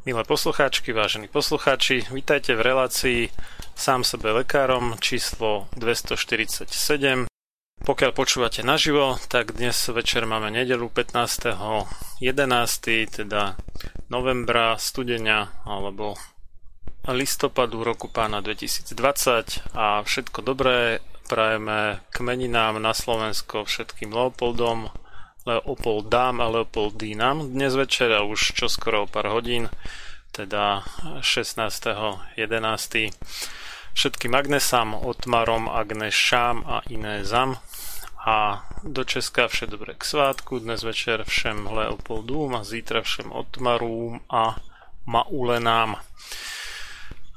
Milé poslucháčky, vážení poslucháči, vítajte v relácii Sám sebe lekárom číslo 247. Pokiaľ počúvate naživo, tak dnes večer máme nedelu 15.11., teda novembra, studenia alebo listopadu roku pána 2020 a všetko dobré prajeme kmeninám na Slovensko všetkým Leopoldom, Leopoldám a Leopoldínam dnes večer a už čoskoro o pár hodín, teda 16.11. Všetkým Agnesám, Otmarom, Agnešám a iné zam a do Česka vše dobré k svátku, dnes večer všem Leopoldům a zítra všem Otmarům a Maulenám.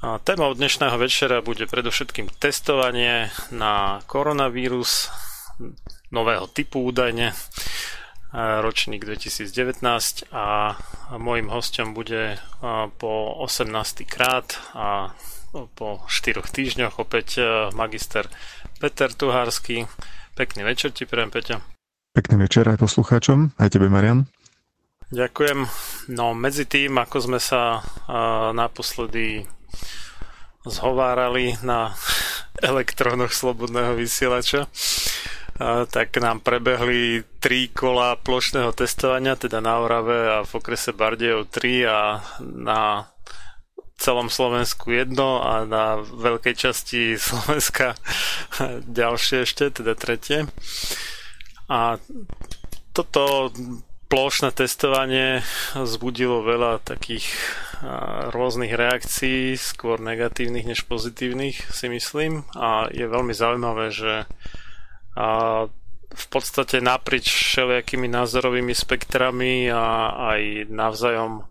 A téma od dnešného večera bude predovšetkým testovanie na koronavírus nového typu údajne ročník 2019 a môjim hostom bude po 18. krát a po 4 týždňoch opäť magister Peter Tuhársky. Pekný večer ti prajem, Peťa. Pekný večer aj poslucháčom, aj tebe, Marian. Ďakujem. No medzi tým, ako sme sa naposledy zhovárali na elektrónoch slobodného vysielača, tak nám prebehli tri kola plošného testovania, teda na Orave a v okrese Bardejov 3 a na celom Slovensku jedno a na veľkej časti Slovenska ďalšie ešte, teda tretie. A toto plošné testovanie zbudilo veľa takých rôznych reakcií, skôr negatívnych než pozitívnych si myslím a je veľmi zaujímavé, že a v podstate naprieč všelijakými názorovými spektrami a aj navzájom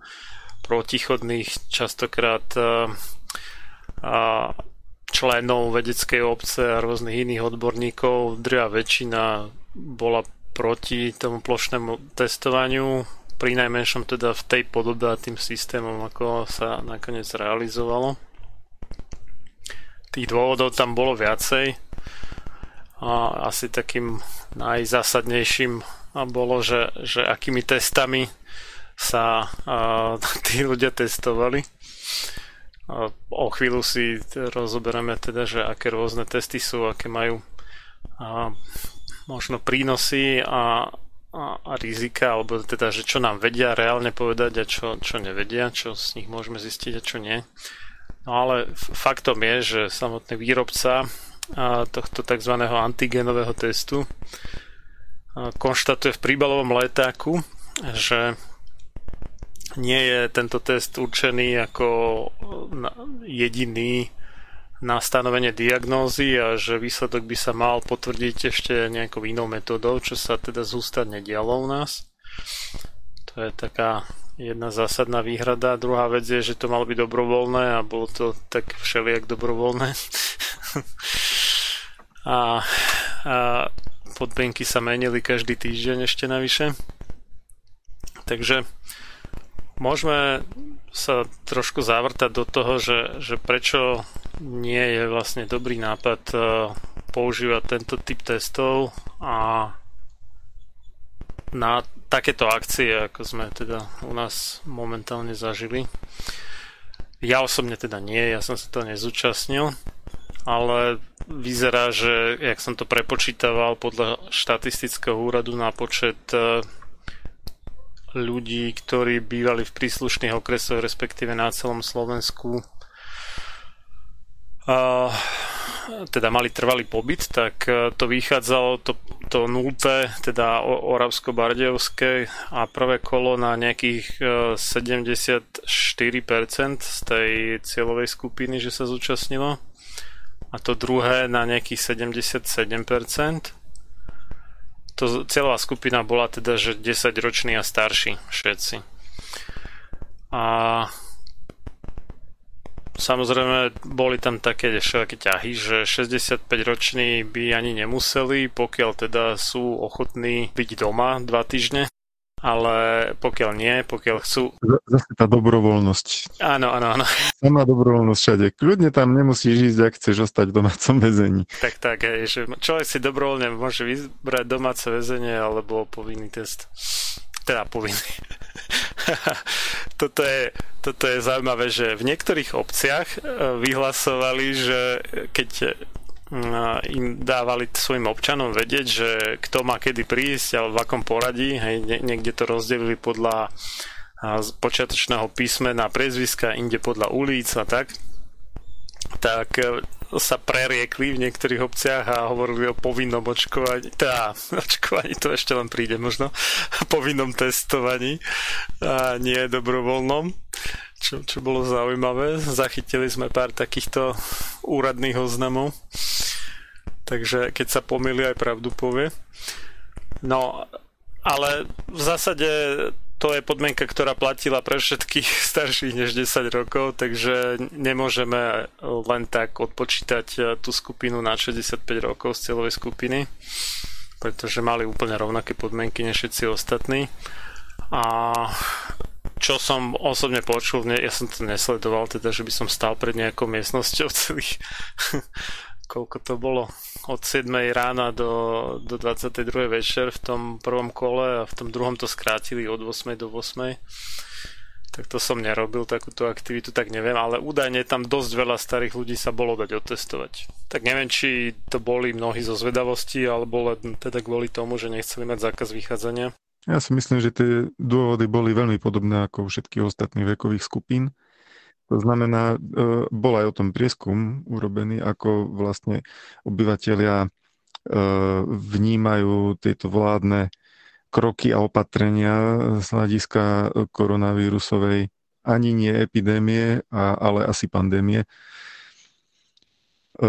protichodných častokrát a členov vedeckej obce a rôznych iných odborníkov, drvia väčšina bola proti tomu plošnému testovaniu, pri najmenšom teda v tej podobe a tým systémom, ako sa nakoniec realizovalo. Tých dôvodov tam bolo viacej a asi takým najzásadnejším bolo, že, že akými testami sa tí ľudia testovali. O chvíľu si rozoberieme teda, že aké rôzne testy sú, aké majú možno prínosy a, a, a rizika, alebo teda, že čo nám vedia reálne povedať a čo, čo nevedia, čo z nich môžeme zistiť a čo nie. No ale faktom je, že samotný výrobca tohto tzv. antigenového testu konštatuje v príbalovom letáku, že nie je tento test určený ako jediný na stanovenie diagnózy a že výsledok by sa mal potvrdiť ešte nejakou inou metodou, čo sa teda zústať nedialo u nás. To je taká jedna zásadná výhrada. Druhá vec je, že to malo byť dobrovoľné a bolo to tak všelijak dobrovoľné. a, a podmienky sa menili každý týždeň ešte navyše. Takže môžeme sa trošku zavrtať do toho, že, že prečo nie je vlastne dobrý nápad e, používať tento typ testov a na takéto akcie, ako sme teda u nás momentálne zažili. Ja osobne teda nie, ja som sa to nezúčastnil, ale vyzerá, že jak som to prepočítaval podľa štatistického úradu na počet e, ľudí, ktorí bývali v príslušných okresoch, respektíve na celom Slovensku, a, teda mali trvalý pobyt, tak e, to vychádzalo to, to nulté, teda Oravsko-Bardejovské a prvé kolo na nejakých 74% e, z tej cieľovej skupiny, že sa zúčastnilo a to druhé na nejakých 77% to celá skupina bola teda, že 10 roční a starší všetci. A samozrejme boli tam také všelijaké ťahy, že 65 roční by ani nemuseli, pokiaľ teda sú ochotní byť doma dva týždne ale pokiaľ nie, pokiaľ chcú... Zase tá dobrovoľnosť. Áno, áno, áno. Sama dobrovoľnosť všade. Kľudne tam nemusíš ísť, ak chceš ostať v domácom väzení. Tak, tak, hej, že človek si dobrovoľne môže vybrať domáce väzenie alebo povinný test. Teda povinný. toto, je, toto je zaujímavé, že v niektorých obciach eh, vyhlasovali, že keď im dávali svojim občanom vedieť, že kto má kedy prísť, alebo v akom poradí, hej, niekde to rozdelili podľa počiatočného písmena prezviska, inde podľa ulic a tak, tak e, sa preriekli v niektorých obciach a hovorili o povinnom očkovaní, teda očkovaní to ešte len príde možno, povinnom testovaní a nie dobrovoľnom čo, čo bolo zaujímavé. Zachytili sme pár takýchto úradných oznamov. Takže keď sa pomýli, aj pravdu povie. No, ale v zásade to je podmienka, ktorá platila pre všetkých starších než 10 rokov, takže nemôžeme len tak odpočítať tú skupinu na 65 rokov z cieľovej skupiny, pretože mali úplne rovnaké podmienky než všetci ostatní. A čo som osobne počul, ja som to nesledoval, teda, že by som stal pred nejakou miestnosťou celých, koľko to bolo, od 7 rána do, do 22 večer v tom prvom kole a v tom druhom to skrátili od 8 do 8 tak to som nerobil takúto aktivitu, tak neviem, ale údajne tam dosť veľa starých ľudí sa bolo dať otestovať. Tak neviem, či to boli mnohí zo zvedavosti, alebo len teda kvôli tomu, že nechceli mať zákaz vychádzania. Ja si myslím, že tie dôvody boli veľmi podobné ako u všetkých ostatných vekových skupín. To znamená, e, bol aj o tom prieskum urobený, ako vlastne obyvateľia e, vnímajú tieto vládne kroky a opatrenia z hľadiska koronavírusovej ani nie epidémie, ale asi pandémie e,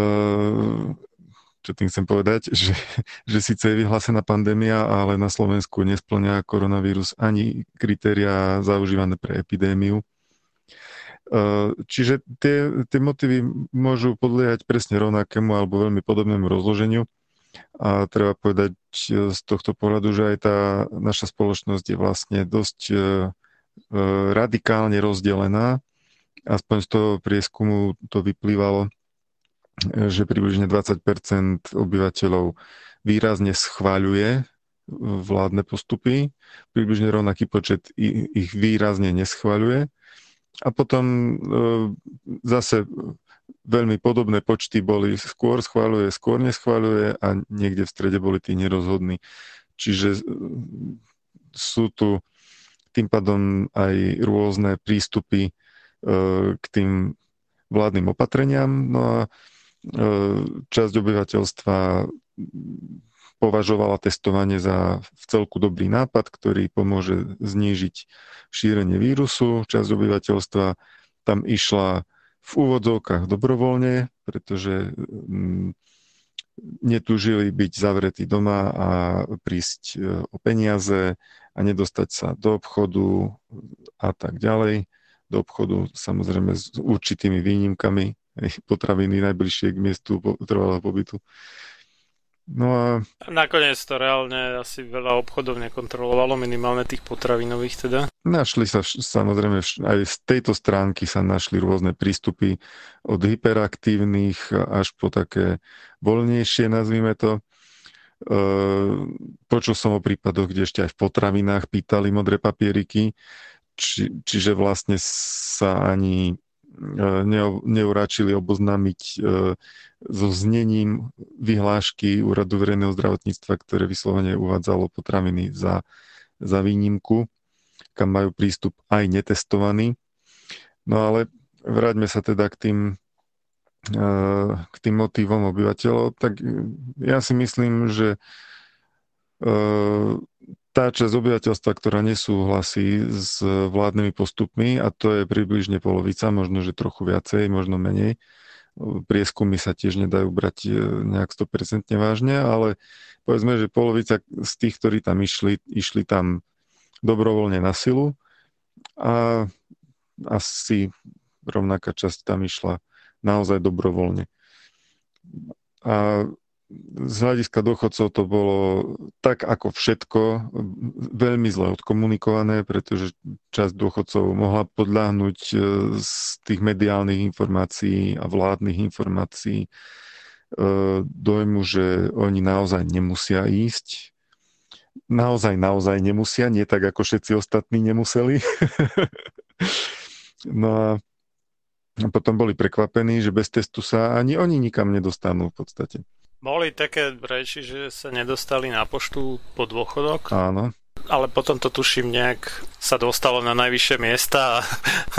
čo tým chcem povedať, že, že síce je vyhlásená pandémia, ale na Slovensku nesplňa koronavírus ani kritéria zaužívané pre epidémiu. E, čiže tie, tie motívy môžu podliehať presne rovnakému alebo veľmi podobnému rozloženiu. A treba povedať z tohto pohľadu, že aj tá naša spoločnosť je vlastne dosť e, e, radikálne rozdelená. Aspoň z toho prieskumu to vyplývalo že približne 20% obyvateľov výrazne schváľuje vládne postupy, približne rovnaký počet ich výrazne neschvaľuje. A potom zase veľmi podobné počty boli skôr schváľuje, skôr neschváľuje a niekde v strede boli tí nerozhodní. Čiže sú tu tým pádom aj rôzne prístupy k tým vládnym opatreniam. No a časť obyvateľstva považovala testovanie za v celku dobrý nápad, ktorý pomôže znížiť šírenie vírusu. Časť obyvateľstva tam išla v úvodzovkách dobrovoľne, pretože mm, netúžili byť zavretí doma a prísť e, o peniaze a nedostať sa do obchodu a tak ďalej. Do obchodu samozrejme s určitými výnimkami, potraviny najbližšie k miestu trvalého pobytu. No a... Nakoniec to reálne asi veľa obchodov nekontrolovalo, minimálne tých potravinových teda. Našli sa samozrejme, aj z tejto stránky sa našli rôzne prístupy od hyperaktívnych až po také voľnejšie, nazvime to. E, počul som o prípadoch, kde ešte aj v potravinách pýtali modré papieriky, či, čiže vlastne sa ani neuračili oboznámiť e, so znením vyhlášky Úradu verejného zdravotníctva, ktoré vyslovene uvádzalo potraviny za, za výnimku, kam majú prístup aj netestovaní. No ale vráťme sa teda k tým, e, k tým motivom obyvateľov. Tak ja si myslím, že e, tá časť obyvateľstva, ktorá nesúhlasí s vládnymi postupmi, a to je približne polovica, možno, že trochu viacej, možno menej, prieskumy sa tiež nedajú brať e, nejak 100% vážne, ale povedzme, že polovica z tých, ktorí tam išli, išli tam dobrovoľne na silu a asi rovnaká časť tam išla naozaj dobrovoľne. A z hľadiska dôchodcov to bolo tak ako všetko veľmi zle odkomunikované, pretože časť dôchodcov mohla podľahnuť e, z tých mediálnych informácií a vládnych informácií e, dojmu, že oni naozaj nemusia ísť. Naozaj, naozaj nemusia, nie tak ako všetci ostatní nemuseli. no a potom boli prekvapení, že bez testu sa ani oni nikam nedostanú v podstate. Boli také reči, že sa nedostali na poštu po dôchodok. Áno. Ale potom to tuším nejak sa dostalo na najvyššie miesta a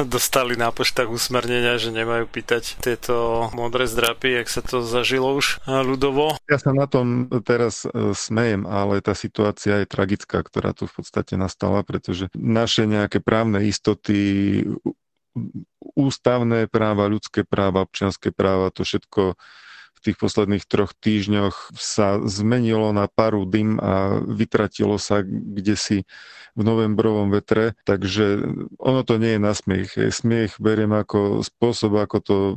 dostali na poštách usmernenia, že nemajú pýtať tieto modré zdrapy, jak sa to zažilo už ľudovo. Ja sa na tom teraz e, smejem, ale tá situácia je tragická, ktorá tu v podstate nastala, pretože naše nejaké právne istoty ústavné práva, ľudské práva, občianské práva, to všetko tých posledných troch týždňoch sa zmenilo na paru dym a vytratilo sa kde si v novembrovom vetre, takže ono to nie je na smiech. Beriem ako spôsob, ako to e,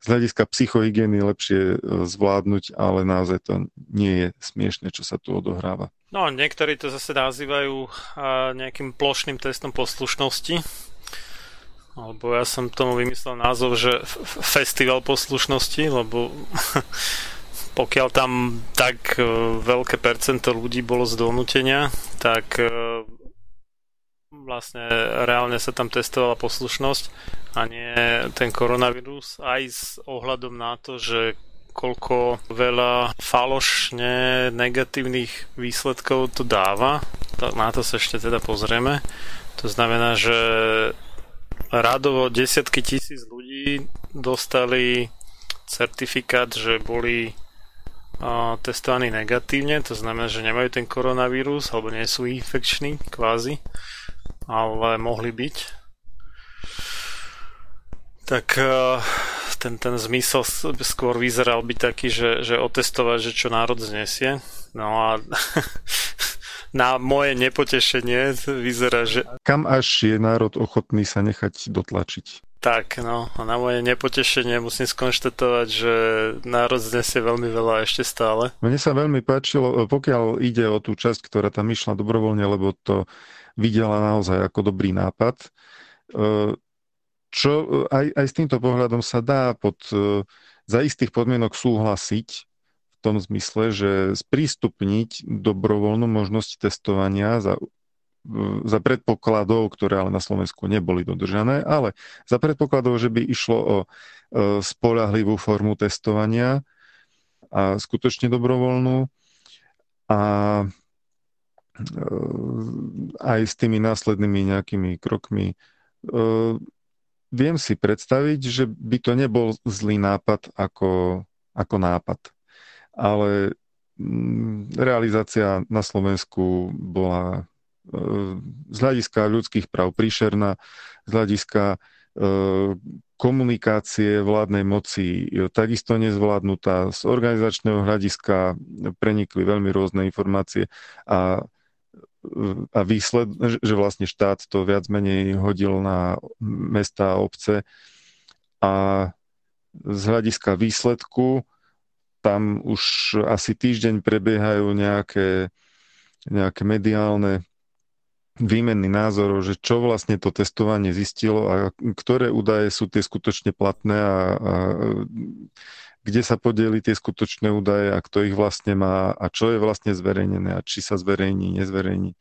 z hľadiska psychohygieny lepšie e, zvládnuť, ale naozaj to nie je smiešne, čo sa tu odohráva. No, niektorí to zase nazývajú nejakým plošným testom poslušnosti, alebo ja som tomu vymyslel názov, že festival poslušnosti, lebo pokiaľ tam tak e, veľké percento ľudí bolo z donútenia, tak e, vlastne reálne sa tam testovala poslušnosť a nie ten koronavírus aj s ohľadom na to, že koľko veľa falošne negatívnych výsledkov to dáva. Na to sa ešte teda pozrieme. To znamená, že radovo desiatky tisíc ľudí dostali certifikát, že boli testovaní negatívne, to znamená, že nemajú ten koronavírus alebo nie sú infekční kvázi, ale mohli byť. Tak ten, ten zmysel skôr vyzeral byť taký, že, že otestovať, že čo národ znesie. No a na moje nepotešenie vyzerá, že... Kam až je národ ochotný sa nechať dotlačiť? Tak, no a na moje nepotešenie musím skonštatovať, že národ znesie veľmi veľa ešte stále. Mne sa veľmi páčilo, pokiaľ ide o tú časť, ktorá tam išla dobrovoľne, lebo to videla naozaj ako dobrý nápad, e, čo aj, aj s týmto pohľadom sa dá pod, e, za istých podmienok súhlasiť, tom zmysle, že sprístupniť dobrovoľnú možnosť testovania za za predpokladov, ktoré ale na Slovensku neboli dodržané, ale za predpokladov, že by išlo o e, spolahlivú formu testovania a skutočne dobrovoľnú a e, aj s tými následnými nejakými krokmi. E, viem si predstaviť, že by to nebol zlý nápad ako, ako nápad. Ale mm, realizácia na Slovensku bola z hľadiska ľudských práv príšerná, z hľadiska e, komunikácie vládnej moci takisto nezvládnutá. Z organizačného hľadiska prenikli veľmi rôzne informácie a, a výsled, že vlastne štát to viac menej hodil na mesta a obce a z hľadiska výsledku tam už asi týždeň prebiehajú nejaké, nejaké mediálne výmenný názorov, že čo vlastne to testovanie zistilo a ktoré údaje sú tie skutočne platné a, a kde sa podeli tie skutočné údaje a kto ich vlastne má a čo je vlastne zverejnené a či sa zverejní, nezverejní. E,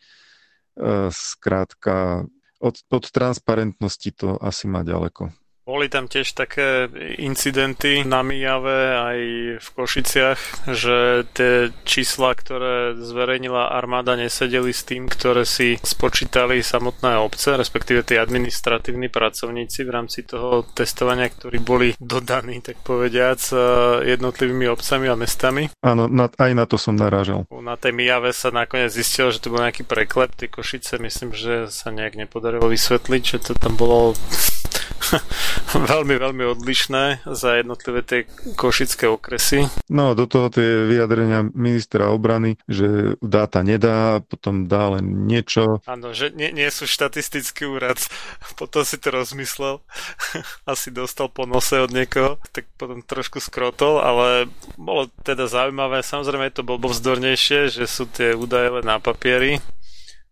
skrátka, od, od transparentnosti to asi má ďaleko. Boli tam tiež také incidenty na Mijave aj v Košiciach, že tie čísla, ktoré zverejnila armáda, nesedeli s tým, ktoré si spočítali samotné obce, respektíve tí administratívni pracovníci v rámci toho testovania, ktorí boli dodaní, tak povediac, jednotlivými obcami a mestami. Áno, na, aj na to som narážal. Na tej Mijave sa nakoniec zistilo, že to bol nejaký preklep. Tie Košice myslím, že sa nejak nepodarilo vysvetliť, že to tam bolo veľmi, veľmi odlišné za jednotlivé tie košické okresy. No, do toho tie vyjadrenia ministra obrany, že dáta nedá, potom dá len niečo. Áno, že nie, nie sú štatistický úrad. Potom si to rozmyslel. Asi dostal po nose od niekoho, tak potom trošku skrotol, ale bolo teda zaujímavé. Samozrejme je to vzdornejšie, že sú tie údaje len na papieri,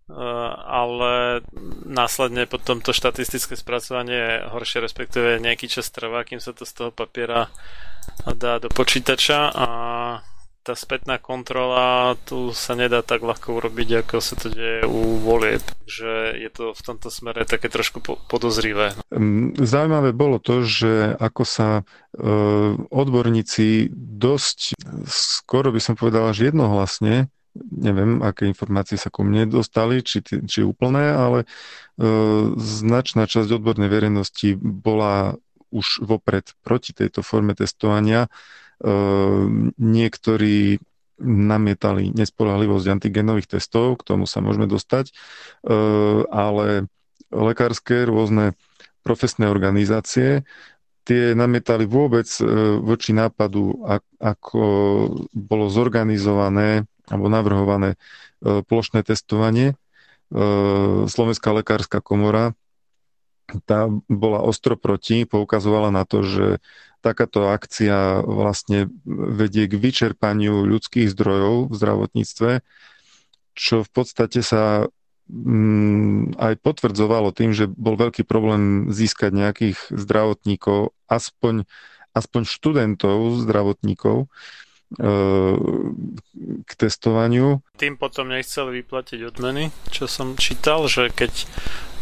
ale následne potom to štatistické spracovanie je horšie, respektíve nejaký čas trvá, kým sa to z toho papiera dá do počítača a tá spätná kontrola tu sa nedá tak ľahko urobiť, ako sa to deje u volieb. Takže je to v tomto smere také trošku podozrivé. Zaujímavé bolo to, že ako sa e, odborníci dosť skoro by som povedal až jednohlasne neviem, aké informácie sa ku mne dostali, či, či úplné, ale e, značná časť odbornej verejnosti bola už vopred proti tejto forme testovania. E, niektorí namietali nespolahlivosť antigenových testov, k tomu sa môžeme dostať, e, ale lekárske rôzne profesné organizácie tie namietali vôbec e, voči nápadu, ako bolo zorganizované alebo navrhované e, plošné testovanie. E, Slovenská lekárska komora tá bola ostro proti, poukazovala na to, že takáto akcia vlastne vedie k vyčerpaniu ľudských zdrojov v zdravotníctve, čo v podstate sa aj potvrdzovalo tým, že bol veľký problém získať nejakých zdravotníkov, aspoň, aspoň študentov zdravotníkov, k testovaniu. Tým potom nechceli vyplatiť odmeny, čo som čítal, že keď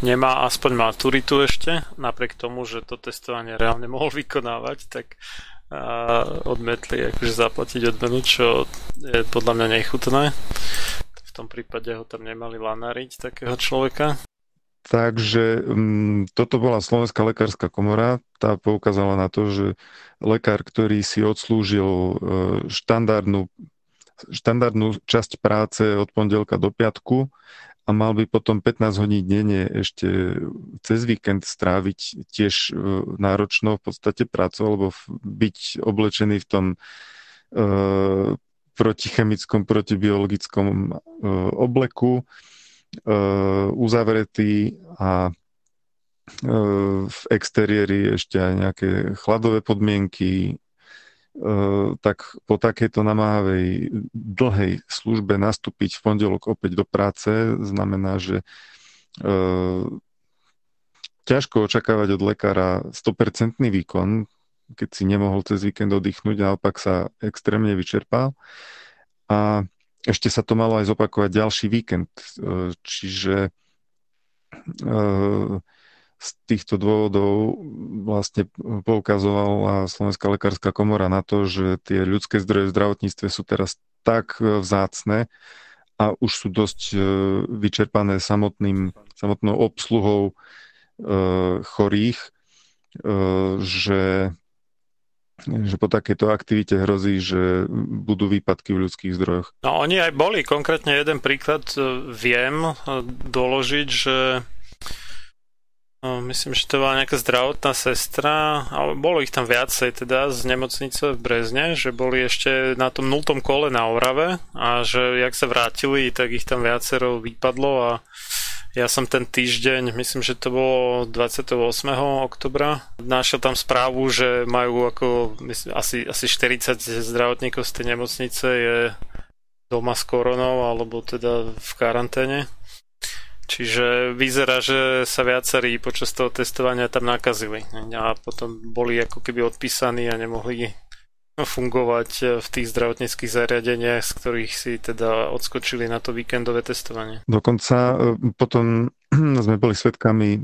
nemá aspoň maturitu ešte, napriek tomu, že to testovanie reálne mohol vykonávať, tak a odmetli akože zaplatiť odmenu, čo je podľa mňa nechutné. Tom prípade ho tam nemali lanáriť takého človeka. Takže um, toto bola Slovenská lekárska komora, tá poukázala na to, že lekár, ktorý si odslúžil uh, štandardnú, štandardnú časť práce od pondelka do piatku a mal by potom 15 hodín denne ešte cez víkend stráviť tiež uh, náročnou v podstate prácu, alebo byť oblečený v tom uh, protichemickom, protibiologickom uh, obleku, Eh, uzavretý a eh, v exteriéri ešte aj nejaké chladové podmienky, tak po takejto namáhavej dlhej službe nastúpiť v pondelok opäť do práce znamená, že ťažko očakávať od lekára 100% výkon, keď si nemohol cez víkend oddychnúť, naopak sa extrémne vyčerpal. A ešte sa to malo aj zopakovať ďalší víkend. Čiže z týchto dôvodov vlastne poukazovala Slovenská lekárska komora na to, že tie ľudské zdroje v zdravotníctve sú teraz tak vzácne a už sú dosť e, vyčerpané samotným, samotnou obsluhou e, chorých, e, že, že po takejto aktivite hrozí, že budú výpadky v ľudských zdrojoch. No oni aj boli, konkrétne jeden príklad viem doložiť, že No, myslím, že to bola nejaká zdravotná sestra, ale bolo ich tam viacej teda z nemocnice v Brezne, že boli ešte na tom nultom kole na Orave a že jak sa vrátili, tak ich tam viacero vypadlo a ja som ten týždeň, myslím, že to bolo 28. oktobra, našiel tam správu, že majú ako myslím, asi, asi 40 zdravotníkov z tej nemocnice je doma s koronou alebo teda v karanténe. Čiže vyzerá, že sa viacerí počas toho testovania tam nakazili a potom boli ako keby odpísaní a nemohli fungovať v tých zdravotníckých zariadeniach, z ktorých si teda odskočili na to víkendové testovanie. Dokonca e, potom sme boli svedkami e,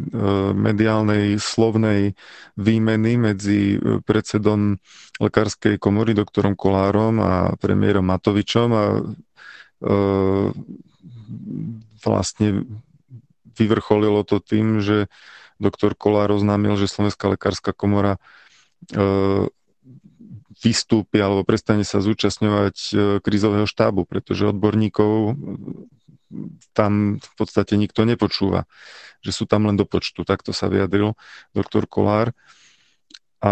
mediálnej slovnej výmeny medzi e, predsedom lekárskej komory doktorom Kolárom a premiérom Matovičom a vlastne vyvrcholilo to tým, že doktor Kolár oznámil, že Slovenská lekárska komora e, vystúpi alebo prestane sa zúčastňovať e, krízového štábu, pretože odborníkov tam v podstate nikto nepočúva, že sú tam len do počtu. Takto sa vyjadril doktor Kolár. A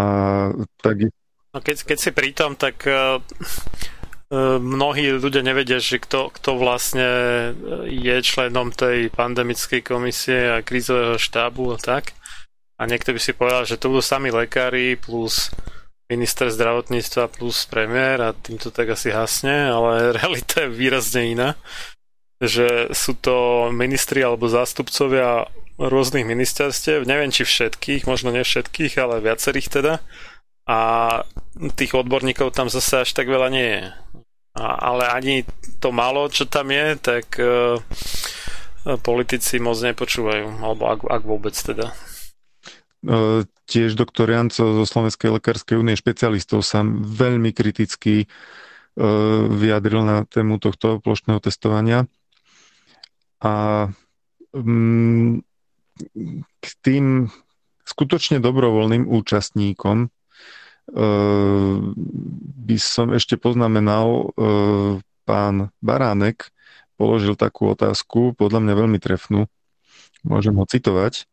tak... No keď, keď si pritom, tak uh, mnohí ľudia nevedia, že kto, kto vlastne je členom tej pandemickej komisie a krízového štábu a tak. A niekto by si povedal, že to budú sami lekári plus minister zdravotníctva plus premiér a týmto tak asi hasne, ale realita je výrazne iná. Že sú to ministri alebo zástupcovia rôznych ministerstiev, neviem či všetkých, možno nie všetkých, ale viacerých teda. A tých odborníkov tam zase až tak veľa nie je. A, ale ani to málo, čo tam je, tak uh, politici moc nepočúvajú, alebo ak, ak vôbec teda. Tiež doktor Janco zo Slovenskej lekárskej únie špecialistov sa veľmi kriticky uh, vyjadril na tému tohto plošného testovania. A um, k tým skutočne dobrovoľným účastníkom Ehm, by som ešte poznamenal, ehm, pán Baránek položil takú otázku, podľa mňa veľmi trefnú, môžem ho citovať,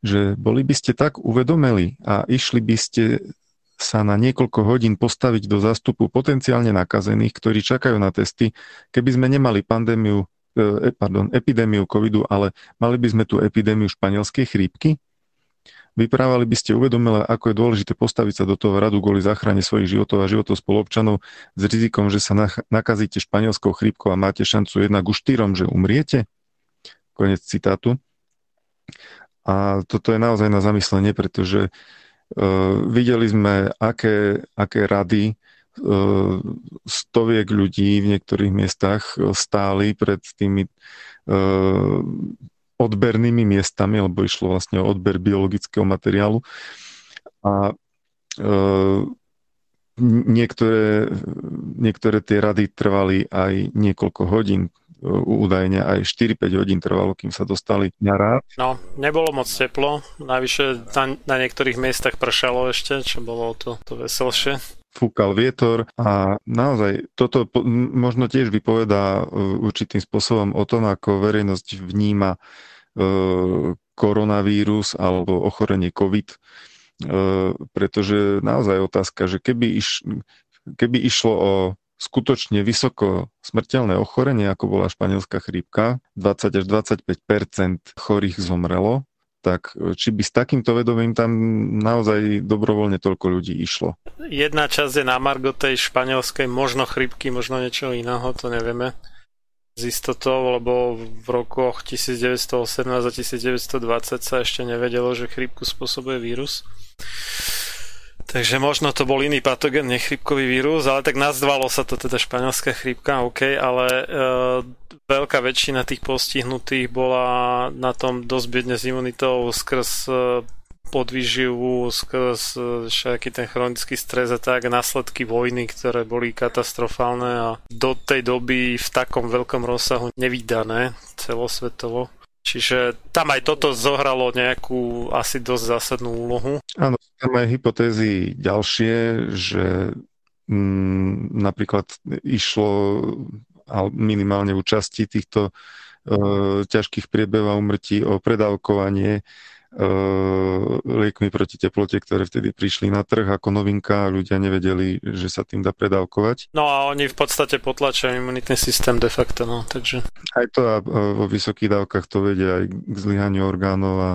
že boli by ste tak uvedomeli a išli by ste sa na niekoľko hodín postaviť do zástupu potenciálne nakazených, ktorí čakajú na testy, keby sme nemali pandémiu, e, pardon, epidémiu covidu, ale mali by sme tú epidémiu španielskej chrípky? Vyprávali by ste uvedomili, ako je dôležité postaviť sa do toho radu kvôli záchrane svojich životov a životov spolobčanov s rizikom, že sa nakazíte španielskou chrípkou a máte šancu jednak už štyrom, že umriete? Konec citátu. A toto je naozaj na zamyslenie, pretože uh, videli sme, aké, aké rady uh, stoviek ľudí v niektorých miestach stáli pred tými uh, odbernými miestami, lebo išlo vlastne o odber biologického materiálu. A niektoré, niektoré tie rady trvali aj niekoľko hodín, údajne aj 4-5 hodín trvalo, kým sa dostali na rád. No, nebolo moc teplo, najvyššie na, na niektorých miestach pršalo ešte, čo bolo to, to veselšie. Fúkal vietor a naozaj toto možno tiež vypovedá e, určitým spôsobom o tom, ako verejnosť vníma e, koronavírus alebo ochorenie COVID, e, pretože naozaj otázka, že keby, iš, keby išlo o skutočne vysoko smrteľné ochorenie, ako bola španielská chrípka, 20 až 25% chorých zomrelo, tak e, či by s takýmto vedomím tam naozaj dobrovoľne toľko ľudí išlo? Jedna časť je na Margo tej španielskej, možno chrypky, možno niečo iného, to nevieme z istotou, lebo v rokoch 1918 a 1920 sa ešte nevedelo, že chrípku spôsobuje vírus. Takže možno to bol iný patogen, nechrypkový vírus, ale tak nazvalo sa to teda španielská chrypka, OK, ale e, veľká väčšina tých postihnutých bola na tom dosť biedne s imunitou skrz e, podvýživu, skrz e, všaký ten chronický stres a tak, následky vojny, ktoré boli katastrofálne a do tej doby v takom veľkom rozsahu nevydané celosvetovo. Čiže tam aj toto zohralo nejakú asi dosť zásadnú úlohu. Áno, tam aj hypotézy ďalšie, že mm, napríklad išlo minimálne v časti týchto e, ťažkých priebehov a umrtí o predávkovanie liekmi proti teplote, ktoré vtedy prišli na trh ako novinka a ľudia nevedeli, že sa tým dá predávkovať. No a oni v podstate potlačajú imunitný systém de facto, no, takže... Aj to a vo vysokých dávkach to vedia aj k zlyhaniu orgánov a,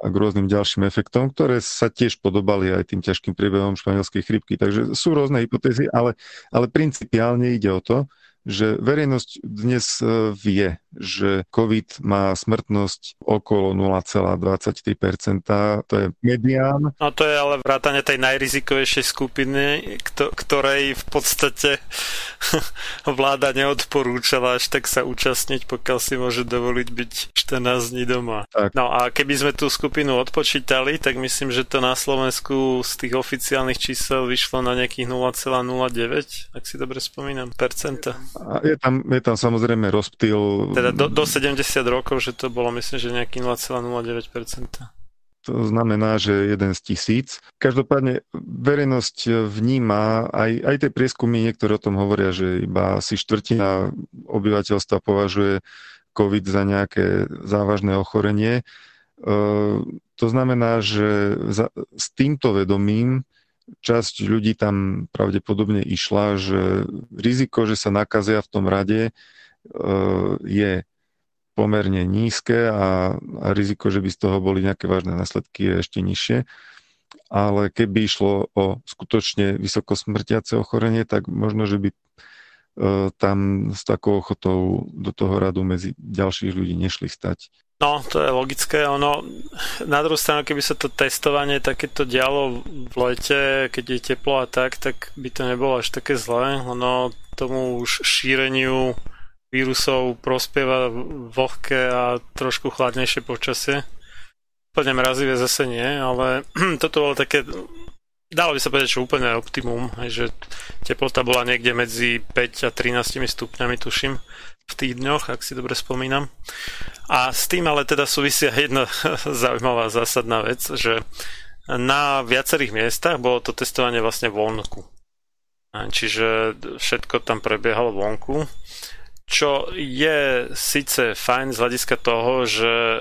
a k rôznym ďalším efektom, ktoré sa tiež podobali aj tým ťažkým priebehom španielskej chrypky. Takže sú rôzne hypotézy, ale, ale principiálne ide o to, že verejnosť dnes e, vie, že COVID má smrtnosť okolo 0,23%, to je medián. No to je ale vrátane tej najrizikovejšej skupiny, ktorej v podstate vláda neodporúčala až tak sa účastniť, pokiaľ si môže dovoliť byť 14 dní doma. Tak. No a keby sme tú skupinu odpočítali, tak myslím, že to na Slovensku z tých oficiálnych čísel vyšlo na nejakých 0,09, ak si dobre spomínam, percenta. A je tam, je tam samozrejme rozptýl. Teda do, do 70 rokov, že to bolo myslím, že nejaký 0,09%. To znamená, že jeden z tisíc. Každopádne verejnosť vníma, aj, aj tie prieskumy niektoré o tom hovoria, že iba asi štvrtina obyvateľstva považuje COVID za nejaké závažné ochorenie. E, to znamená, že za, s týmto vedomím časť ľudí tam pravdepodobne išla, že riziko, že sa nakazia v tom rade, e, je pomerne nízke a, riziko, že by z toho boli nejaké vážne následky, je ešte nižšie. Ale keby išlo o skutočne vysoko smrtiace ochorenie, tak možno, že by e, tam s takou ochotou do toho radu medzi ďalších ľudí nešli stať. No, to je logické. Ono, na druhú stranu, keby sa to testovanie takéto dialo v lete, keď je teplo a tak, tak by to nebolo až také zlé. Ono tomu už šíreniu vírusov prospieva vlhké a trošku chladnejšie počasie. Úplne mrazivé zase nie, ale toto bolo také dalo by sa povedať, že úplne optimum, že teplota bola niekde medzi 5 a 13 stupňami, tuším v tých dňoch, ak si dobre spomínam. A s tým ale teda súvisia jedna zaujímavá zásadná vec, že na viacerých miestach bolo to testovanie vlastne vonku. Čiže všetko tam prebiehalo vonku, čo je síce fajn z hľadiska toho, že e,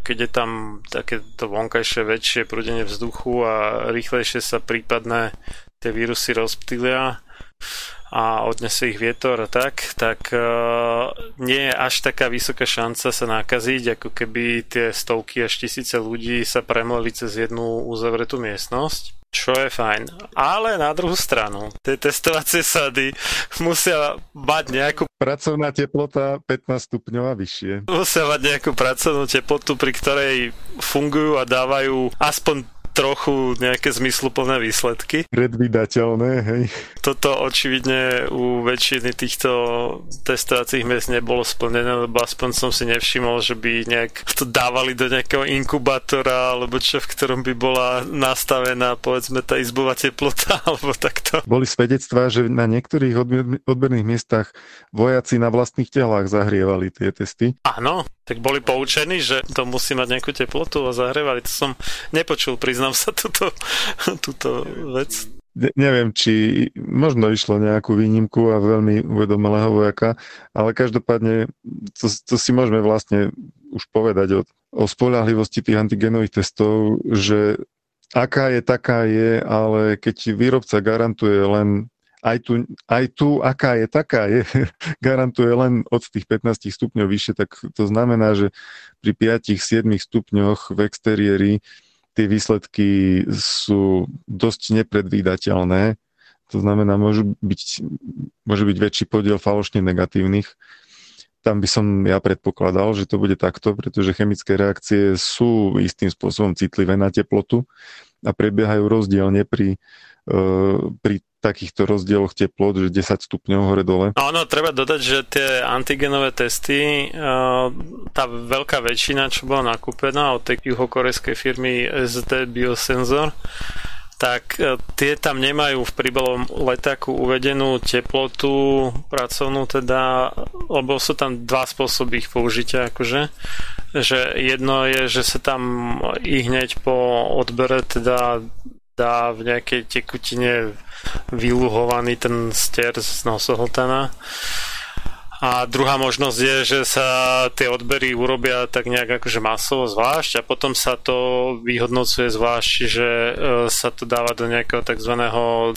keď je tam takéto vonkajšie väčšie prúdenie vzduchu a rýchlejšie sa prípadné tie vírusy rozptýlia, a odnese ich vietor a tak, tak uh, nie je až taká vysoká šanca sa nakaziť, ako keby tie stovky až tisíce ľudí sa premleli cez jednu uzavretú miestnosť. Čo je fajn. Ale na druhú stranu, tie testovacie sady musia mať nejakú... Pracovná teplota 15 stupňov a vyššie. Musia mať nejakú pracovnú teplotu, pri ktorej fungujú a dávajú aspoň trochu nejaké zmysluplné výsledky. Predvydateľné, hej. Toto očividne u väčšiny týchto testovacích miest nebolo splnené, lebo aspoň som si nevšimol, že by nejak to dávali do nejakého inkubátora, alebo čo, v ktorom by bola nastavená, povedzme, tá izbová teplota, alebo takto. Boli svedectvá, že na niektorých odberných miestach vojaci na vlastných telách zahrievali tie testy. Áno, tak boli poučení, že to musí mať nejakú teplotu a zahrievali. To som nepočul, priznám sa, túto, túto vec. Ne, neviem, či možno išlo nejakú výnimku a veľmi uvedomelého vojaka, ale každopádne to, to si môžeme vlastne už povedať o, o spolahlivosti tých antigenových testov, že aká je, taká je, ale keď výrobca garantuje len aj tu, aj tu, aká je, taká je, garantuje len od tých 15 stupňov vyššie, tak to znamená, že pri 5-7 stupňoch v exteriéri tie výsledky sú dosť nepredvídateľné. To znamená, môžu byť, môže byť väčší podiel falošne negatívnych. Tam by som ja predpokladal, že to bude takto, pretože chemické reakcie sú istým spôsobom citlivé na teplotu a prebiehajú rozdielne pri, pri takýchto rozdieloch teplot, že 10 stupňov hore-dole. No, no, treba dodať, že tie antigenové testy, tá veľká väčšina, čo bola nakúpená od tej juhokorejskej firmy SD Biosensor, tak e, tie tam nemajú v príbalom letáku uvedenú teplotu pracovnú teda, lebo sú tam dva spôsoby ich použitia, akože že jedno je, že sa tam i hneď po odbere teda dá v nejakej tekutine vyluhovaný ten stier z nosohltana a druhá možnosť je, že sa tie odbery urobia tak nejak akože masovo zvlášť a potom sa to vyhodnocuje zvlášť, že e, sa to dáva do nejakého tzv.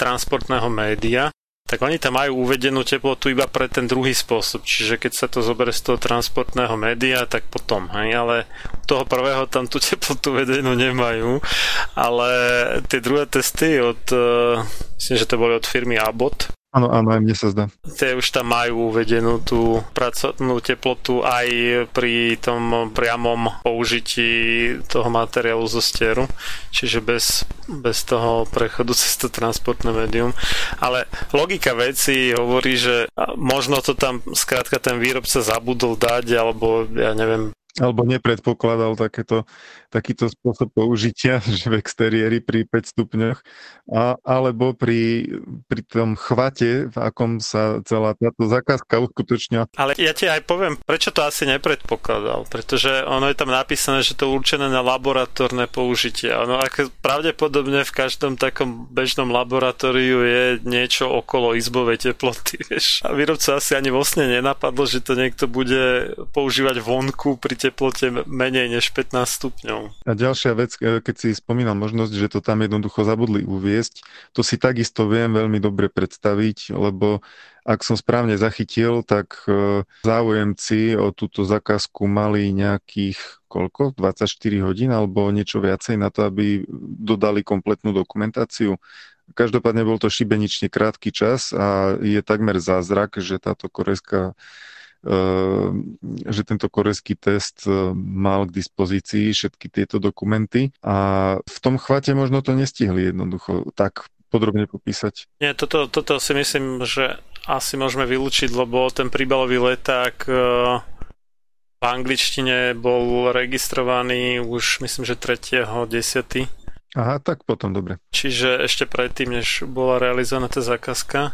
transportného média. Tak oni tam majú uvedenú teplotu iba pre ten druhý spôsob, čiže keď sa to zoberie z toho transportného média, tak potom, hej, ale toho prvého tam tú teplotu uvedenú nemajú, ale tie druhé testy od, e, myslím, že to boli od firmy Abbott, Áno, áno, aj mne sa zdá. Tie už tam majú uvedenú tú pracovnú teplotu aj pri tom priamom použití toho materiálu zo stieru, čiže bez, bez toho prechodu cez to transportné médium. Ale logika veci hovorí, že možno to tam skrátka ten výrobca zabudol dať, alebo ja neviem, alebo nepredpokladal takéto, takýto spôsob použitia, že v exteriéri pri 5 stupňoch, a, alebo pri, pri tom chvate, v akom sa celá táto zákazka uskutočňa. Ale ja ti aj poviem, prečo to asi nepredpokladal, pretože ono je tam napísané, že to je určené na laboratórne použitie. Ono ako pravdepodobne v každom takom bežnom laboratóriu je niečo okolo izbovej teploty, vieš. A výrobca asi ani vlastne nenapadlo, že to niekto bude používať vonku pri teplote menej než 15 stupňov. A ďalšia vec, e, keď si spomínal možnosť, že to tam jednoducho zabudli uviesť, to si takisto viem veľmi dobre predstaviť, lebo ak som správne zachytil, tak e, záujemci o túto zakázku mali nejakých koľko? 24 hodín alebo niečo viacej na to, aby dodali kompletnú dokumentáciu. Každopádne bol to šibenične krátky čas a je takmer zázrak, že táto korejská že tento korejský test e, mal k dispozícii všetky tieto dokumenty a v tom chvate možno to nestihli jednoducho tak podrobne popísať. Nie, toto, toto si myslím, že asi môžeme vylúčiť, lebo ten príbalový leták e, v angličtine bol registrovaný už myslím, že 3.10. Aha, tak potom dobre. Čiže ešte predtým, než bola realizovaná tá zákazka.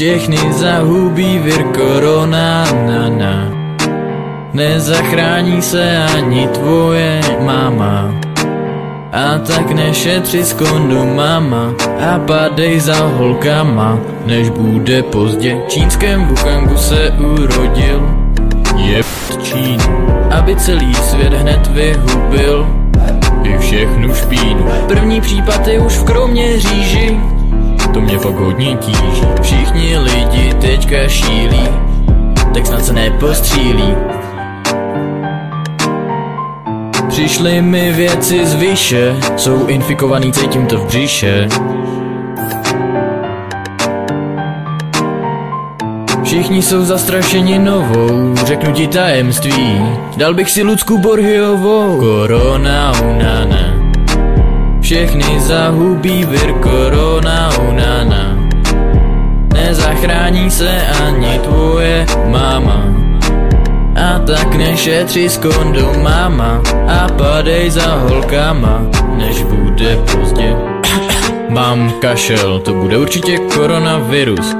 Všechny zahubí vir korona nana Nezachrání se ani tvoje máma. A tak nešetři z mama A padej za holkama. Než bude pozdě Čínském Wuhangu se urodil. Je Čín Aby celý svět hned vyhubil. I všechnu špínu. První případ je už v Kroměříži to mě fakt hodně tíží Všichni lidi teďka šílí Tak snad se nepostřílí. Přišly mi věci z vyše Jsou infikovaný, cítím to v břiše. Všichni jsou zastrašeni novou, řeknu ti tajemství. Dal bych si Lucku Borhiovou Korona unana všechny zahubí vir korona unana Nezachrání se ani tvoje máma. A tak nešetři s máma A padej za holkama, než bude pozdě. Mám kašel, to bude určitě koronavirus.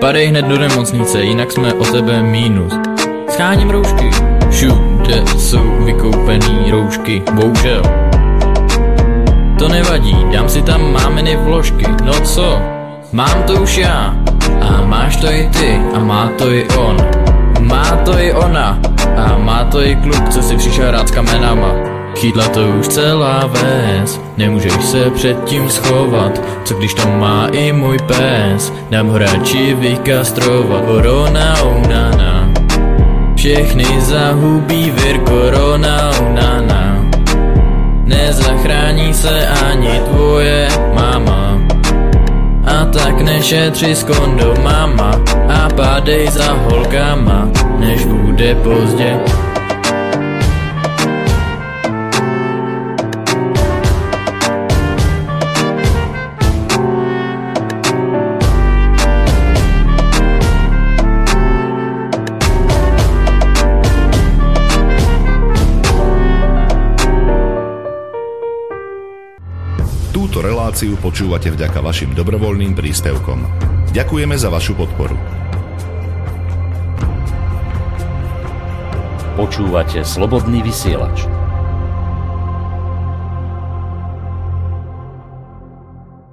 Padej hned do nemocnice, jinak jsme o tebe mínus. Scháním roušky, všude jsou vykoupený roušky, bohužel To nevadí, dám si tam máminy vložky, no co? Mám to už já, a máš to i ty, a má to i on. Má to i ona, a má to i kluk, co si přišel rád s kamenama. Chytla to už celá ves, nemůžeš se předtím schovat, co když to má i můj pes, dám ho radši vykastrovat, korona unana. Všechny zahubí vir korona unana. Nezachrání se ani tvoje mama. A tak nešetři s kondomama a pádej za holkama, než bude pozdě. Reláciu počúvate vďaka vašim dobrovoľným príspevkom. Ďakujeme za vašu podporu. Počúvate Slobodný vysielač.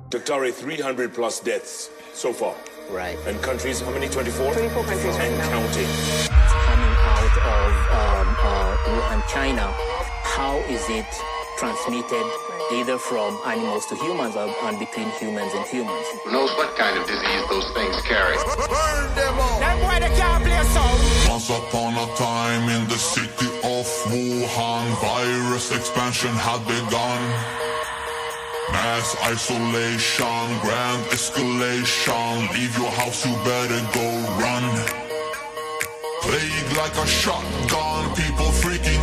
Daktari, 300 plus deaths so far. Right. And countries, how many? 24? 24 countries And right now. counting. coming out of um, uh, Wuhan, China. How is it transmitted either from animals to humans or and between humans and humans? Who knows what kind of disease those things carry? Once upon a time in the city of Wuhan, virus expansion had begun. Mass isolation, grand escalation. Leave your house, you better go run. Plague like a shotgun, people freaking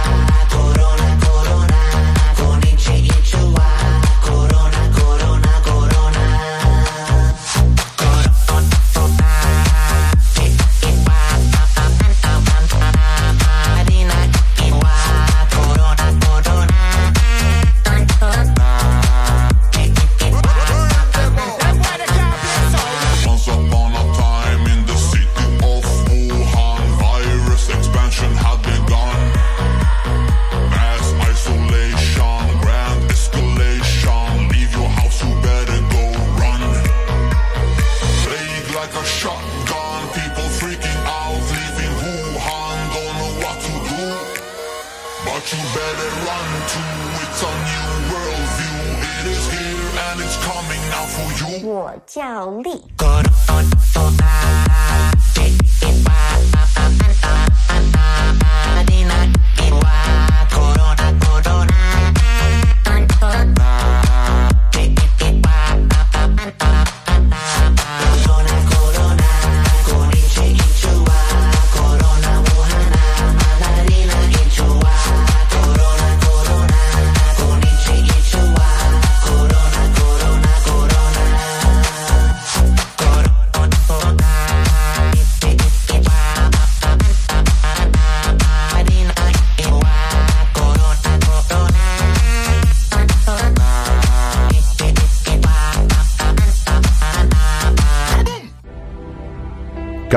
我叫丽，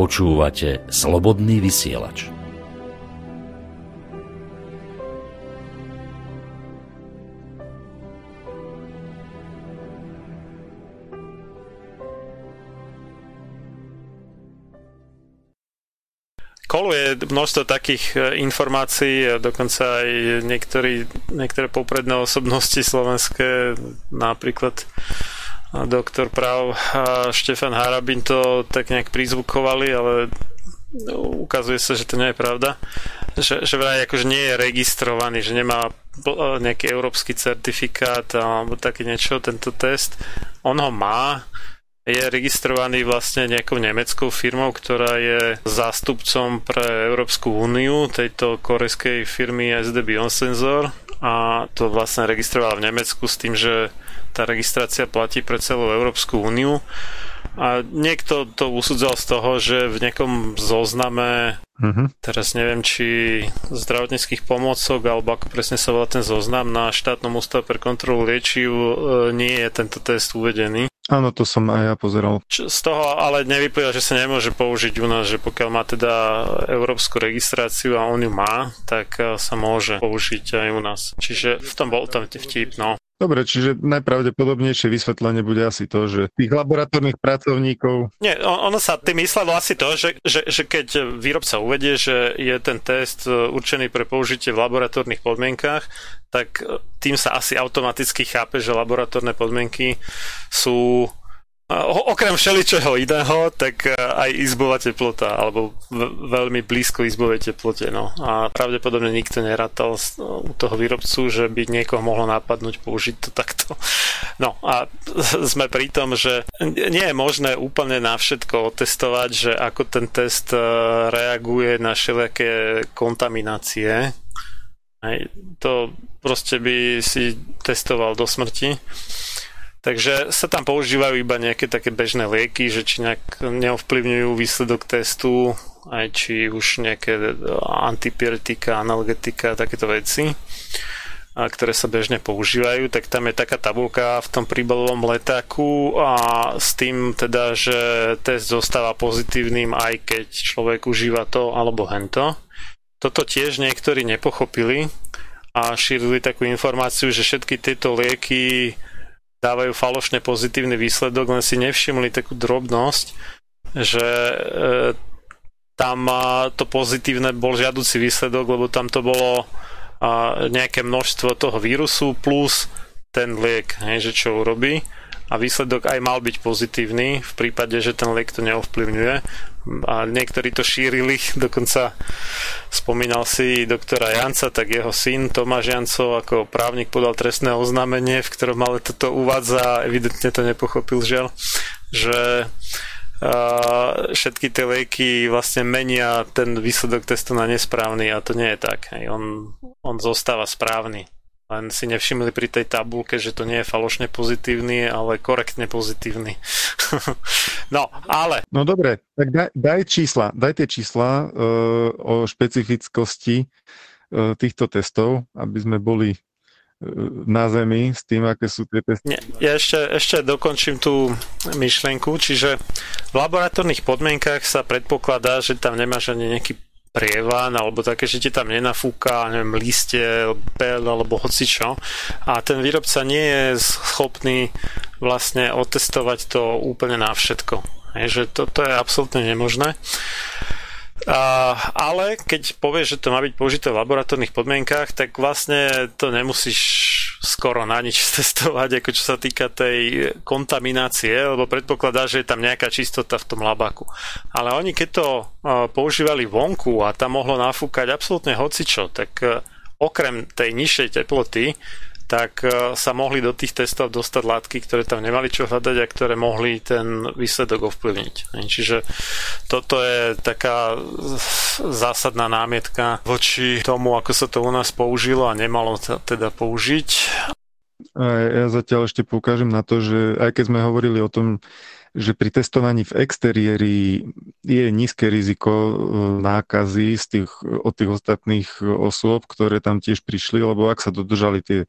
Počúvate Slobodný vysielač. koluje množstvo takých e, informácií, dokonca aj niektorí, niektoré popredné osobnosti slovenské, napríklad doktor práv Štefan Harabin to tak nejak prizvukovali, ale ukazuje sa, že to nie je pravda. Že, že vraj akože nie je registrovaný, že nemá nejaký európsky certifikát alebo také niečo, tento test. On ho má, je registrovaný vlastne nejakou nemeckou firmou, ktorá je zástupcom pre Európsku úniu tejto korejskej firmy SD Biosensor a to vlastne registroval v Nemecku s tým, že tá registrácia platí pre celú Európsku úniu a niekto to usudzal z toho, že v nejakom zozname, uh-huh. teraz neviem, či zdravotníckých pomôcok, alebo ako presne sa volá ten zoznam na štátnom ústave pre kontrolu liečiv, e, nie je tento test uvedený. Áno, to som aj ja pozeral. Z toho ale nevyplýva, že sa nemôže použiť u nás, že pokiaľ má teda európsku registráciu a on ju má, tak e, sa môže použiť aj u nás. Čiže v tom bol tam vtip, no. Dobre, čiže najpravdepodobnejšie vysvetlenie bude asi to, že tých laboratórnych pracovníkov... Nie, ono sa tým myslelo asi to, že, že, že keď výrobca uvedie, že je ten test e, určený pre použitie v laboratórnych podmienkách, tak e, tým sa asi automaticky chápe, že laboratórne podmienky sú okrem všeličoho iného, tak e, aj izbová teplota, alebo veľmi blízko izbovej teplote. No. A pravdepodobne nikto nerátal u toho výrobcu, že by niekoho mohlo napadnúť použiť to takto. No a sme pri tom, že nie je možné úplne na všetko otestovať, že ako ten test e, reaguje na všelijaké kontaminácie. Aj to proste by si testoval do smrti. Takže sa tam používajú iba nejaké také bežné lieky, že či nejak neovplyvňujú výsledok testu, aj či už nejaké antipyretika, analgetika, takéto veci, a ktoré sa bežne používajú, tak tam je taká tabulka v tom príbalovom letáku a s tým teda, že test zostáva pozitívnym, aj keď človek užíva to alebo hento. Toto tiež niektorí nepochopili a šírili takú informáciu, že všetky tieto lieky dávajú falošne pozitívny výsledok, len si nevšimli takú drobnosť, že e, tam to pozitívne bol žiaduci výsledok, lebo tam to bolo a, nejaké množstvo toho vírusu plus ten liek, hej, že čo urobí. A výsledok aj mal byť pozitívny v prípade, že ten liek to neovplyvňuje a niektorí to šírili, dokonca spomínal si doktora Janca, tak jeho syn Tomáš Jancov ako právnik podal trestné oznámenie, v ktorom ale toto uvádza, evidentne to nepochopil žiaľ, že uh, všetky tie lieky vlastne menia ten výsledok testu na nesprávny a to nie je tak. On, on zostáva správny len si nevšimli pri tej tabulke, že to nie je falošne pozitívny, ale korektne pozitívny. no, ale... No dobre, tak daj, daj čísla, daj tie čísla uh, o špecifickosti uh, týchto testov, aby sme boli uh, na zemi s tým, aké sú tie testy. Nie, ja ešte, ešte dokončím tú myšlienku, čiže v laboratórnych podmienkach sa predpokladá, že tam nemáš ani nejaký prievan alebo také, že ti tam nenafúka, neviem, listie, pel alebo hocičo a ten výrobca nie je schopný vlastne otestovať to úplne na všetko. Je, že to, to je absolútne nemožné. Uh, ale keď povieš, že to má byť použité v laboratórnych podmienkách, tak vlastne to nemusíš skoro na nič testovať, ako čo sa týka tej kontaminácie, lebo predpokladá, že je tam nejaká čistota v tom labaku. Ale oni keď to uh, používali vonku a tam mohlo nafúkať absolútne hocičo, tak uh, okrem tej nižšej teploty tak e, sa mohli do tých testov dostať látky, ktoré tam nemali čo hľadať a ktoré mohli ten výsledok ovplyvniť. Čiže toto je taká zásadná námietka voči tomu, ako sa to u nás použilo a nemalo sa teda použiť. Ja zatiaľ ešte poukážem na to, že aj keď sme hovorili o tom, že pri testovaní v exteriéri je nízke riziko e, nákazy z tých, od tých ostatných osôb, ktoré tam tiež prišli, lebo ak sa dodržali tie e,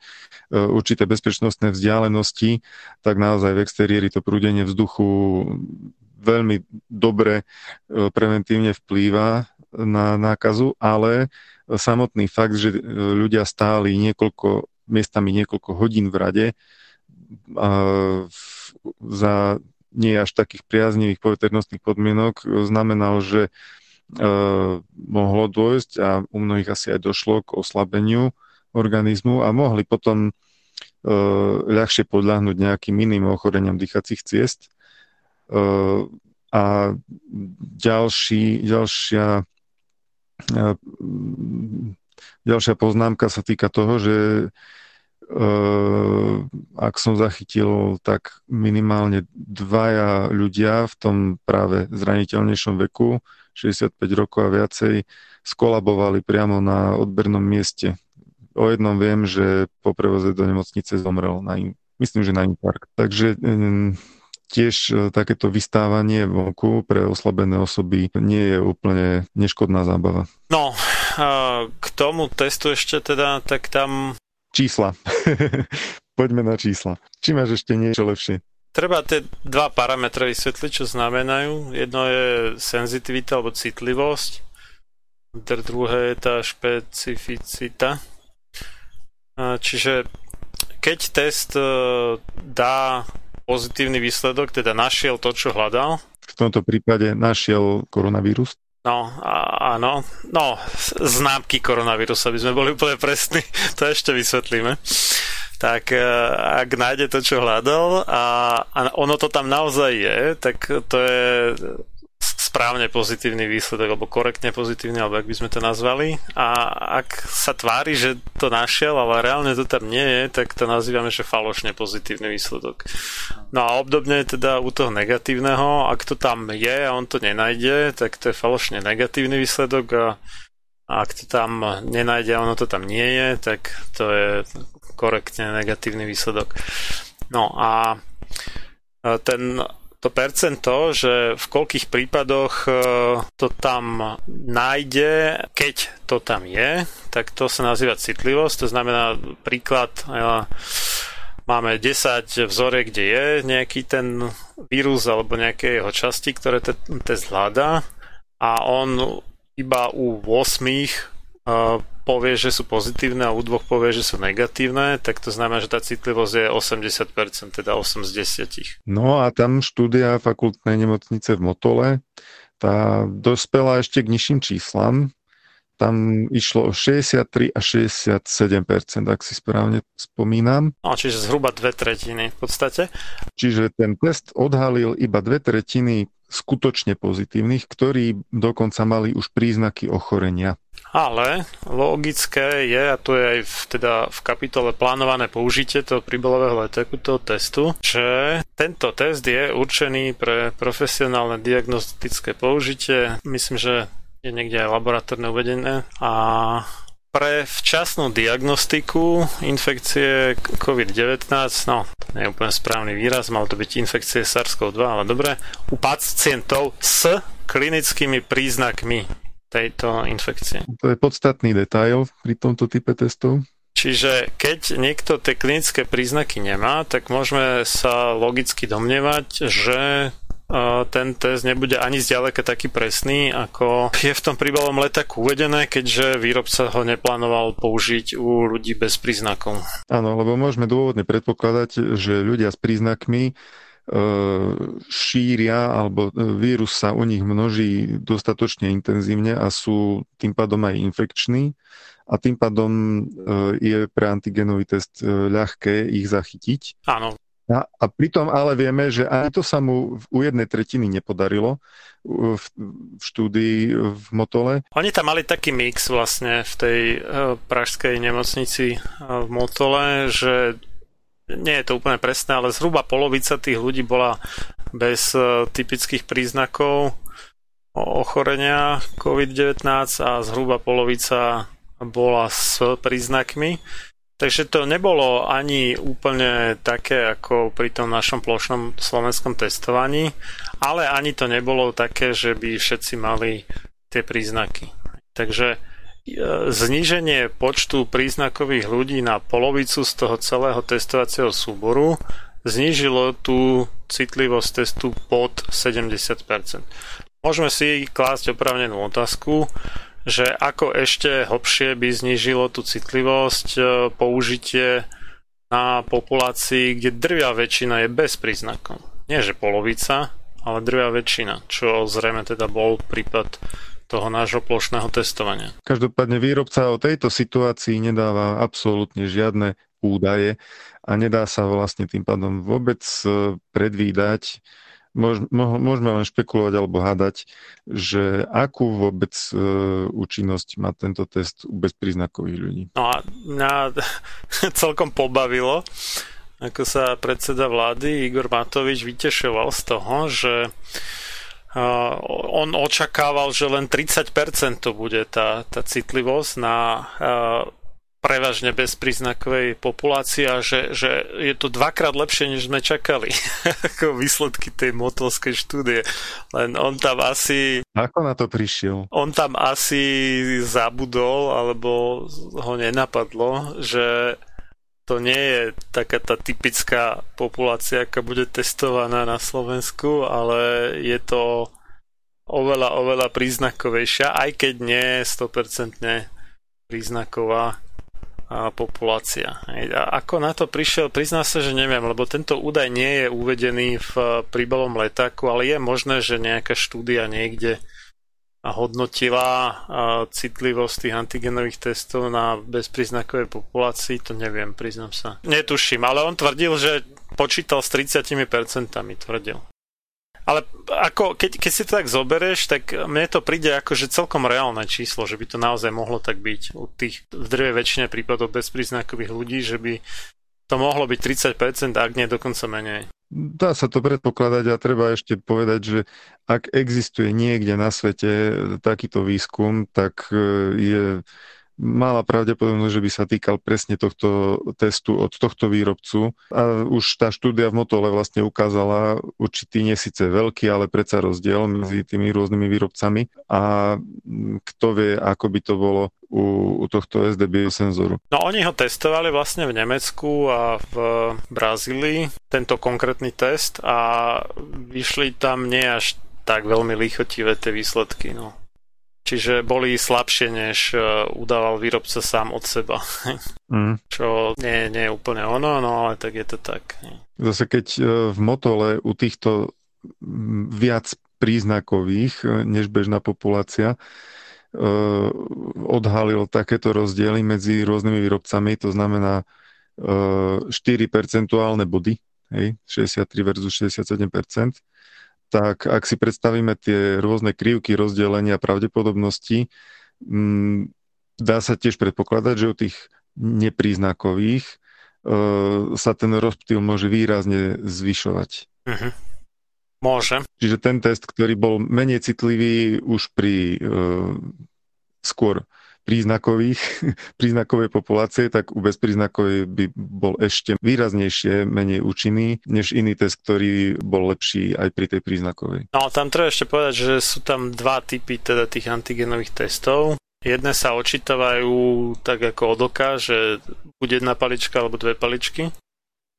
určité bezpečnostné vzdialenosti, tak naozaj v exteriéri to prúdenie vzduchu veľmi dobre e, preventívne vplýva na nákazu, ale samotný fakt, že ľudia stáli niekoľko miestami niekoľko hodín v rade za nie až takých priaznivých poveternostných podmienok znamenalo, že mohlo dôjsť a u mnohých asi aj došlo k oslabeniu organizmu a mohli potom ľahšie podľahnuť nejakým iným ochoreniam dýchacích ciest. A ďalší, ďalšia, ďalšia poznámka sa týka toho, že ak som zachytil, tak minimálne dvaja ľudia v tom práve zraniteľnejšom veku, 65 rokov a viacej, skolabovali priamo na odbernom mieste. O jednom viem, že po prevoze do nemocnice zomrel, na in, myslím, že na infarkt. Takže tiež e, takéto vystávanie vonku pre oslabené osoby nie je úplne neškodná zábava. No, k tomu testu ešte teda, tak tam Čísla. Poďme na čísla. Či máš ešte niečo lepšie? Treba tie dva parametre vysvetliť, čo znamenajú. Jedno je senzitivita alebo citlivosť, druhé je tá špecificita. Čiže keď test e, dá pozitívny výsledok, teda našiel to, čo hľadal. V tomto prípade našiel koronavírus. No, áno. No, známky koronavírusu, aby sme boli úplne presní, to ešte vysvetlíme. Tak e, ak nájde to, čo hľadal a, a ono to tam naozaj je, tak to je správne pozitívny výsledok, alebo korektne pozitívny, alebo ak by sme to nazvali. A ak sa tvári, že to našiel, ale reálne to tam nie je, tak to nazývame, že falošne pozitívny výsledok. No a obdobne teda u toho negatívneho, ak to tam je a on to nenájde, tak to je falošne negatívny výsledok a ak to tam nenájde a ono to tam nie je, tak to je korektne negatívny výsledok. No a ten to percento, že v koľkých prípadoch e, to tam nájde, keď to tam je, tak to sa nazýva citlivosť. To znamená príklad, e, máme 10 vzoriek, kde je nejaký ten vírus alebo nejaké jeho časti, ktoré test hľadá a on iba u 8 povie, že sú pozitívne a u dvoch povie, že sú negatívne, tak to znamená, že tá citlivosť je 80%, teda 8 z 10. No a tam štúdia fakultnej nemocnice v Motole, tá dospela ešte k nižším číslam, tam išlo o 63 a 67% ak si správne spomínam. No, čiže zhruba dve tretiny v podstate. Čiže ten test odhalil iba dve tretiny skutočne pozitívnych, ktorí dokonca mali už príznaky ochorenia. Ale logické je, a to je aj v, teda v kapitole plánované použitie toho príbalového toho testu, že tento test je určený pre profesionálne diagnostické použitie. Myslím, že je niekde aj laboratórne uvedené a pre včasnú diagnostiku infekcie COVID-19, no, to nie je úplne správny výraz, mal to byť infekcie SARS-CoV-2, ale dobre, u pacientov s klinickými príznakmi tejto infekcie. To je podstatný detail pri tomto type testov. Čiže keď niekto tie klinické príznaky nemá, tak môžeme sa logicky domnievať, že ten test nebude ani zďaleka taký presný, ako je v tom príbalom letaku uvedené, keďže výrobca ho neplánoval použiť u ľudí bez príznakov. Áno, lebo môžeme dôvodne predpokladať, že ľudia s príznakmi E, šíria alebo e, vírus sa u nich množí dostatočne intenzívne a sú tým pádom aj infekční a tým pádom e, je pre antigenový test ľahké ich zachytiť. Áno. A, a pritom ale vieme, že ani to sa mu u jednej tretiny nepodarilo v, v štúdii v Motole. Oni tam mali taký mix vlastne v tej pražskej nemocnici v Motole, že nie je to úplne presné, ale zhruba polovica tých ľudí bola bez e, typických príznakov ochorenia COVID-19 a zhruba polovica bola s príznakmi. Takže to nebolo ani úplne také ako pri tom našom plošnom slovenskom testovaní, ale ani to nebolo také, že by všetci mali tie príznaky. Takže zníženie počtu príznakových ľudí na polovicu z toho celého testovacieho súboru znížilo tú citlivosť testu pod 70%. Môžeme si klásť opravnenú otázku, že ako ešte hlbšie by znížilo tú citlivosť e, použitie na populácii, kde drvia väčšina je bez príznakov. Nie že polovica, ale drvia väčšina, čo zrejme teda bol prípad toho nášho plošného testovania. Každopádne výrobca o tejto situácii nedáva absolútne žiadne údaje a nedá sa vlastne tým pádom vôbec e, predvídať, môžeme len špekulovať alebo hádať, že akú vôbec e, účinnosť má tento test u bezpríznakových ľudí. No a mňa celkom pobavilo, ako sa predseda vlády Igor Matovič vytešoval z toho, že on očakával, že len 30% to bude tá, tá citlivosť na prevažne bezpríznakovej populácii a že, že je to dvakrát lepšie, než sme čakali ako výsledky tej motolskej štúdie. Len on tam asi... Ako na to prišiel? On tam asi zabudol, alebo ho nenapadlo, že to nie je taká tá typická populácia, aká bude testovaná na Slovensku, ale je to oveľa, oveľa príznakovejšia, aj keď nie 100% príznaková populácia. A ako na to prišiel, prizná sa, že neviem, lebo tento údaj nie je uvedený v príbalom letáku, ale je možné, že nejaká štúdia niekde hodnotila citlivosť tých antigenových testov na bezpríznakovej populácii, to neviem, priznám sa. Netuším, ale on tvrdil, že počítal s 30%, tvrdil. Ale ako, keď, keď si to tak zoberieš, tak mne to príde ako že celkom reálne číslo, že by to naozaj mohlo tak byť u tých v drvej väčšine prípadov bezpríznakových ľudí, že by to mohlo byť 30%, ak nie dokonca menej. Dá sa to predpokladať a treba ešte povedať, že ak existuje niekde na svete takýto výskum, tak e, je malá pravdepodobnosť, že by sa týkal presne tohto testu od tohto výrobcu. A už tá štúdia v Motole vlastne ukázala určitý, nie síce veľký, ale predsa rozdiel medzi tými rôznymi výrobcami. A kto vie, ako by to bolo u, u tohto SD biosenzoru. No oni ho testovali vlastne v Nemecku a v Brazílii, tento konkrétny test a vyšli tam nie až tak veľmi lichotivé tie výsledky. No. Čiže boli slabšie, než e, udával výrobca sám od seba. Mm. Čo nie, nie je úplne ono, no ale tak je to tak. Zase keď e, v Motole u týchto viac príznakových, e, než bežná populácia, odhalil takéto rozdiely medzi rôznymi výrobcami, to znamená 4 percentuálne body, hej, 63 versus 67 tak ak si predstavíme tie rôzne krivky rozdelenia pravdepodobnosti, mm, dá sa tiež predpokladať, že u tých nepríznakových e, sa ten rozptýl môže výrazne zvyšovať. Uh-huh. Môže. Čiže ten test, ktorý bol menej citlivý už pri e, skôr príznakových, príznakovej populácie, tak u bezpríznakovej by bol ešte výraznejšie menej účinný, než iný test, ktorý bol lepší aj pri tej príznakovej. No tam treba ešte povedať, že sú tam dva typy teda tých antigenových testov. Jedné sa očítavajú tak ako od oka, že bude jedna palička alebo dve paličky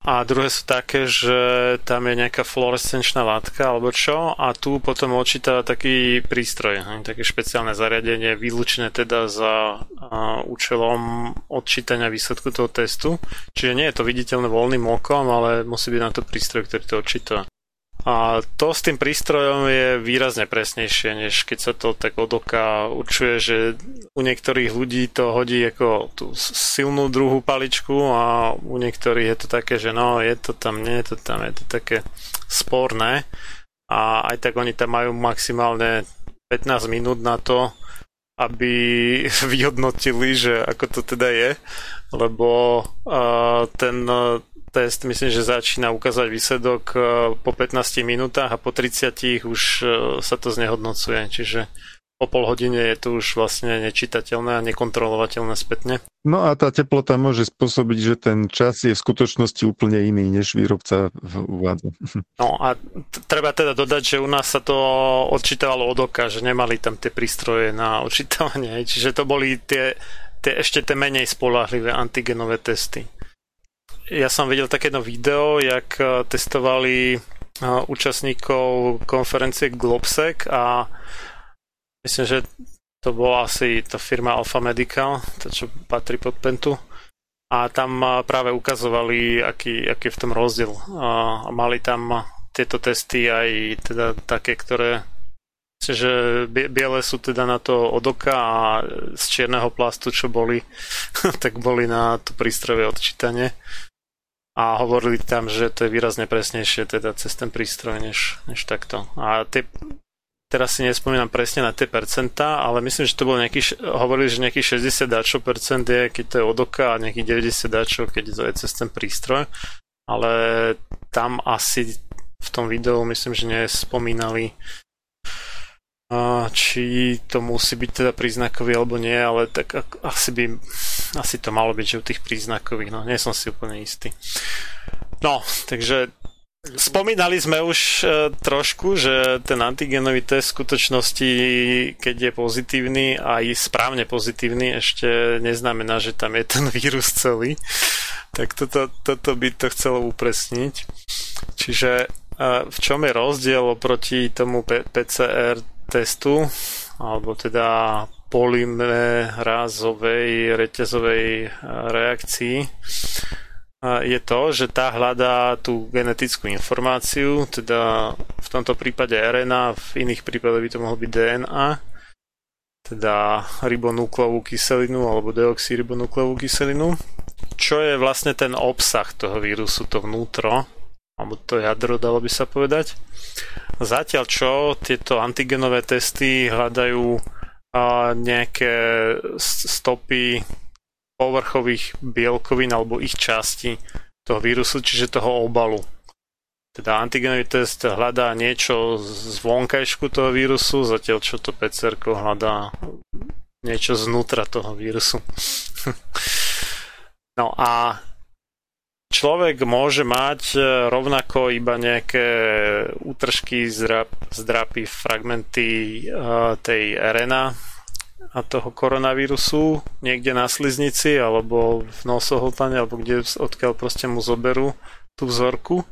a druhé sú také, že tam je nejaká fluorescenčná látka alebo čo a tu potom odčítava taký prístroj, také špeciálne zariadenie vylúčené teda za účelom odčítania výsledku toho testu. Čiže nie je to viditeľné voľným okom, ale musí byť na to prístroj, ktorý to odčíta. A to s tým prístrojom je výrazne presnejšie, než keď sa to tak od oka určuje, že u niektorých ľudí to hodí ako tú silnú druhú paličku a u niektorých je to také, že no, je to tam, nie je to tam, je to také sporné. A aj tak oni tam majú maximálne 15 minút na to, aby vyhodnotili, že ako to teda je, lebo uh, ten test myslím, že začína ukázať výsledok e, po 15 minútach a po 30 už e, sa to znehodnocuje, čiže po pol hodine je to už vlastne nečitateľné a nekontrolovateľné spätne. No a tá teplota môže spôsobiť, že ten čas je v skutočnosti úplne iný, než výrobca uvádza. No a t- treba teda dodať, že u nás sa to odčítavalo od oka, že nemali tam tie prístroje na odčítavanie, čiže to boli tie, tie ešte tie menej spolahlivé antigenové testy ja som videl také jedno video, jak eh, testovali eh, účastníkov konferencie Globsec a myslím, že to bola asi tá firma Alpha Medical, to čo patrí pod Pentu. A tam eh, práve ukazovali, aký, aký je v tom rozdiel. A mali tam tieto testy aj teda také, ktoré že biele sú teda na to od oka a z čierneho plastu, čo boli, tak boli na to prístrojové odčítanie. A hovorili tam, že to je výrazne presnejšie teda cez ten prístroj, než, než takto. A tie, teraz si nespomínam presne na tie percentá, ale myslím, že to bolo nejaký, hovorili, že nejakých 60 dačo percent je, keď to je od oka a nejakých 90 dačo, keď to je cez ten prístroj. Ale tam asi v tom videu myslím, že nespomínali či to musí byť teda príznakový alebo nie, ale tak asi by asi to malo byť, že u tých príznakových, no nie som si úplne istý. No, takže spomínali sme už e, trošku, že ten antigenový test v skutočnosti, keď je pozitívny a aj správne pozitívny, ešte neznamená, že tam je ten vírus celý. Tak toto, toto by to chcelo upresniť. Čiže e, v čom je rozdiel oproti tomu PCR testu, alebo teda polymerázovej reťazovej eh, reakcii. Eh, je to, že tá hľadá tú genetickú informáciu, teda v tomto prípade RNA, v iných prípadoch by to mohlo byť DNA, teda ribonukleovú kyselinu alebo deoxyribonukleovú kyselinu, čo je vlastne ten obsah toho vírusu, to vnútro, alebo to jadro, dalo by sa povedať. Zatiaľ čo tieto antigenové testy hľadajú nejaké stopy povrchových bielkovín alebo ich časti toho vírusu, čiže toho obalu. Teda antigenový test hľadá niečo z vonkajšku toho vírusu, zatiaľ čo to PCR hľadá niečo znútra toho vírusu. no a človek môže mať e, rovnako iba nejaké útržky, zdrap, zdrapy, fragmenty uh, tej RNA a toho koronavírusu niekde na sliznici alebo v nosohltane alebo kde odkiaľ proste mu zoberú tú vzorku.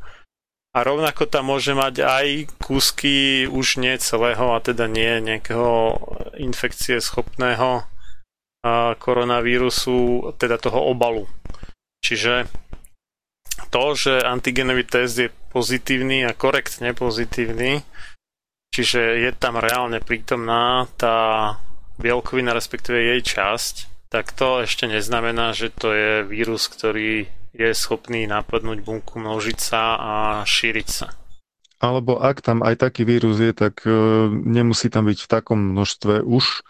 A rovnako tam môže mať aj kúsky už nie celého a teda nie nejakého infekcie schopného koronavírusu, teda toho obalu. Čiže to, že antigenový test je pozitívny a korektne pozitívny, čiže je tam reálne prítomná tá bielkovina, respektíve jej časť, tak to ešte neznamená, že to je vírus, ktorý je schopný napadnúť bunku, množiť sa a šíriť sa. Alebo ak tam aj taký vírus je, tak e, nemusí tam byť v takom množstve už,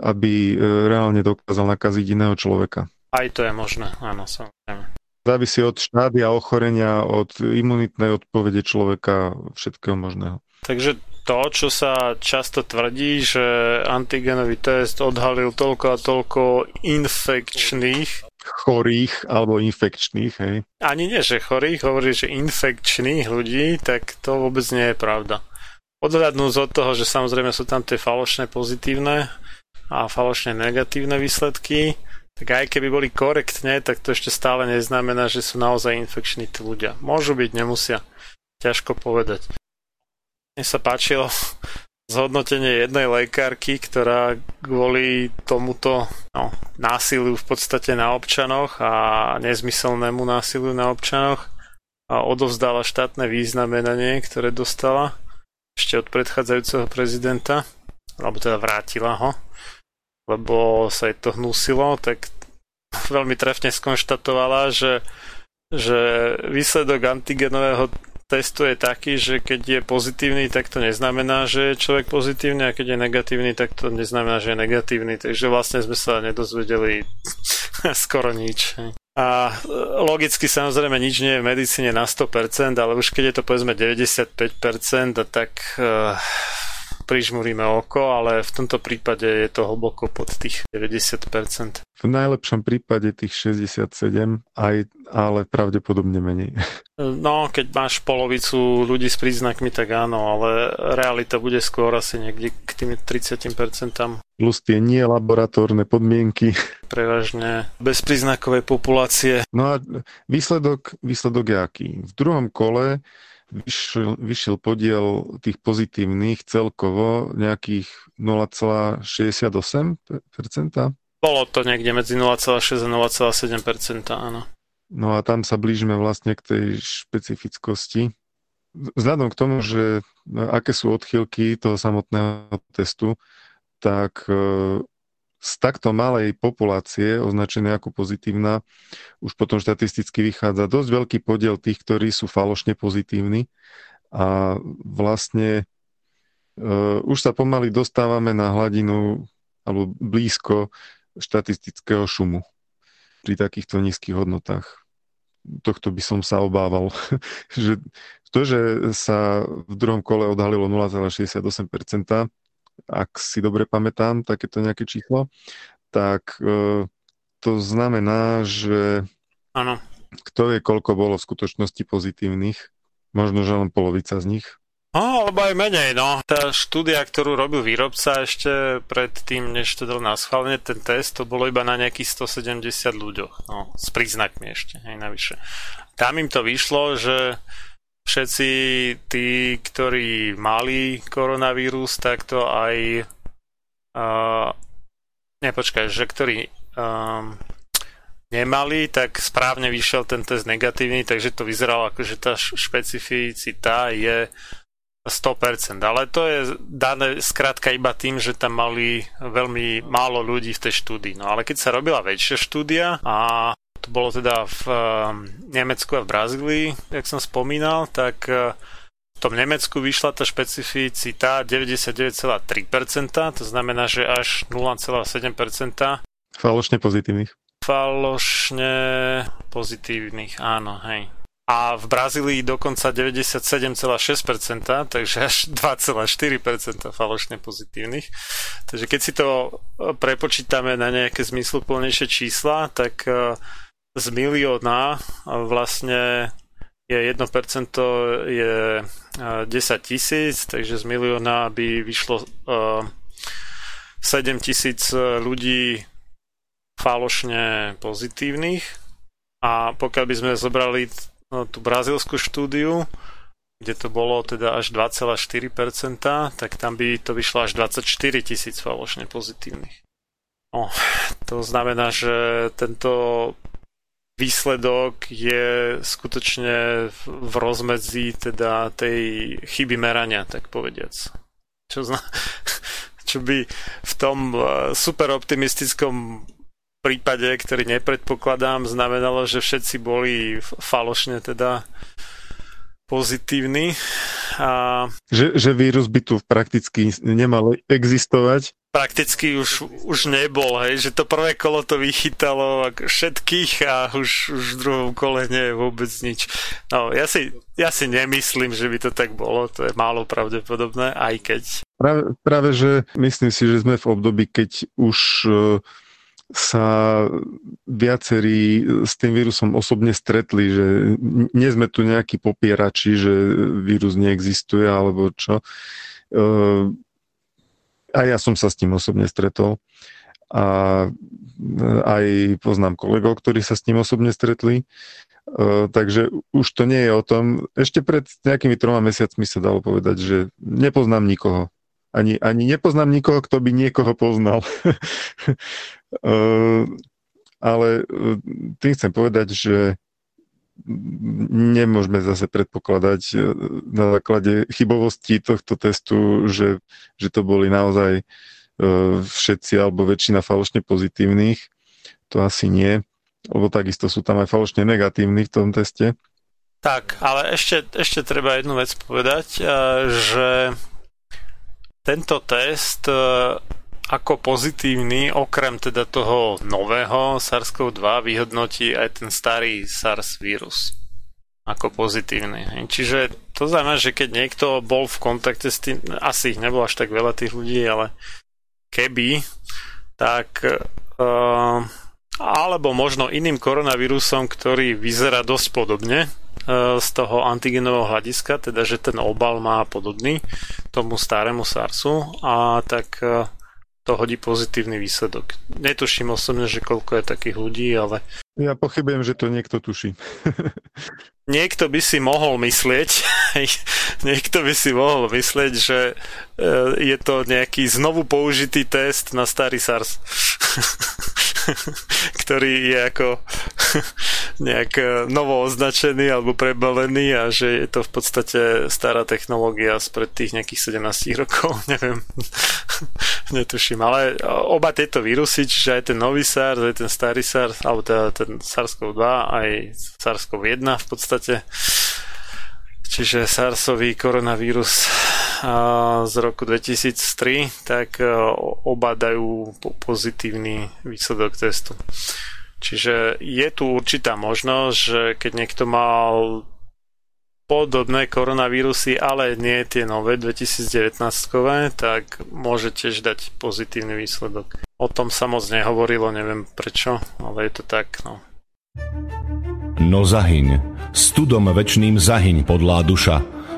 aby e, reálne dokázal nakaziť iného človeka. Aj to je možné, áno, samozrejme. Závisí od štádia ochorenia, od imunitnej odpovede človeka, všetkého možného. Takže to, čo sa často tvrdí, že antigenový test odhalil toľko a toľko infekčných chorých alebo infekčných, hej. Ani nie, že chorých, hovorí, že infekčných ľudí, tak to vôbec nie je pravda. Odhľadnúť od toho, že samozrejme sú tam tie falošné pozitívne a falošne negatívne výsledky, tak aj keby boli korektne, tak to ešte stále neznamená, že sú naozaj infekční tí ľudia. Môžu byť, nemusia. Ťažko povedať. Mne sa páčilo zhodnotenie jednej lekárky, ktorá kvôli tomuto no, násiliu v podstate na občanoch a nezmyselnému násiliu na občanoch a odovzdala štátne významenanie, ktoré dostala ešte od predchádzajúceho prezidenta, alebo teda vrátila ho lebo sa jej to hnusilo, tak veľmi trefne skonštatovala, že, že výsledok antigenového testu je taký, že keď je pozitívny, tak to neznamená, že je človek pozitívny a keď je negatívny, tak to neznamená, že je negatívny. Takže vlastne sme sa nedozvedeli skoro nič. A logicky samozrejme nič nie je v medicíne na 100%, ale už keď je to povedzme 95%, tak uh, prižmuríme oko, ale v tomto prípade je to hlboko pod tých 90%. V najlepšom prípade tých 67, aj, ale pravdepodobne menej. No, keď máš polovicu ľudí s príznakmi, tak áno, ale realita bude skôr asi niekde k tým 30%. Plus tie nie laboratórne podmienky. Prevažne bezpríznakovej populácie. No a výsledok, výsledok je aký? V druhom kole vyšiel, vyšiel podiel tých pozitívnych celkovo nejakých 0,68%. Bolo to niekde medzi 0,6 a 0,7%, áno. No a tam sa blížime vlastne k tej špecifickosti vzhľadom k tomu, že aké sú odchýlky toho samotného testu, tak z takto malej populácie, označenej ako pozitívna, už potom štatisticky vychádza dosť veľký podiel tých, ktorí sú falošne pozitívni a vlastne uh, už sa pomaly dostávame na hladinu alebo blízko štatistického šumu pri takýchto nízkych hodnotách. Tohto by som sa obával. že to, že sa v druhom kole odhalilo 0,68%, ak si dobre pamätám, takéto nejaké číslo, tak e, to znamená, že Áno. kto vie, koľko bolo v skutočnosti pozitívnych, možno, že len polovica z nich. No, alebo aj menej, no. Tá štúdia, ktorú robil výrobca ešte pred tým, než to dal na schválenie, ten test, to bolo iba na nejakých 170 ľuďoch, no, s príznakmi ešte, aj navyše. Tam im to vyšlo, že všetci tí, ktorí mali koronavírus, tak to aj uh, nepočkaj, že ktorí um, nemali, tak správne vyšiel ten test negatívny, takže to vyzeralo ako, že tá špecificita je 100%, ale to je dané skrátka iba tým, že tam mali veľmi málo ľudí v tej štúdii. No ale keď sa robila väčšia štúdia a to bolo teda v uh, Nemecku a v Brazílii, jak som spomínal, tak uh, v tom Nemecku vyšla tá špecificita 99,3%, to znamená, že až 0,7% falošne pozitívnych. Falošne pozitívnych, áno, hej. A v Brazílii dokonca 97,6%, takže až 2,4% falošne pozitívnych. Takže keď si to prepočítame na nejaké zmysluplnejšie čísla, tak z milióna vlastne je 1% je 10 tisíc, takže z milióna by vyšlo 7 tisíc ľudí falošne pozitívnych a pokiaľ by sme zobrali no, tú brazilskú štúdiu, kde to bolo teda až 2,4%, tak tam by to vyšlo až 24 tisíc falošne pozitívnych. No, to znamená, že tento výsledok je skutočne v rozmedzi teda tej chyby merania, tak povediac. Čo, zna, čo by v tom e, super optimistickom prípade, ktorý nepredpokladám, znamenalo, že všetci boli falošne teda pozitívni. A... Že, že vírus by tu prakticky nemal existovať? prakticky už, už nebol, hej, že to prvé kolo to vychytalo všetkých a už, už v druhom kole nie je vôbec nič. No, ja si, ja si nemyslím, že by to tak bolo, to je málo pravdepodobné, aj keď. Práve, práve že myslím si, že sme v období, keď už e, sa viacerí s tým vírusom osobne stretli, že nie sme tu nejakí popierači, že vírus neexistuje alebo čo a ja som sa s tým osobne stretol a aj poznám kolegov, ktorí sa s tým osobne stretli. Takže už to nie je o tom. Ešte pred nejakými troma mesiacmi sa dalo povedať, že nepoznám nikoho. Ani, ani nepoznám nikoho, kto by niekoho poznal. uh, ale uh, tým chcem povedať, že nemôžeme zase predpokladať e, na základe chybovosti tohto testu, že, že to boli naozaj e, všetci alebo väčšina falošne pozitívnych. To asi nie, lebo takisto sú tam aj falošne negatívni v tom teste. Tak, ale ešte, ešte treba jednu vec povedať, e, že tento test ako pozitívny, okrem teda toho nového SARS-CoV-2 vyhodnotí aj ten starý SARS vírus ako pozitívny. Čiže to znamená, že keď niekto bol v kontakte s tým, asi ich nebolo až tak veľa tých ľudí, ale keby, tak uh, alebo možno iným koronavírusom, ktorý vyzerá dosť podobne uh, z toho antigenového hľadiska, teda že ten obal má podobný tomu starému SARSu a tak uh, to hodí pozitívny výsledok. Netuším osobne, že koľko je takých ľudí, ale... Ja pochybujem, že to niekto tuší. niekto by si mohol myslieť, niekto by si mohol myslieť, že e, je to nejaký znovu použitý test na starý SARS, ktorý je ako nejak e, novo označený alebo prebalený a že je to v podstate stará technológia spred tých nejakých 17 rokov, neviem, netuším, ale oba tieto vírusy, čiže aj ten nový SARS, aj ten starý SARS, alebo teda ten SARS-CoV-2, aj SARS-CoV-1 v podstate, čiže SARSový koronavírus z roku 2003, tak e, oba dajú pozitívny výsledok testu. Čiže je tu určitá možnosť, že keď niekto mal podobné koronavírusy, ale nie tie nové 2019-kové, tak môže tiež dať pozitívny výsledok. O tom sa moc nehovorilo, neviem prečo, ale je to tak, no. No zahyň, studom večným zahyň podlá duša,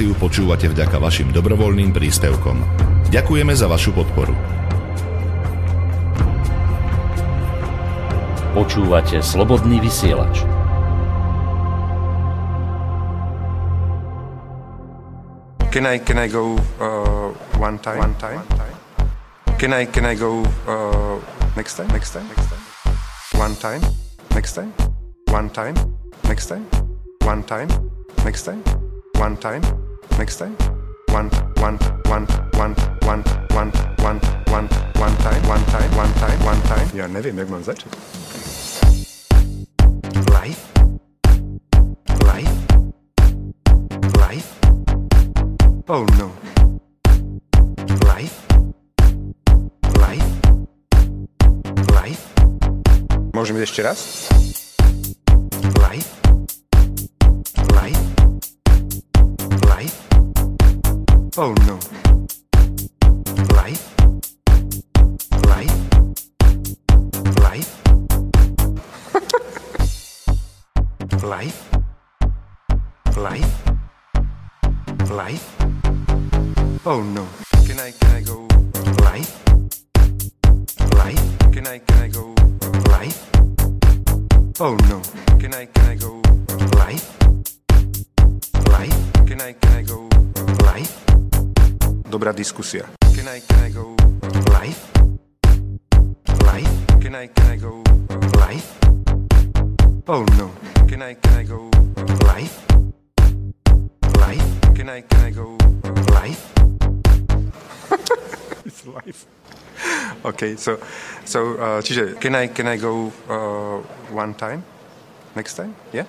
Reláciu počúvate vďaka vašim dobrovoľným príspevkom. Ďakujeme za vašu podporu. Počúvate slobodný vysielač. Can I can I go uh, one time? One time? Can I can I go uh, next time? Next time? Next time? One time? Next time? One time? Next time? One time? Next time? One time? Next time? One one one one one one one one one time? One time? One time? One time? Ja neviem, jak mám začať. Life? Can I can I go life? Life? Can I can I go life? Oh no. Can I can I go life? Life? Can I can I go life? it's life. Okay, so so uh, čiže can I can I go uh, one time? Next time? Yeah?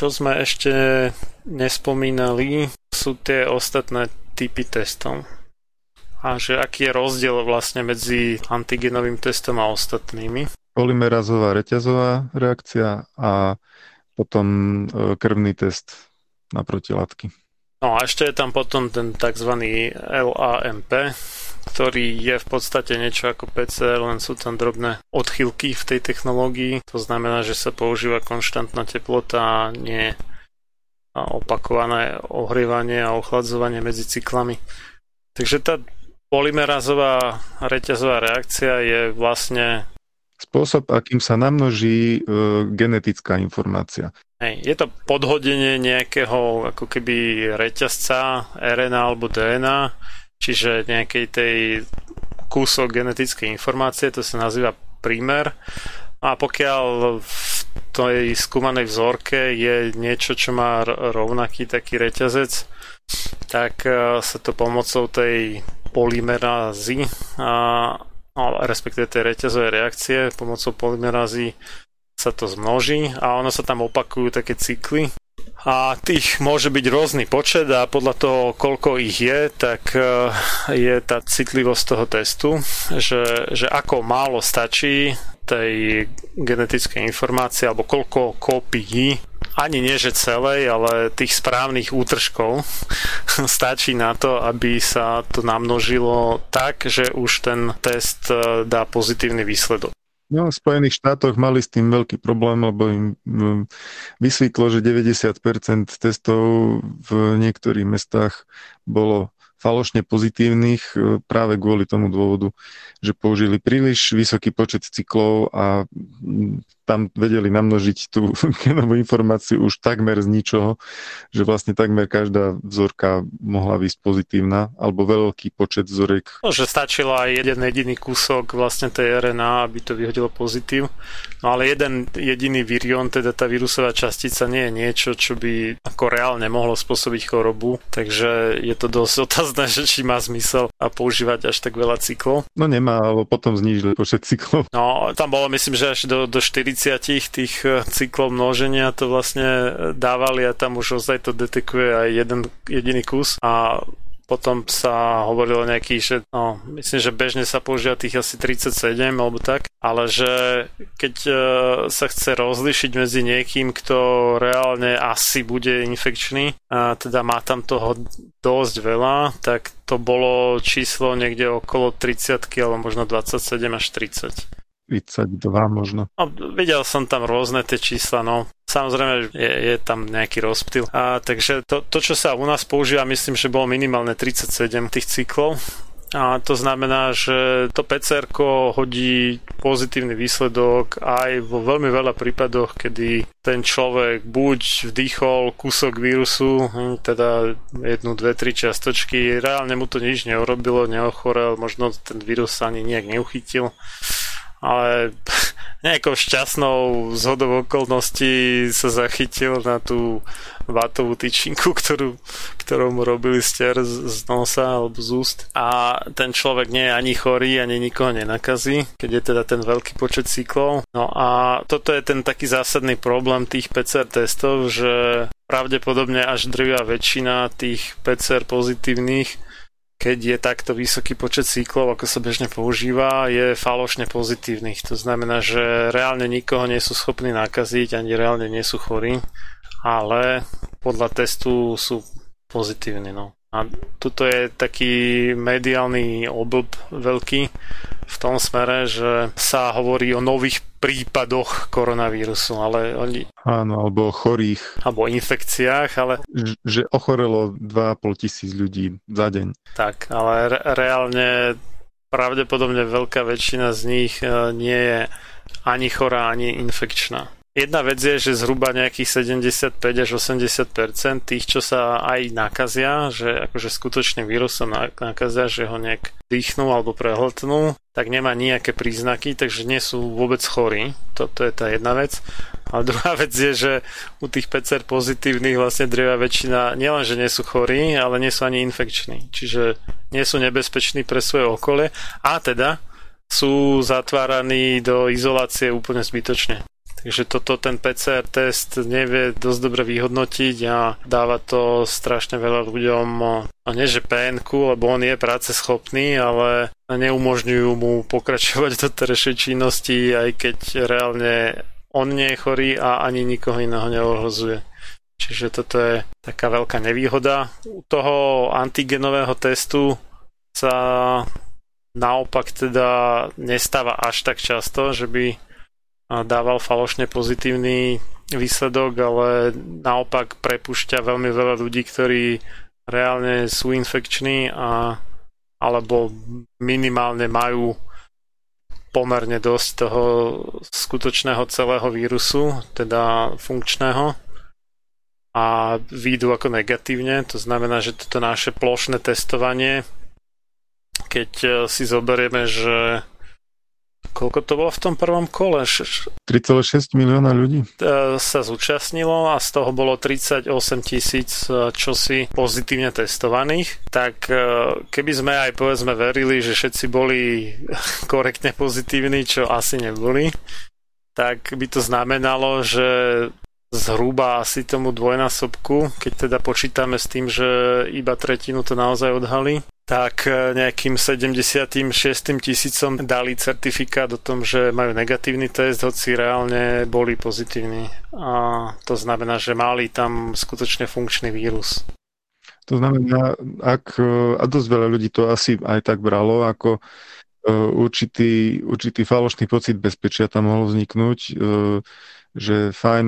Čo sme ešte nespomínali, sú tie ostatné typy testov. A že aký je rozdiel vlastne medzi antigenovým testom a ostatnými. Polymerazová reťazová reakcia a potom e, krvný test na protilátky. No a ešte je tam potom ten tzv. LAMP, ktorý je v podstate niečo ako PCR, len sú tam drobné odchylky v tej technológii. To znamená, že sa používa konštantná teplota a nie opakované ohrievanie a ochladzovanie medzi cyklami. Takže tá polymerazová reťazová reakcia je vlastne spôsob, akým sa namnoží e, genetická informácia. Hej, je to podhodenie nejakého ako keby reťazca RNA alebo DNA čiže nejakej tej kúsok genetickej informácie, to sa nazýva prímer. A pokiaľ v tej skúmanej vzorke je niečo, čo má rovnaký taký reťazec, tak e, sa to pomocou tej polymerázy, a, respektíve tej reťazovej reakcie, pomocou polymerázy sa to zmnoží a ono sa tam opakujú také cykly a tých môže byť rôzny počet a podľa toho, koľko ich je, tak e, je tá citlivosť toho testu, že, že ako málo stačí tej genetickej informácie alebo koľko kópií ani nie že celej, ale tých správnych útržkov stačí na to, aby sa to namnožilo tak, že už ten test e, dá pozitívny výsledok. No, v Spojených štátoch mali s tým veľký problém, lebo im mm, vysvetlo, že 90% testov v niektorých mestách bolo falošne pozitívnych e, práve kvôli tomu dôvodu, že použili príliš vysoký počet cyklov a mm, tam vedeli namnožiť tú genovú informáciu už takmer z ničoho, že vlastne takmer každá vzorka mohla byť pozitívna, alebo veľký počet vzoriek. No, že stačilo aj jeden jediný kúsok vlastne tej RNA, aby to vyhodilo pozitív. No ale jeden jediný virion, teda tá vírusová častica nie je niečo, čo by ako reálne mohlo spôsobiť chorobu, takže je to dosť otázne, že či má zmysel a používať až tak veľa cyklov. No nemá, alebo potom znížili počet cyklov. No, tam bolo myslím, že až do, do 40 tých eh, cyklov množenia to vlastne eh, dávali a tam už ozaj to detekuje aj jeden jediný kus a potom sa hovorilo nejaký, že no, myslím, že bežne sa používa tých asi 37 alebo tak, ale že keď uh, sa chce rozlišiť medzi niekým, kto reálne asi bude infekčný, a teda má tam toho dosť veľa, tak to bolo číslo niekde okolo 30 alebo možno 27 až 30. 32 možno. No, videl som tam rôzne tie čísla, no. Samozrejme, je, je tam nejaký rozptyl. A, takže to, to, čo sa u nás používa, myslím, že bolo minimálne 37 tých cyklov. A to znamená, že to PCR hodí pozitívny výsledok aj vo veľmi veľa prípadoch, kedy ten človek buď vdýchol kúsok vírusu, hm, teda jednu, dve, tri čiastočky, reálne mu to nič neurobilo, neochorel, možno ten vírus sa ani nejak neuchytil ale nejakou šťastnou zhodou okolností sa zachytil na tú vatovú tyčinku, ktorú, ktorú mu robili stier z, z nosa alebo z úst. A ten človek nie je ani chorý, ani nikoho nenakazí, keď je teda ten veľký počet cyklov. No a toto je ten taký zásadný problém tých PCR testov, že pravdepodobne až drvia väčšina tých PCR pozitívnych keď je takto vysoký počet cyklov, ako sa bežne používa, je falošne pozitívnych. To znamená, že reálne nikoho nie sú schopní nakaziť, ani reálne nie sú chorí, ale podľa testu sú pozitívni. No. A toto je taký mediálny oblb veľký v tom smere, že sa hovorí o nových prípadoch koronavírusu, ale oni... Áno, alebo o chorých. Alebo o infekciách, ale... Že ochorelo 2,5 tisíc ľudí za deň. Tak, ale re- reálne pravdepodobne veľká väčšina z nich e, nie je ani chorá, ani infekčná. Jedna vec je, že zhruba nejakých 75 až 80% tých, čo sa aj nakazia, že akože skutočným vírusom nakazia, že ho nejak dýchnú alebo prehltnú, tak nemá nejaké príznaky, takže nie sú vôbec chorí. Toto je tá jedna vec. A druhá vec je, že u tých PCR pozitívnych vlastne drevia väčšina nielen, že nie sú chorí, ale nie sú ani infekční. Čiže nie sú nebezpeční pre svoje okolie a teda sú zatváraní do izolácie úplne zbytočne. Takže toto ten PCR test nevie dosť dobre vyhodnotiť a dáva to strašne veľa ľuďom, a nie že PNK, lebo on je práce schopný, ale neumožňujú mu pokračovať do terejšej činnosti, aj keď reálne on nie je chorý a ani nikoho iného neohrozuje. Čiže toto je taká veľká nevýhoda. U toho antigenového testu sa naopak teda nestáva až tak často, že by dával falošne pozitívny výsledok, ale naopak prepušťa veľmi veľa ľudí, ktorí reálne sú infekční a alebo minimálne majú pomerne dosť toho skutočného celého vírusu, teda funkčného a výjdu ako negatívne. To znamená, že toto naše plošné testovanie, keď si zoberieme, že Koľko to bolo v tom prvom kole? 3,6 milióna ľudí e, sa zúčastnilo a z toho bolo 38 tisíc e, čosi pozitívne testovaných. Tak e, keby sme aj povedzme verili, že všetci boli korektne pozitívni, čo asi neboli, tak by to znamenalo, že zhruba asi tomu dvojnásobku, keď teda počítame s tým, že iba tretinu to naozaj odhali, tak e, nejakým 76 tisícom dali certifikát o tom, že majú negatívny test, hoci reálne boli pozitívni. A to znamená, že mali tam skutočne funkčný vírus. To znamená, ak, e, a dosť veľa ľudí to asi aj tak bralo, ako e, určitý, určitý falošný pocit bezpečia tam mohol vzniknúť, že fajn,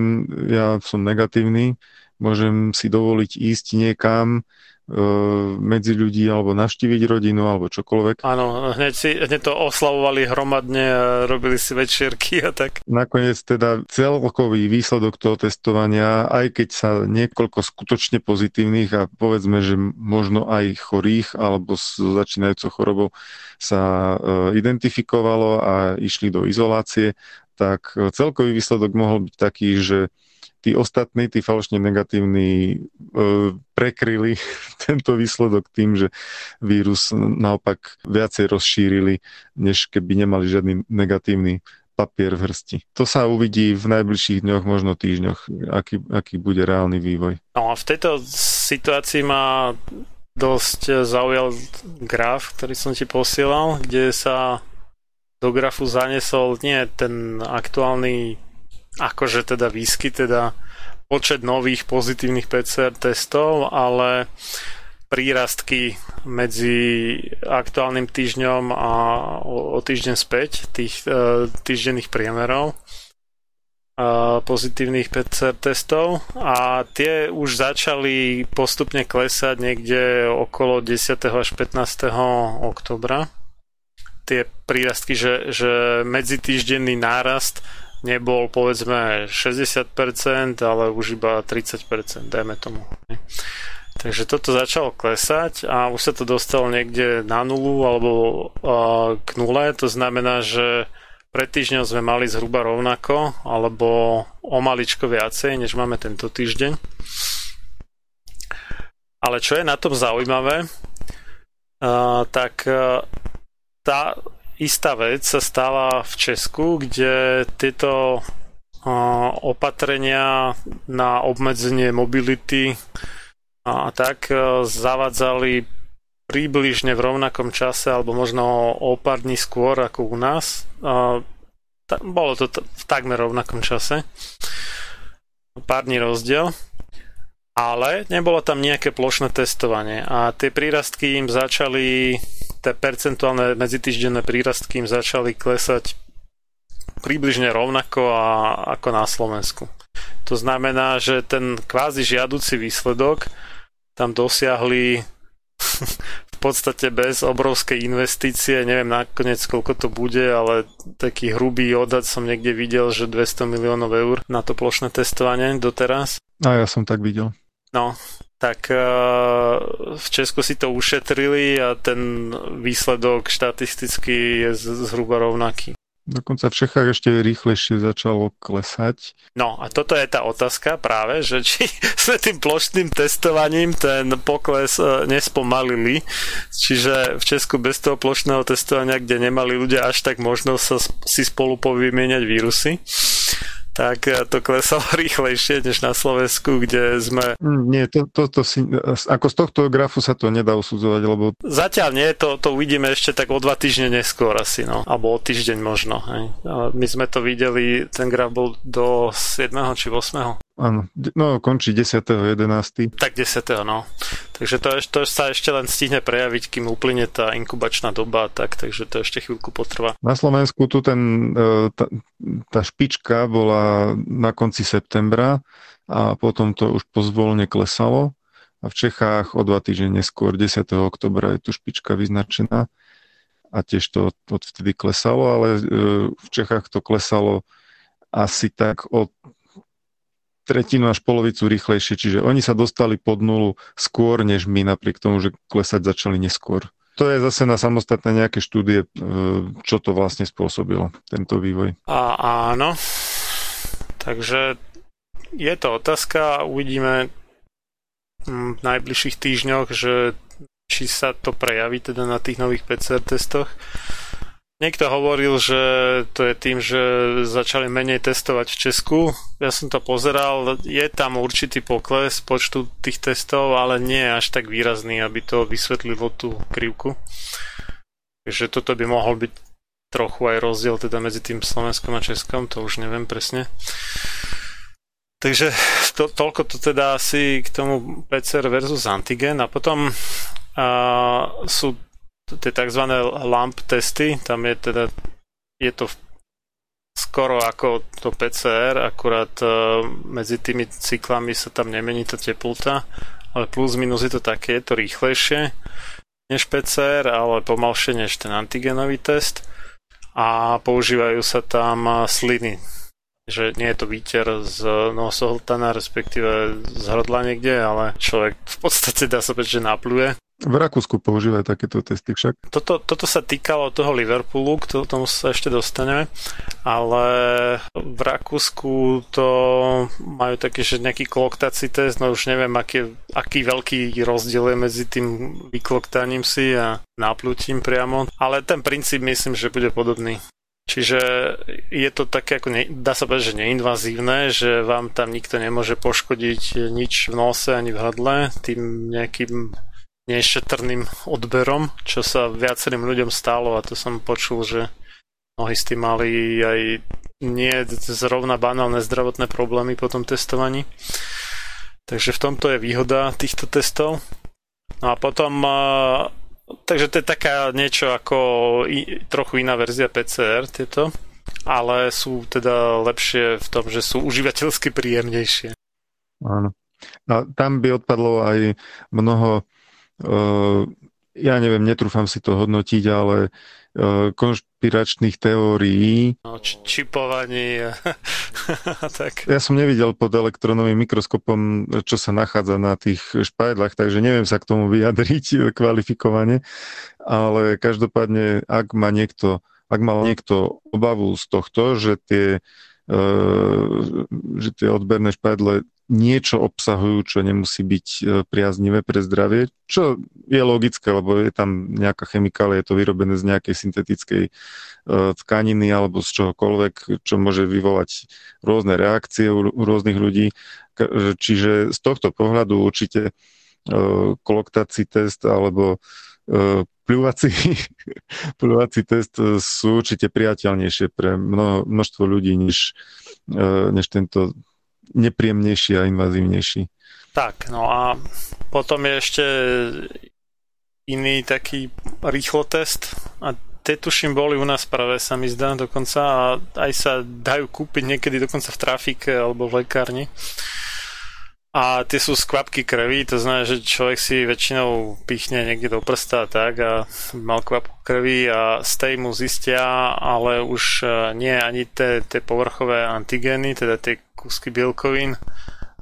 ja som negatívny, môžem si dovoliť ísť niekam medzi ľudí alebo navštíviť rodinu alebo čokoľvek. Áno, hneď, si, hneď to oslavovali hromadne a robili si večierky a tak. Nakoniec teda celkový výsledok toho testovania, aj keď sa niekoľko skutočne pozitívnych a povedzme, že možno aj chorých alebo s začínajúcou chorobou sa identifikovalo a išli do izolácie, tak celkový výsledok mohol byť taký, že tí ostatní, tí falošne negatívni, e, prekryli tento výsledok tým, že vírus naopak viacej rozšírili, než keby nemali žiadny negatívny papier v hrsti. To sa uvidí v najbližších dňoch, možno týždňoch, aký, aký bude reálny vývoj. No a v tejto situácii ma dosť zaujal graf, ktorý som ti posielal, kde sa do grafu zanesol nie ten aktuálny akože teda výskyt, teda počet nových pozitívnych PCR testov, ale prírastky medzi aktuálnym týždňom a o týždeň späť tých e, týždenných priemerov e, pozitívnych PCR testov a tie už začali postupne klesať niekde okolo 10. až 15. oktobra. Tie prírastky, že, že medzitýždenný nárast nebol povedzme 60%, ale už iba 30%, dajme tomu. Takže toto začalo klesať a už sa to dostalo niekde na nulu alebo k nule, to znamená, že pred týždňom sme mali zhruba rovnako alebo o maličko viacej, než máme tento týždeň. Ale čo je na tom zaujímavé, tak tá istá vec sa stala v Česku, kde tieto opatrenia na obmedzenie mobility a tak e, zavádzali približne v rovnakom čase alebo možno o pár dní skôr ako u nás. Bolo to v takmer rovnakom čase. Pár dní rozdiel. Ale nebolo tam nejaké plošné testovanie a tie prírastky im začali tie percentuálne medzitýždenné prírastky im začali klesať približne rovnako a, ako na Slovensku. To znamená, že ten kvázi žiaduci výsledok tam dosiahli v podstate bez obrovskej investície, neviem nakoniec koľko to bude, ale taký hrubý odhad som niekde videl, že 200 miliónov eur na to plošné testovanie doteraz. A ja som tak videl. No, tak eh, v Česku si to ušetrili a ten výsledok štatisticky je zhruba rovnaký. Dokonca v Čechách ešte rýchlejšie začalo klesať. No a toto je tá otázka práve, že či sme tým plošným testovaním ten pokles eh, nespomalili. Čiže v Česku bez toho plošného testovania, kde nemali ľudia až tak možnosť sa si spolu povymieňať vírusy, tak to klesalo rýchlejšie než na Slovensku, kde sme... Mm, nie, to, to, to si, ako z tohto grafu sa to nedá usudzovať, lebo... Zatiaľ nie, to, to uvidíme ešte tak o dva týždne neskôr asi, no. Alebo o týždeň možno. Hej. My sme to videli, ten graf bol do 7. či 8. Áno, no končí 10.11. Tak 10. no. Takže to, to sa ešte len stihne prejaviť, kým uplyne tá inkubačná doba, tak, takže to ešte chvíľku potrvá. Na Slovensku tu ten, e, tá, tá špička bola na konci septembra a potom to už pozvolne klesalo a v Čechách o dva týždne neskôr, 10. oktobra je tu špička vyznačená a tiež to odvtedy klesalo, ale e, v Čechách to klesalo asi tak od tretinu až polovicu rýchlejšie, čiže oni sa dostali pod nulu skôr než my, napriek tomu, že klesať začali neskôr. To je zase na samostatné nejaké štúdie, e, čo to vlastne spôsobilo, tento vývoj. A, áno, takže je to otázka, uvidíme v najbližších týždňoch, že či sa to prejaví teda na tých nových PCR testoch. Niekto hovoril, že to je tým, že začali menej testovať v Česku. Ja som to pozeral, je tam určitý pokles počtu tých testov, ale nie až tak výrazný, aby to vysvetlilo tú krivku. Takže toto by mohol byť trochu aj rozdiel teda medzi tým Slovenskom a Českom, to už neviem presne. Takže to, toľko to teda asi k tomu PCR versus antigen a potom uh, sú tie tzv. LAMP testy, tam je teda je to skoro ako to PCR, akurát uh, medzi tými cyklami sa tam nemení tá teplota ale plus minus je to také, je to rýchlejšie než PCR, ale pomalšie než ten antigenový test a používajú sa tam sliny, že nie je to výter z nosohltana, respektíve z hrdla niekde, ale človek v podstate dá sa povedať, že napluje v Rakúsku používajú takéto testy však. Toto, toto sa týkalo toho Liverpoolu, k tomu sa ešte dostaneme, ale v Rakúsku to majú taký, že nejaký kloktací test, no už neviem, aký, aký veľký rozdiel je medzi tým vykloktaním si a náplutím priamo, ale ten princíp myslím, že bude podobný. Čiže je to také, ako ne, dá sa povedať, že neinvazívne, že vám tam nikto nemôže poškodiť nič v nose ani v hrdle tým nejakým nešetrným odberom, čo sa viacerým ľuďom stalo a to som počul, že mnohí s tým mali aj nie zrovna banálne zdravotné problémy po tom testovaní. Takže v tomto je výhoda týchto testov. No a potom takže to je taká niečo ako trochu iná verzia PCR tieto, ale sú teda lepšie v tom, že sú užívateľsky príjemnejšie. Áno. A tam by odpadlo aj mnoho ja neviem, netrúfam si to hodnotiť, ale konšpiračných teórií. No, či, čipovanie. tak. Ja som nevidel pod elektronovým mikroskopom, čo sa nachádza na tých špajdlách, takže neviem sa k tomu vyjadriť kvalifikovane, ale každopádne, ak má niekto, ak mal niekto obavu z tohto, že tie, že tie odberné špajdle niečo obsahujú, čo nemusí byť e, priaznivé pre zdravie, čo je logické, lebo je tam nejaká chemikália, je to vyrobené z nejakej syntetickej e, tkaniny alebo z čohokoľvek, čo môže vyvolať rôzne reakcie u rôznych ľudí. Čiže z tohto pohľadu určite e, koloktací test alebo pľúvací, pľúvací test sú určite priateľnejšie pre mnoho, množstvo ľudí, než, než tento nepríjemnejší a invazívnejší. Tak, no a potom je ešte iný taký rýchlotest a tie tuším boli u nás práve sa mi zdá dokonca a aj sa dajú kúpiť niekedy dokonca v trafike alebo v lekárni. A tie sú z kvapky krvi, to znamená, že človek si väčšinou pichne niekde do prsta tak a mal kvapku krvi a z tej mu zistia, ale už e, nie ani tie, tie povrchové antigény, teda tie kúsky bielkovín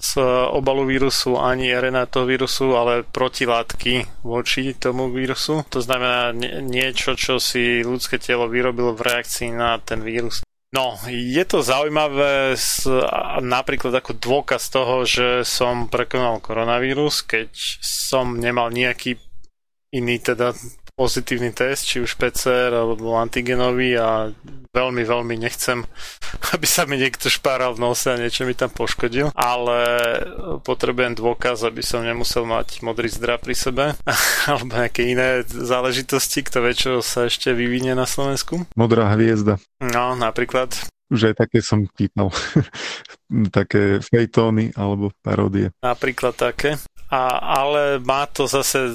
z obalu vírusu, ani RNA toho vírusu, ale protilátky voči tomu vírusu. To znamená niečo, čo si ľudské telo vyrobilo v reakcii na ten vírus. No, je to zaujímavé s, napríklad ako dôkaz toho, že som prekonal koronavírus, keď som nemal nejaký iný teda pozitívny test, či už PCR alebo antigenový a veľmi, veľmi nechcem, aby sa mi niekto špáral v nose a niečo mi tam poškodil, ale potrebujem dôkaz, aby som nemusel mať modrý zdra pri sebe alebo nejaké iné záležitosti, kto vie, čo sa ešte vyvinie na Slovensku. Modrá hviezda. No, napríklad. Už aj také som pýtal. také fejtóny alebo paródie. Napríklad také. A, ale má to zase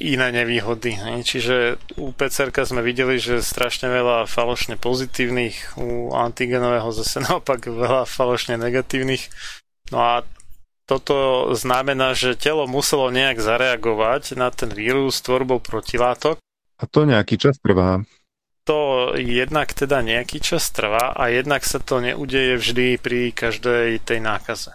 iné nevýhody. Čiže u PCR sme videli, že strašne veľa falošne pozitívnych, u antigenového zase naopak veľa falošne negatívnych. No a toto znamená, že telo muselo nejak zareagovať na ten vírus tvorbou protilátok. A to nejaký čas trvá. To jednak teda nejaký čas trvá a jednak sa to neudeje vždy pri každej tej nákaze.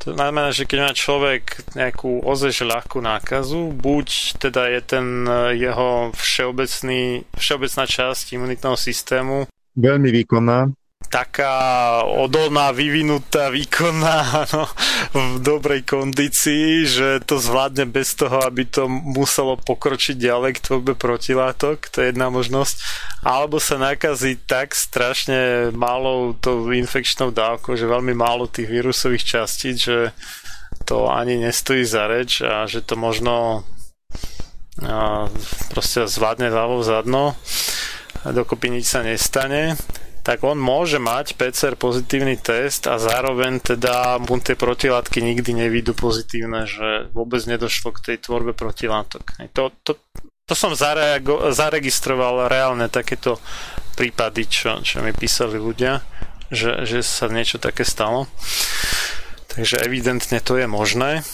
To znamená, že keď má človek nejakú ozeš ľahkú nákazu, buď teda je ten e, jeho všeobecný, všeobecná časť imunitného systému veľmi výkonná, taká odolná, vyvinutá, výkonná, no, v dobrej kondícii, že to zvládne bez toho, aby to muselo pokročiť ďalej k tvorbe protilátok, to je jedna možnosť. Alebo sa nakazí tak strašne malou tou infekčnou dávkou, že veľmi málo tých vírusových častíc, že to ani nestojí za reč a že to možno a, proste zvládne ľavo zadno a dokopy nič sa nestane tak on môže mať PCR pozitívny test a zároveň teda mu tie protilátky nikdy nevídu pozitívne, že vôbec nedošlo k tej tvorbe protilátok. To, to, to som zareago- zaregistroval reálne takéto prípady, čo, čo mi písali ľudia, že, že sa niečo také stalo. Takže evidentne to je možné.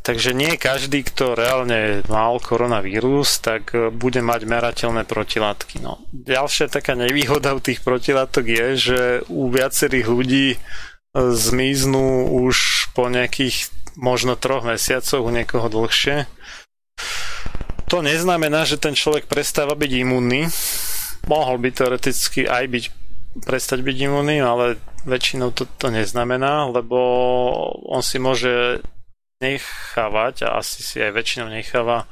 Takže nie každý, kto reálne mal koronavírus, tak bude mať merateľné protilátky. No. Ďalšia taká nevýhoda u tých protilátok je, že u viacerých ľudí zmiznú už po nejakých možno troch mesiacoch, u niekoho dlhšie. To neznamená, že ten človek prestáva byť imunný. Mohol by teoreticky aj byť prestať byť imunný, ale väčšinou to, to neznamená, lebo on si môže nechávať a asi si aj väčšinou necháva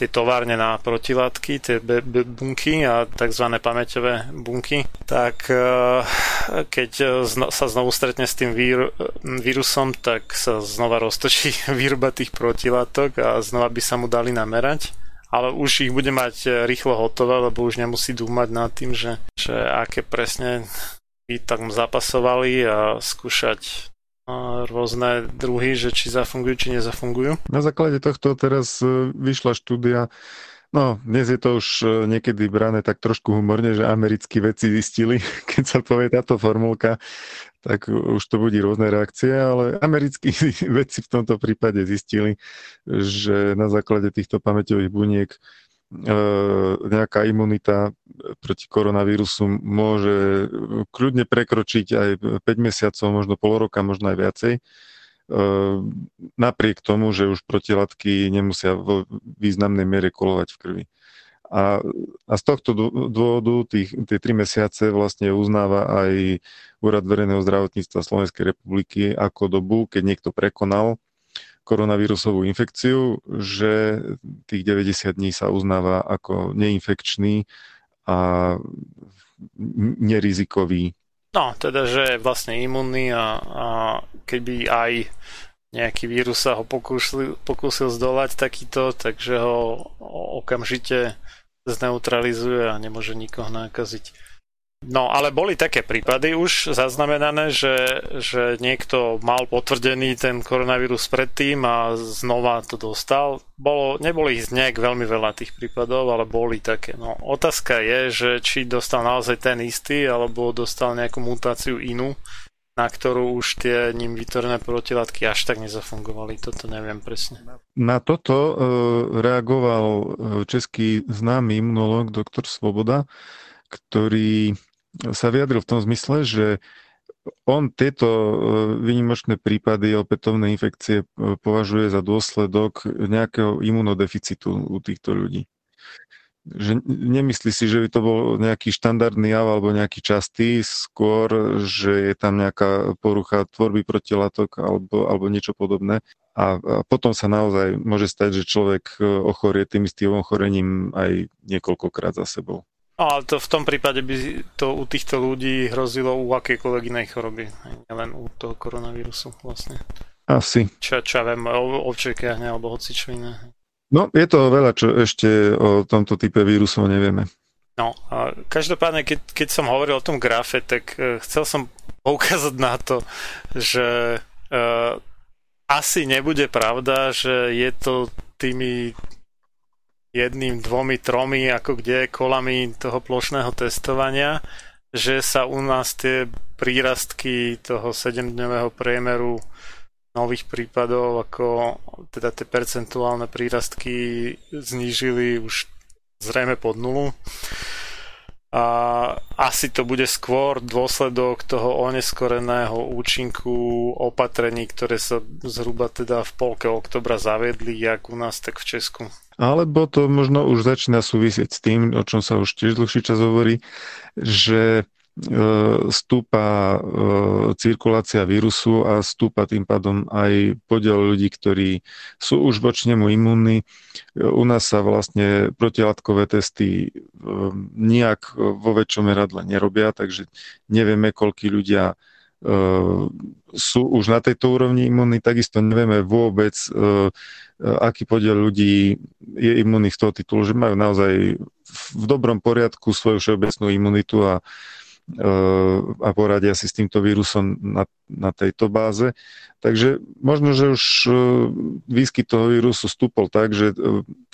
tie továrne na protilátky, tie b- b- bunky a tzv. pamäťové bunky, tak e, keď sa znovu stretne s tým vír- vírusom, tak sa znova roztočí výroba tých protilátok a znova by sa mu dali namerať ale už ich bude mať rýchlo hotové, lebo už nemusí dúmať nad tým, že, že aké presne by tam zapasovali a skúšať rôzne druhy, že či zafungujú, či nezafungujú. Na základe tohto teraz e, vyšla štúdia, no dnes je to už e, niekedy brané tak trošku humorne, že americkí vedci zistili, keď sa povie táto formulka, tak už to budí rôzne reakcie, ale americkí vedci v tomto prípade zistili, že na základe týchto pamäťových buniek nejaká imunita proti koronavírusu môže kľudne prekročiť aj 5 mesiacov, možno pol roka, možno aj viacej. E, napriek tomu, že už protilátky nemusia vo významnej miere kolovať v krvi. A, a z tohto dôvodu tých, tie tri mesiace vlastne uznáva aj Úrad verejného zdravotníctva Slovenskej republiky ako dobu, keď niekto prekonal koronavírusovú infekciu, že tých 90 dní sa uznáva ako neinfekčný a nerizikový. No, teda, že je vlastne imunný a, a keby aj nejaký vírus sa ho pokúsil, pokúsil zdolať takýto, takže ho okamžite zneutralizuje a nemôže nikoho nakaziť. No, ale boli také prípady už zaznamenané, že, že niekto mal potvrdený ten koronavírus predtým a znova to dostal. Bolo, neboli ich nejak veľmi veľa tých prípadov, ale boli také. No, otázka je, že či dostal naozaj ten istý, alebo dostal nejakú mutáciu inú, na ktorú už tie ním vytvorené protilátky až tak nezafungovali. Toto neviem presne. Na toto e, reagoval e, český známy imunológ doktor Svoboda, ktorý sa vyjadril v tom zmysle, že on tieto e, výnimočné prípady opätovnej infekcie e, považuje za dôsledok nejakého imunodeficitu u týchto ľudí. Že nemyslí si, že by to bol nejaký štandardný jav alebo nejaký častý, skôr, že je tam nejaká porucha tvorby protilátok alebo, alebo niečo podobné. A, a potom sa naozaj môže stať, že človek e, ochorie tým istým ochorením aj niekoľkokrát za sebou. Ale to v tom prípade by to u týchto ľudí hrozilo u akejkoľvek inej choroby, nielen u toho koronavírusu vlastne. Asi. Čo, čo ja viem, ovčekiahne alebo hoci čo iné. No, je to veľa, čo ešte o tomto type vírusov nevieme. No, a každopádne, keď, keď som hovoril o tom grafe, tak uh, chcel som poukázať na to, že uh, asi nebude pravda, že je to tými jedným, dvomi, tromi, ako kde kolami toho plošného testovania, že sa u nás tie prírastky toho 7-dňového priemeru nových prípadov, ako teda tie percentuálne prírastky znížili už zrejme pod nulu. A asi to bude skôr dôsledok toho oneskoreného účinku opatrení, ktoré sa zhruba teda v polke oktobra zaviedli, jak u nás, tak v Česku. Alebo to možno už začína súvisieť s tým, o čom sa už tiež dlhší čas hovorí, že e, stúpa e, cirkulácia vírusu a stúpa tým pádom aj podiel ľudí, ktorí sú už voči nemu imunní. U nás sa vlastne protilátkové testy e, nijak vo väčšom meradle nerobia, takže nevieme, koľkí ľudia sú už na tejto úrovni imunní, takisto nevieme vôbec, aký podiel ľudí je imunných z toho titulu, že majú naozaj v dobrom poriadku svoju všeobecnú imunitu a, a poradia si s týmto vírusom na, na tejto báze. Takže možno, že už výskyt toho vírusu stúpol tak, že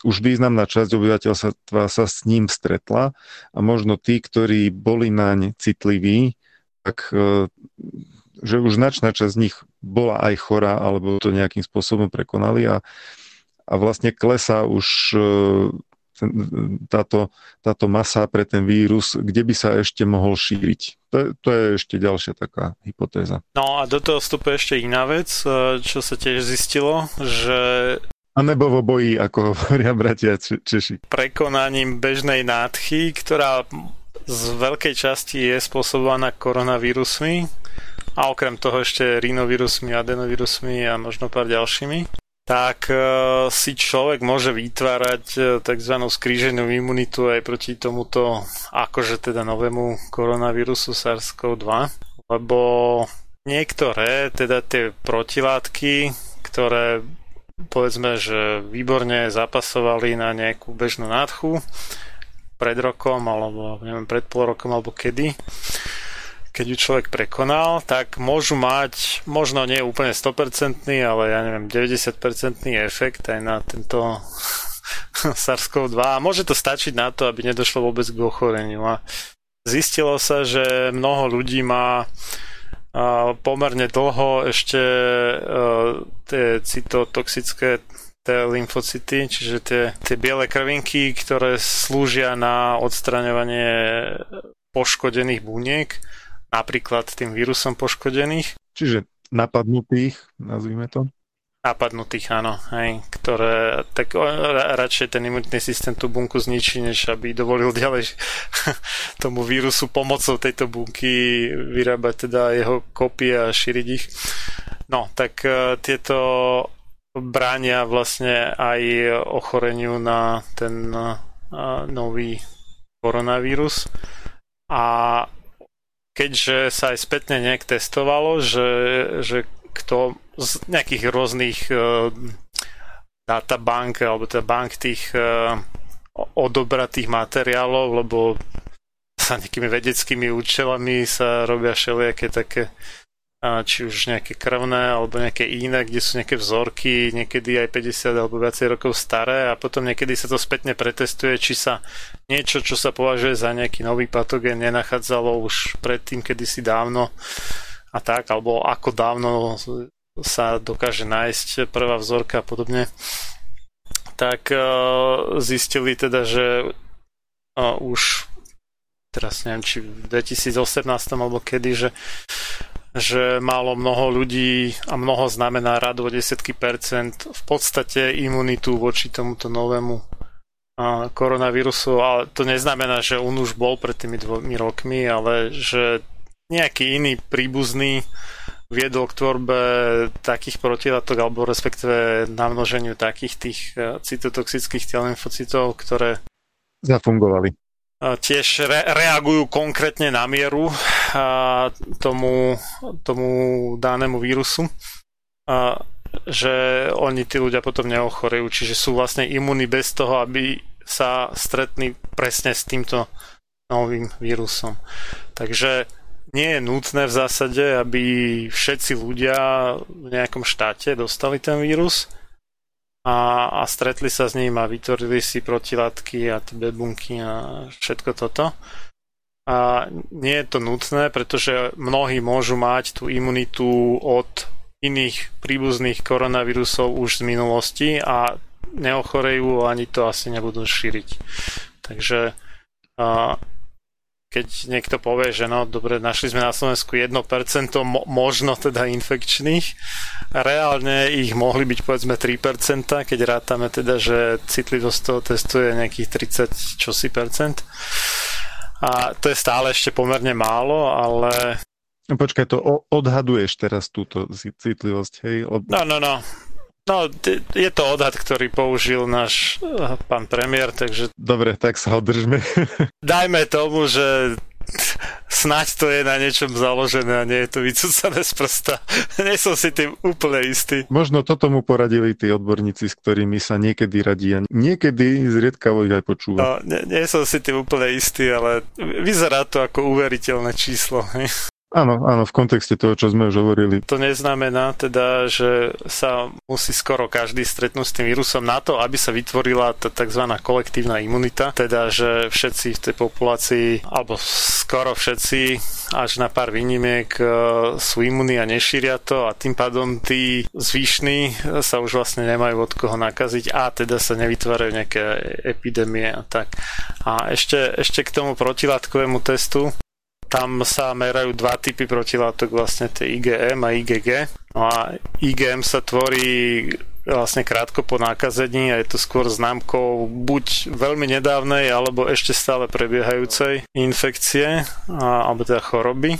už významná časť obyvateľstva sa s ním stretla a možno tí, ktorí boli naň citliví, tak že už značná časť z nich bola aj chorá, alebo to nejakým spôsobom prekonali a, a vlastne klesá už e, ten, táto, táto masa pre ten vírus, kde by sa ešte mohol šíriť. To, to je ešte ďalšia taká hypotéza. No a do toho vstupuje ešte iná vec, e, čo sa tiež zistilo, že a nebo vo boji, ako hovoria bratia Češi. Prekonaním bežnej nádchy, ktorá z veľkej časti je spôsobovaná koronavírusmi a okrem toho ešte rinovírusmi, adenovírusmi a možno pár ďalšími, tak e, si človek môže vytvárať e, tzv. skríženú imunitu aj proti tomuto akože teda novému koronavírusu SARS-CoV-2, lebo niektoré, teda tie protilátky, ktoré povedzme, že výborne zapasovali na nejakú bežnú nádchu pred rokom, alebo neviem, pred pol rokom, alebo kedy, keď ju človek prekonal, tak môžu mať možno nie úplne 100%, ale ja neviem, 90% efekt aj na tento SARS-CoV-2 a môže to stačiť na to, aby nedošlo vôbec k ochoreniu. A zistilo sa, že mnoho ľudí má pomerne dlho ešte e, tie cytotoxické T lymfocyty, čiže tie, tie biele krvinky, ktoré slúžia na odstraňovanie poškodených buniek, napríklad tým vírusom poškodených. Čiže napadnutých, nazvime to napadnutých, áno, hej, ktoré tak radšej ten imunitný systém tú bunku zničí, než aby dovolil ďalej tomu vírusu pomocou tejto bunky vyrábať teda jeho kopie a šíriť ich. No, tak uh, tieto bránia vlastne aj ochoreniu na ten nový koronavírus. A keďže sa aj spätne nejak testovalo, že, že kto z nejakých rôznych uh, databank alebo teda bank tých uh, odobratých materiálov, lebo sa nejakými vedeckými účelami sa robia všelijaké také či už nejaké krvné alebo nejaké iné, kde sú nejaké vzorky, niekedy aj 50 alebo viacej rokov staré a potom niekedy sa to spätne pretestuje, či sa niečo, čo sa považuje za nejaký nový patogén, nenachádzalo už predtým kedysi dávno a tak, alebo ako dávno sa dokáže nájsť prvá vzorka a podobne, tak uh, zistili teda, že uh, už teraz neviem, či v 2018 alebo kedy, že, že málo mnoho ľudí a mnoho znamená radu o desiatky percent v podstate imunitu voči tomuto novému koronavírusu, ale to neznamená, že on už bol pred tými dvomi rokmi, ale že nejaký iný príbuzný viedol k tvorbe takých protilátok alebo respektíve namnoženiu takých tých e, cytotoxických telnymfocytov, ktoré zafungovali. Tiež re- reagujú konkrétne na mieru tomu, tomu danému vírusu. Že oni tí ľudia potom neochorejú, čiže sú vlastne imunní bez toho, aby sa stretli presne s týmto novým vírusom. Takže nie je nutné v zásade, aby všetci ľudia v nejakom štáte dostali ten vírus a, a stretli sa s ním a vytvorili si protilátky a tie bunky a všetko toto. A nie je to nutné, pretože mnohí môžu mať tú imunitu od iných príbuzných koronavírusov už z minulosti a neochorejú ani to asi nebudú šíriť. Takže keď niekto povie, že no dobre, našli sme na Slovensku 1% mo- možno teda infekčných, reálne ich mohli byť povedzme 3%, keď rátame teda, že citlivosť toho testu je nejakých 30 čosi percent. A to je stále ešte pomerne málo, ale... No počkaj, to odhaduješ teraz túto citlivosť, hej? Lebo... No, no, no. No, je to odhad, ktorý použil náš eh, pán premiér, takže... Dobre, tak sa održme. Dajme tomu, že snáď to je na niečom založené a nie je to vycúcané z prsta. Nie som si tým úplne istý. Možno toto mu poradili tí odborníci, s ktorými sa niekedy radí a niekedy zriedkavo ich aj počúva. No, nie, nie som si tým úplne istý, ale vyzerá to ako uveriteľné číslo. Áno, áno, v kontexte toho, čo sme už hovorili. To neznamená teda, že sa musí skoro každý stretnúť s tým vírusom na to, aby sa vytvorila tá tzv. kolektívna imunita, teda, že všetci v tej populácii, alebo skoro všetci, až na pár výnimiek e, sú imuní a nešíria to a tým pádom tí zvyšní sa už vlastne nemajú od koho nakaziť a teda sa nevytvárajú nejaké epidémie a tak. A ešte, ešte k tomu protilátkovému testu, tam sa merajú dva typy protilátok, vlastne tie IgM a IgG. No a IgM sa tvorí vlastne krátko po nákazení a je to skôr známkou buď veľmi nedávnej alebo ešte stále prebiehajúcej infekcie a, alebo teda choroby.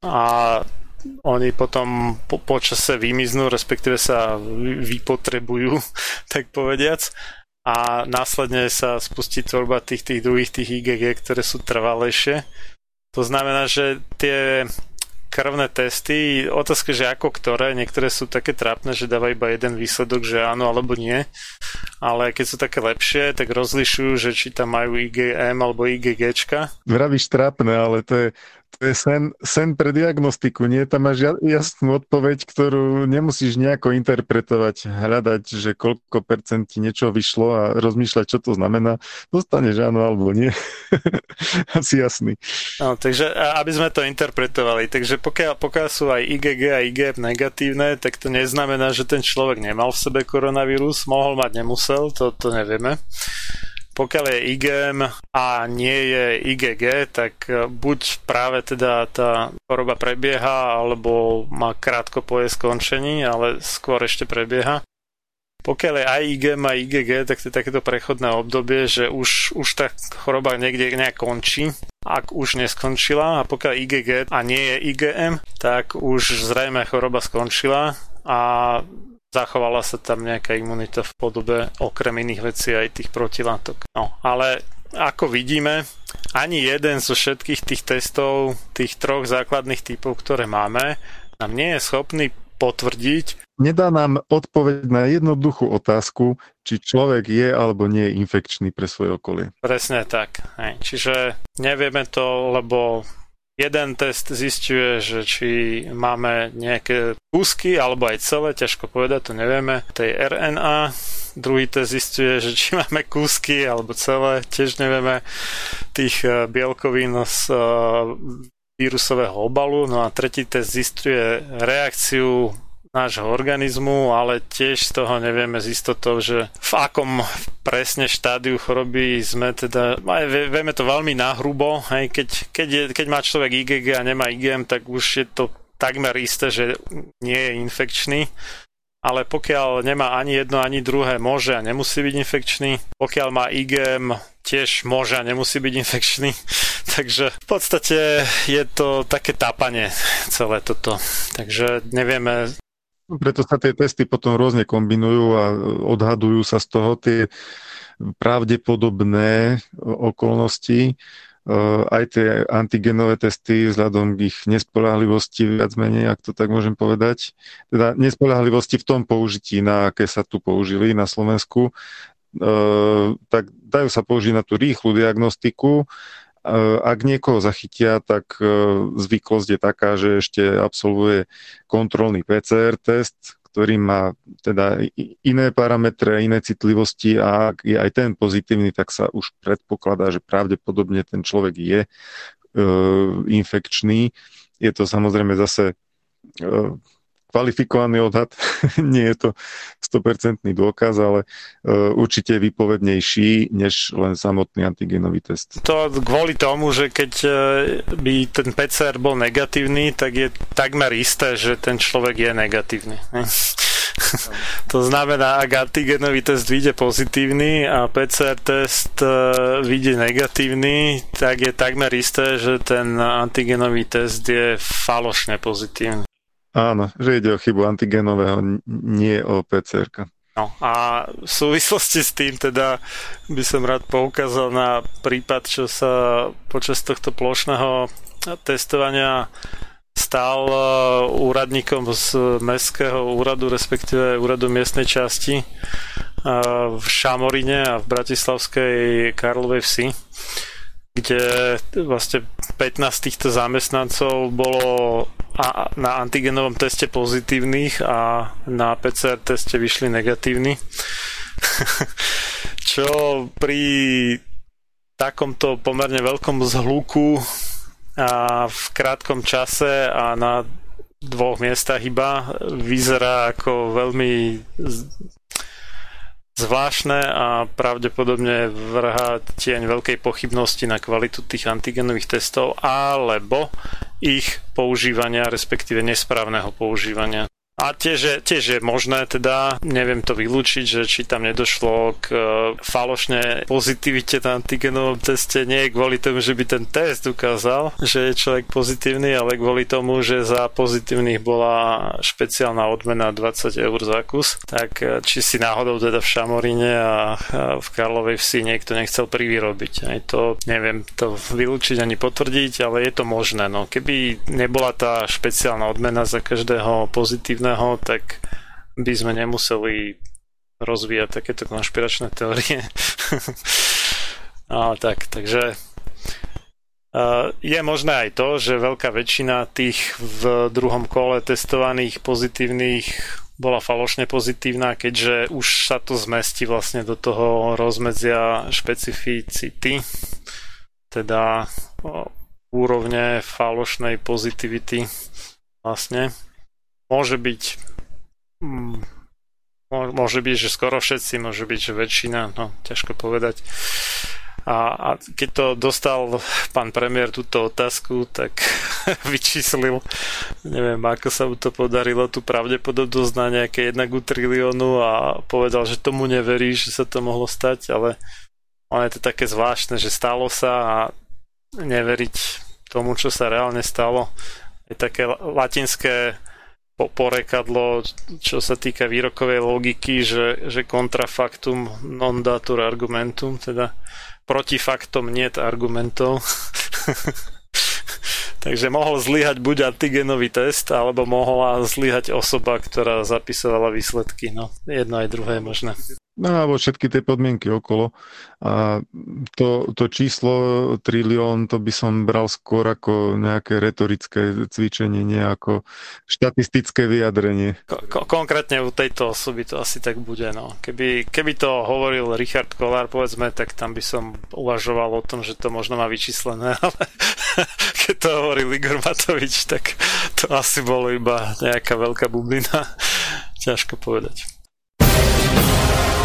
A oni potom po, počase vymiznú, respektíve sa vypotrebujú, tak povediac. A následne sa spustí tvorba tých, tých druhých tých IgG, ktoré sú trvalejšie to znamená, že tie krvné testy, otázka, že ako ktoré, niektoré sú také trápne, že dávajú iba jeden výsledok, že áno alebo nie, ale keď sú také lepšie, tak rozlišujú, že či tam majú IgM alebo IgGčka. Vravíš trápne, ale to je, je sen, sen pre diagnostiku, nie? Tam máš jasnú odpoveď, ktorú nemusíš nejako interpretovať, hľadať, že koľko percent ti niečo vyšlo a rozmýšľať, čo to znamená. Dostaneš áno alebo nie. Asi jasný. No, takže aby sme to interpretovali, takže pokiaľ, pokiaľ sú aj IgG a IgF negatívne, tak to neznamená, že ten človek nemal v sebe koronavírus, mohol mať, nemusel, to, to nevieme. Pokiaľ je IgM a nie je IgG, tak e, buď práve teda tá choroba prebieha, alebo má krátko po jej skončení, ale skôr ešte prebieha. Pokiaľ je aj IgM a IgG, tak to je takéto prechodné obdobie, že už, už tá choroba niekde nejak končí, ak už neskončila a pokiaľ IgG a nie je IgM, tak už zrejme choroba skončila a zachovala sa tam nejaká imunita v podobe okrem iných vecí aj tých protilátok. No, ale ako vidíme, ani jeden zo všetkých tých testov, tých troch základných typov, ktoré máme, nám nie je schopný potvrdiť. Nedá nám odpoveď na jednoduchú otázku, či človek je alebo nie je infekčný pre svoje okolie. Presne tak. Čiže nevieme to, lebo Jeden test zistuje, že či máme nejaké kúsky alebo aj celé, ťažko povedať, to nevieme, tej RNA. Druhý test zistuje, že či máme kúsky alebo celé, tiež nevieme tých eh, bielkovín z eh, vírusového obalu. No a tretí test zistuje reakciu nášho organizmu, ale tiež z toho nevieme z istotou, že v akom presne štádiu choroby sme teda, aj vieme to veľmi nahrubo, hej, keď, keď, je, keď má človek IgG a nemá IgM, tak už je to takmer isté, že nie je infekčný ale pokiaľ nemá ani jedno, ani druhé, môže a nemusí byť infekčný. Pokiaľ má IgM, tiež môže a nemusí byť infekčný. Takže v podstate je to také tápanie celé toto. Takže nevieme preto sa tie testy potom rôzne kombinujú a odhadujú sa z toho tie pravdepodobné okolnosti, e, aj tie antigenové testy vzhľadom k ich nespolahlivosti viac menej, ak to tak môžem povedať. Teda nespolahlivosti v tom použití, na aké sa tu použili na Slovensku, e, tak dajú sa použiť na tú rýchlu diagnostiku, ak niekoho zachytia, tak e, zvyklosť je taká, že ešte absolvuje kontrolný PCR test, ktorý má teda iné parametre, iné citlivosti a ak je aj ten pozitívny, tak sa už predpokladá, že pravdepodobne ten človek je e, infekčný. Je to samozrejme zase e, kvalifikovaný odhad, nie je to 100% dôkaz, ale uh, určite je výpovednejší než len samotný antigenový test. To kvôli tomu, že keď e, by ten PCR bol negatívny, tak je takmer isté, že ten človek je negatívny. to znamená, ak antigenový test vyjde pozitívny a PCR test e, vyjde negatívny, tak je takmer isté, že ten antigenový test je falošne pozitívny. Áno, že ide o chybu antigenového, nie o PCR. No a v súvislosti s tým teda by som rád poukázal na prípad, čo sa počas tohto plošného testovania stal uh, úradníkom z mestského úradu, respektíve úradu miestnej časti uh, v Šamorine a v Bratislavskej Karlovej vsi kde vlastne 15 týchto zamestnancov bolo na antigenovom teste pozitívnych a na PCR teste vyšli negatívni. Čo pri takomto pomerne veľkom zhluku a v krátkom čase a na dvoch miestach iba vyzerá ako veľmi zvláštne a pravdepodobne vrhá tieň veľkej pochybnosti na kvalitu tých antigenových testov alebo ich používania, respektíve nesprávneho používania. A tiež je, tiež je možné, teda neviem to vylúčiť, že či tam nedošlo k e, falošne pozitivite na antigenovom teste, nie kvôli tomu, že by ten test ukázal, že je človek pozitívny, ale kvôli tomu, že za pozitívnych bola špeciálna odmena 20 eur za kus, tak e, či si náhodou teda v Šamoríne a v Karlovej vsi niekto nechcel privyrobiť. Aj to neviem to vylúčiť ani potvrdiť, ale je to možné. No, keby nebola tá špeciálna odmena za každého pozitívneho iného, tak by sme nemuseli rozvíjať takéto konšpiračné teórie. no, tak, takže je možné aj to, že veľká väčšina tých v druhom kole testovaných pozitívnych bola falošne pozitívna, keďže už sa to zmestí vlastne do toho rozmedzia špecificity, teda úrovne falošnej pozitivity vlastne môže byť mm, môže byť, že skoro všetci, môže byť, že väčšina, no ťažko povedať. A, a keď to dostal pán premiér túto otázku, tak vyčíslil, neviem, ako sa mu to podarilo, tú pravdepodobnosť na nejaké 1 ku triliónu a povedal, že tomu neverí, že sa to mohlo stať, ale on je to také zvláštne, že stalo sa a neveriť tomu, čo sa reálne stalo. Je také latinské porekadlo, čo sa týka výrokovej logiky, že, že kontrafaktum non datur argumentum, teda proti faktom niet argumentov. Takže mohol zlyhať buď antigenový test, alebo mohla zlyhať osoba, ktorá zapisovala výsledky. No, jedno aj druhé je možné. No alebo všetky tie podmienky okolo. A to, to číslo trilión, to by som bral skôr ako nejaké retorické cvičenie, nie ako štatistické vyjadrenie. Ko- konkrétne u tejto osoby to asi tak bude. No. Keby, keby to hovoril Richard Kolár, povedzme, tak tam by som uvažoval o tom, že to možno má vyčíslené, ale keď to hovoril Igor Matovič, tak to asi bolo iba nejaká veľká bublina. Ťažko povedať.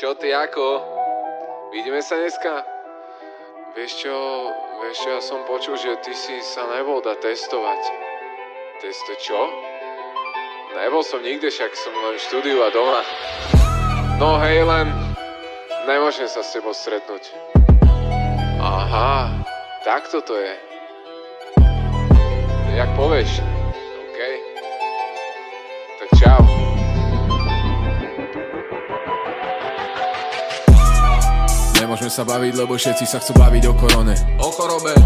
Čo ty ako? Vidíme sa dneska? Vieš čo, vieš čo, ja som počul, že ty si sa nebol dať testovať. Testo čo? Nebol som nikde, však som len v štúdiu a doma. No hej, len nemôžem sa s tebou stretnúť. Aha, tak toto je. Jak povieš? Nemôžeme sa baviť, lebo všetci sa chcú baviť o korone. O chorobe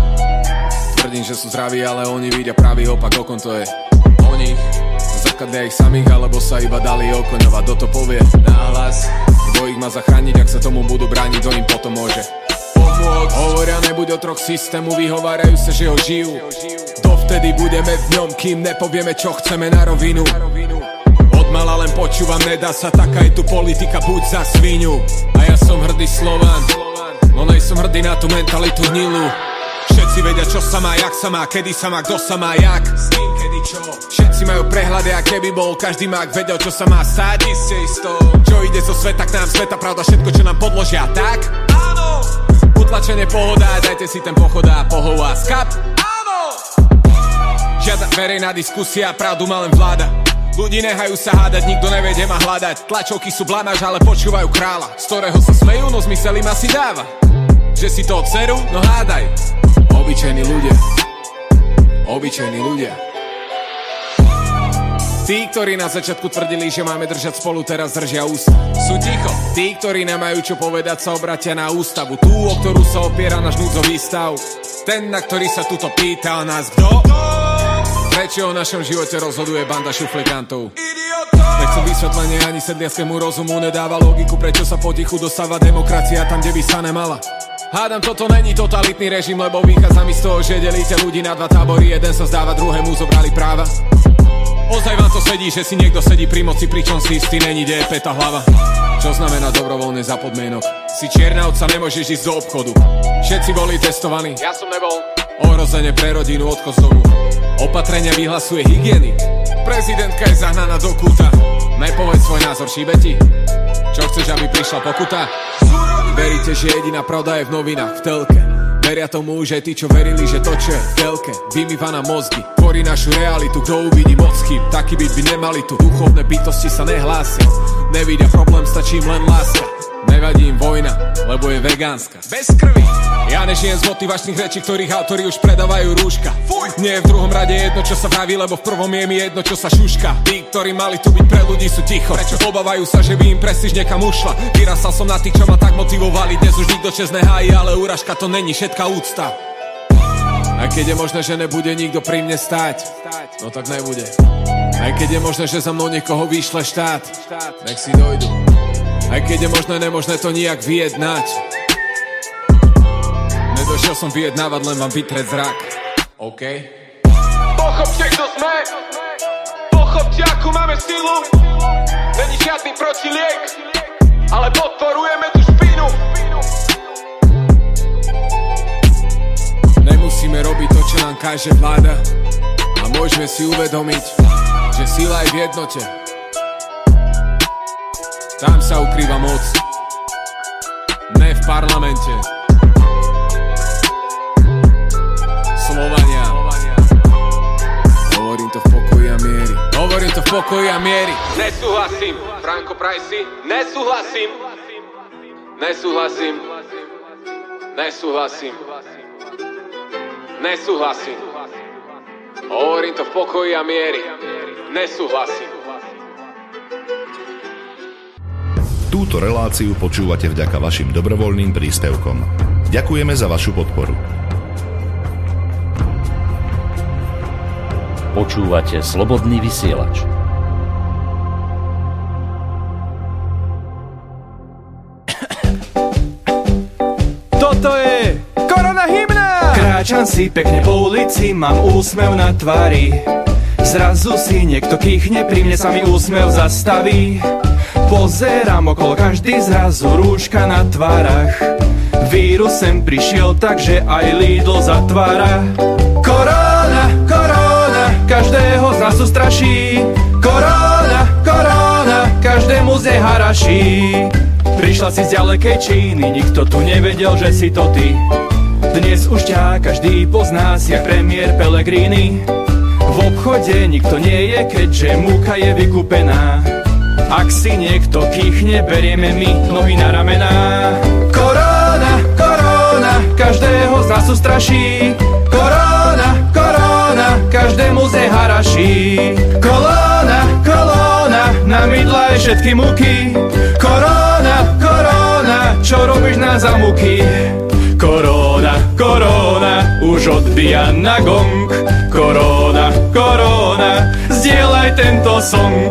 Tvrdím, že sú zdraví, ale oni vidia pravý opak, okon to je. O nich Zrkadlia ich samých, alebo sa iba dali okoňovať Kto to povie? Náhlas Kto ich má zachrániť, ak sa tomu budú brániť, kto im potom môže? Pomôcť. Hovoria nebuď o troch systému, vyhovárajú sa, že ho žijú. Dovtedy budeme v ňom, kým nepovieme, čo chceme na rovinu. Mala len počúvam, nedá sa taká je tu politika, buď za svinu A ja som hrdý Slovan, no nej som hrdý na tú mentalitu hnilu. Všetci vedia, čo sa má, jak sa má, kedy sa má, kto sa má, jak. Kedy čo. Všetci majú prehľady a keby bol každý mák vedel, čo sa má stať. Iste isto. Čo ide zo sveta k nám, sveta pravda, všetko, čo nám podložia, tak? Áno! Utlačenie pohoda, dajte si ten pochod a pohová skap. Áno! Žiadna verejná diskusia, pravdu má len vláda. Ľudí nehajú sa hádať, nikto nevie, kde ma hľadať. Tlačovky sú blamáž, ale počúvajú kráľa Z ktorého sa smejú, no zmysel im asi dáva Že si to dceru? No hádaj. Obyčajní ľudia. Obyčajní ľudia. Tí, ktorí na začiatku tvrdili, že máme držať spolu, teraz držia ústa. Sú ticho. Tí, ktorí nemajú čo povedať, sa obratia na ústavu. Tú, o ktorú sa opiera náš núdzový stav. Ten, na ktorý sa tuto pýta nás kto? Prečo o našom živote rozhoduje banda šuflikantov? Nechcem vysvetlenie ani sedliackému rozumu Nedáva logiku, prečo sa potichu dostáva demokracia tam, kde by sa nemala Hádam, toto není totalitný režim, lebo vychádza mi z toho, že delíte ľudí na dva tábory. Jeden sa zdáva, druhému zobrali práva. Ozaj vám to sedí, že si niekto sedí pri moci, pričom si istý není, kde je peta hlava. Čo znamená dobrovoľne za podmienok? Si čierna sa nemôžeš ísť do obchodu. Všetci boli testovaní. Ja som nebol. Ohrozenie pre rodinu, odchod z domu Opatrenia vyhlasuje hygienik. Prezidentka je zahnaná do kúta. Nepoveď svoj názor, šíbe ti. Čo chceš, aby prišla pokuta? Veríte, že jediná pravda je v novinách, v telke. Veria tomu už aj tí, čo verili, že to, čo je v Vymýva na mozgy, tvorí našu realitu Kto uvidí moc chyb, taký byt by nemali tu. Duchovné bytosti sa nehlásia. Nevidia problém, stačí im len láska Nevadí im vojna, lebo je vegánska. Bez krvi. Ja nežijem z motivačných rečí, ktorých autori už predávajú rúška. Fuj. Nie je v druhom rade jedno, čo sa praví, lebo v prvom je mi jedno, čo sa šuška. Tí, ktorí mali tu byť pre ľudí, sú ticho. Prečo? Obávajú sa, že by im prestíž niekam ušla. Vyrastal som na tých, čo ma tak motivovali. Dnes už nikto čest nehájí, ale úražka to není všetká úcta. Aj keď je možné, že nebude nikto pri mne stáť No tak nebude. Aj keď je možné, že za mnou niekoho vyšle štát. Nech si dojdu aj keď je možné, nemožné to nijak vyjednať. Nedošiel som vyjednávať, len vám vytreť zrak. OK? Pochopte, kto sme. Pochopte, akú máme silu. Není žiadny protiliek Ale podporujeme tú špinu Nemusíme robiť to, čo nám káže vláda. A môžeme si uvedomiť, že sila je v jednote tam sa ukrýva moc. Ne v parlamente. Slovania. Hovorím to v pokoji a miery. Hovorím to v pokoji a miery. Nesúhlasím. Franko Prajsi. Nesúhlasím. Nesúhlasím. Nesúhlasím. Nesúhlasím. Hovorím to v pokoji a miery. Nesúhlasím. Túto reláciu počúvate vďaka vašim dobrovoľným príspevkom. Ďakujeme za vašu podporu. Počúvate slobodný vysielač. Toto je korona hymna! Kráčam si pekne po ulici, mám úsmev na tvári. Zrazu si niekto kýchne, pri mne sa mi úsmev zastaví. Pozerám okolo každý zrazu rúška na tvárach. Vírus sem prišiel, takže aj Lidl zatvára. Korona, korona, každého z nás straší. Korona, korona, každému z nej Prišla si z ďalekej Číny, nikto tu nevedel, že si to ty. Dnes už ťa každý pozná, si premiér Pellegrini. V obchode nikto nie je, keďže múka je vykúpená ak si niekto kýchne, berieme my nohy na ramená. Korona, korona, každého z nás straší Korona, korona, každému z nej haraší. Kolóna, kolóna, na mydla je všetky muky Korona, korona, čo robíš na zamuky? Korona, korona, už odbíja na gong. Korona, korona, zdieľaj tento song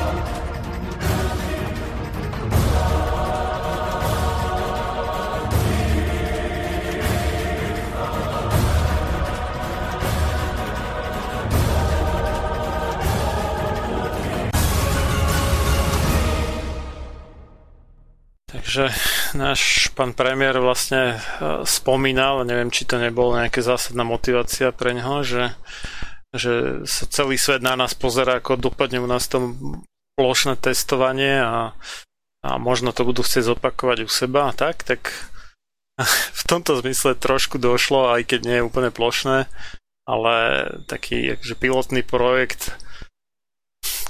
Náš pán premiér vlastne e, spomínal, neviem, či to nebolo nejaká zásadná motivácia pre neho, že, že sa celý svet na nás pozera, ako dopadne u nás to plošné testovanie a, a možno to budú chcieť zopakovať u seba a tak, tak v tomto zmysle trošku došlo, aj keď nie je úplne plošné, ale taký akože pilotný projekt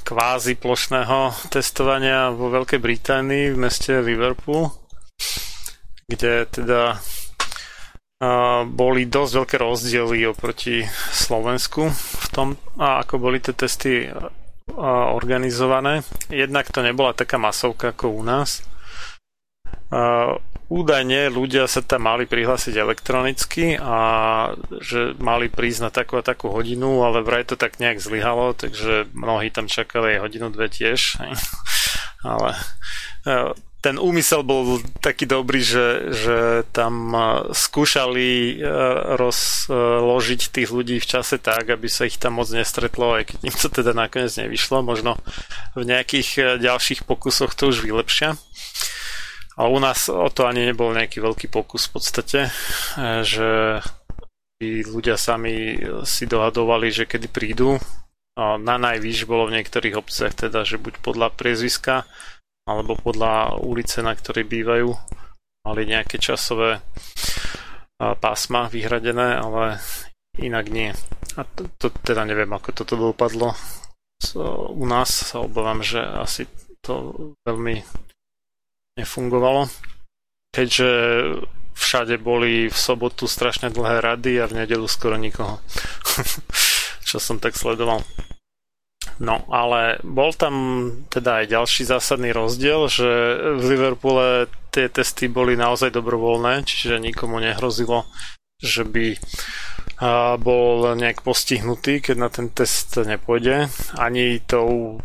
kvázi plošného testovania vo Veľkej Británii v meste Liverpool, kde teda boli dosť veľké rozdiely oproti Slovensku v tom, a ako boli tie testy organizované. Jednak to nebola taká masovka ako u nás. Údajne ľudia sa tam mali prihlásiť elektronicky a že mali prísť na takú a takú hodinu, ale vraj to tak nejak zlyhalo, takže mnohí tam čakali aj hodinu, dve tiež. ale ten úmysel bol taký dobrý, že, že tam e, skúšali e, rozložiť tých ľudí v čase tak, aby sa ich tam moc nestretlo, aj keď im to teda nakoniec nevyšlo. Možno v nejakých ďalších pokusoch to už vylepšia. A u nás o to ani nebol nejaký veľký pokus v podstate, že by ľudia sami si dohadovali, že kedy prídu. Na najvýš bolo v niektorých obciach teda, že buď podľa priezviska alebo podľa ulice, na ktorej bývajú, mali nejaké časové pásma vyhradené, ale inak nie. A to, to teda neviem, ako toto dopadlo. U nás sa obávam, že asi to veľmi nefungovalo. Keďže všade boli v sobotu strašne dlhé rady a v nedelu skoro nikoho. Čo som tak sledoval. No, ale bol tam teda aj ďalší zásadný rozdiel, že v Liverpoole tie testy boli naozaj dobrovoľné, čiže nikomu nehrozilo, že by bol nejak postihnutý, keď na ten test nepôjde. Ani tou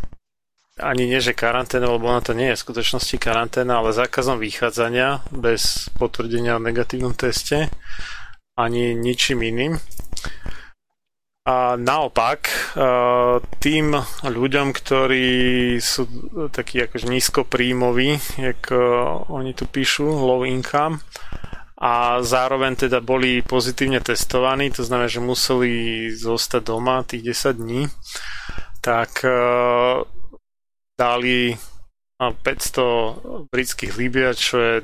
ani nie, že karanténa, lebo ona to nie je v skutočnosti karanténa, ale zákazom vychádzania bez potvrdenia o negatívnom teste ani ničím iným. A naopak, tým ľuďom, ktorí sú takí akože nízkopríjmoví, jak oni tu píšu, low income, a zároveň teda boli pozitívne testovaní, to znamená, že museli zostať doma tých 10 dní, tak dali 500 britských líbia, čo je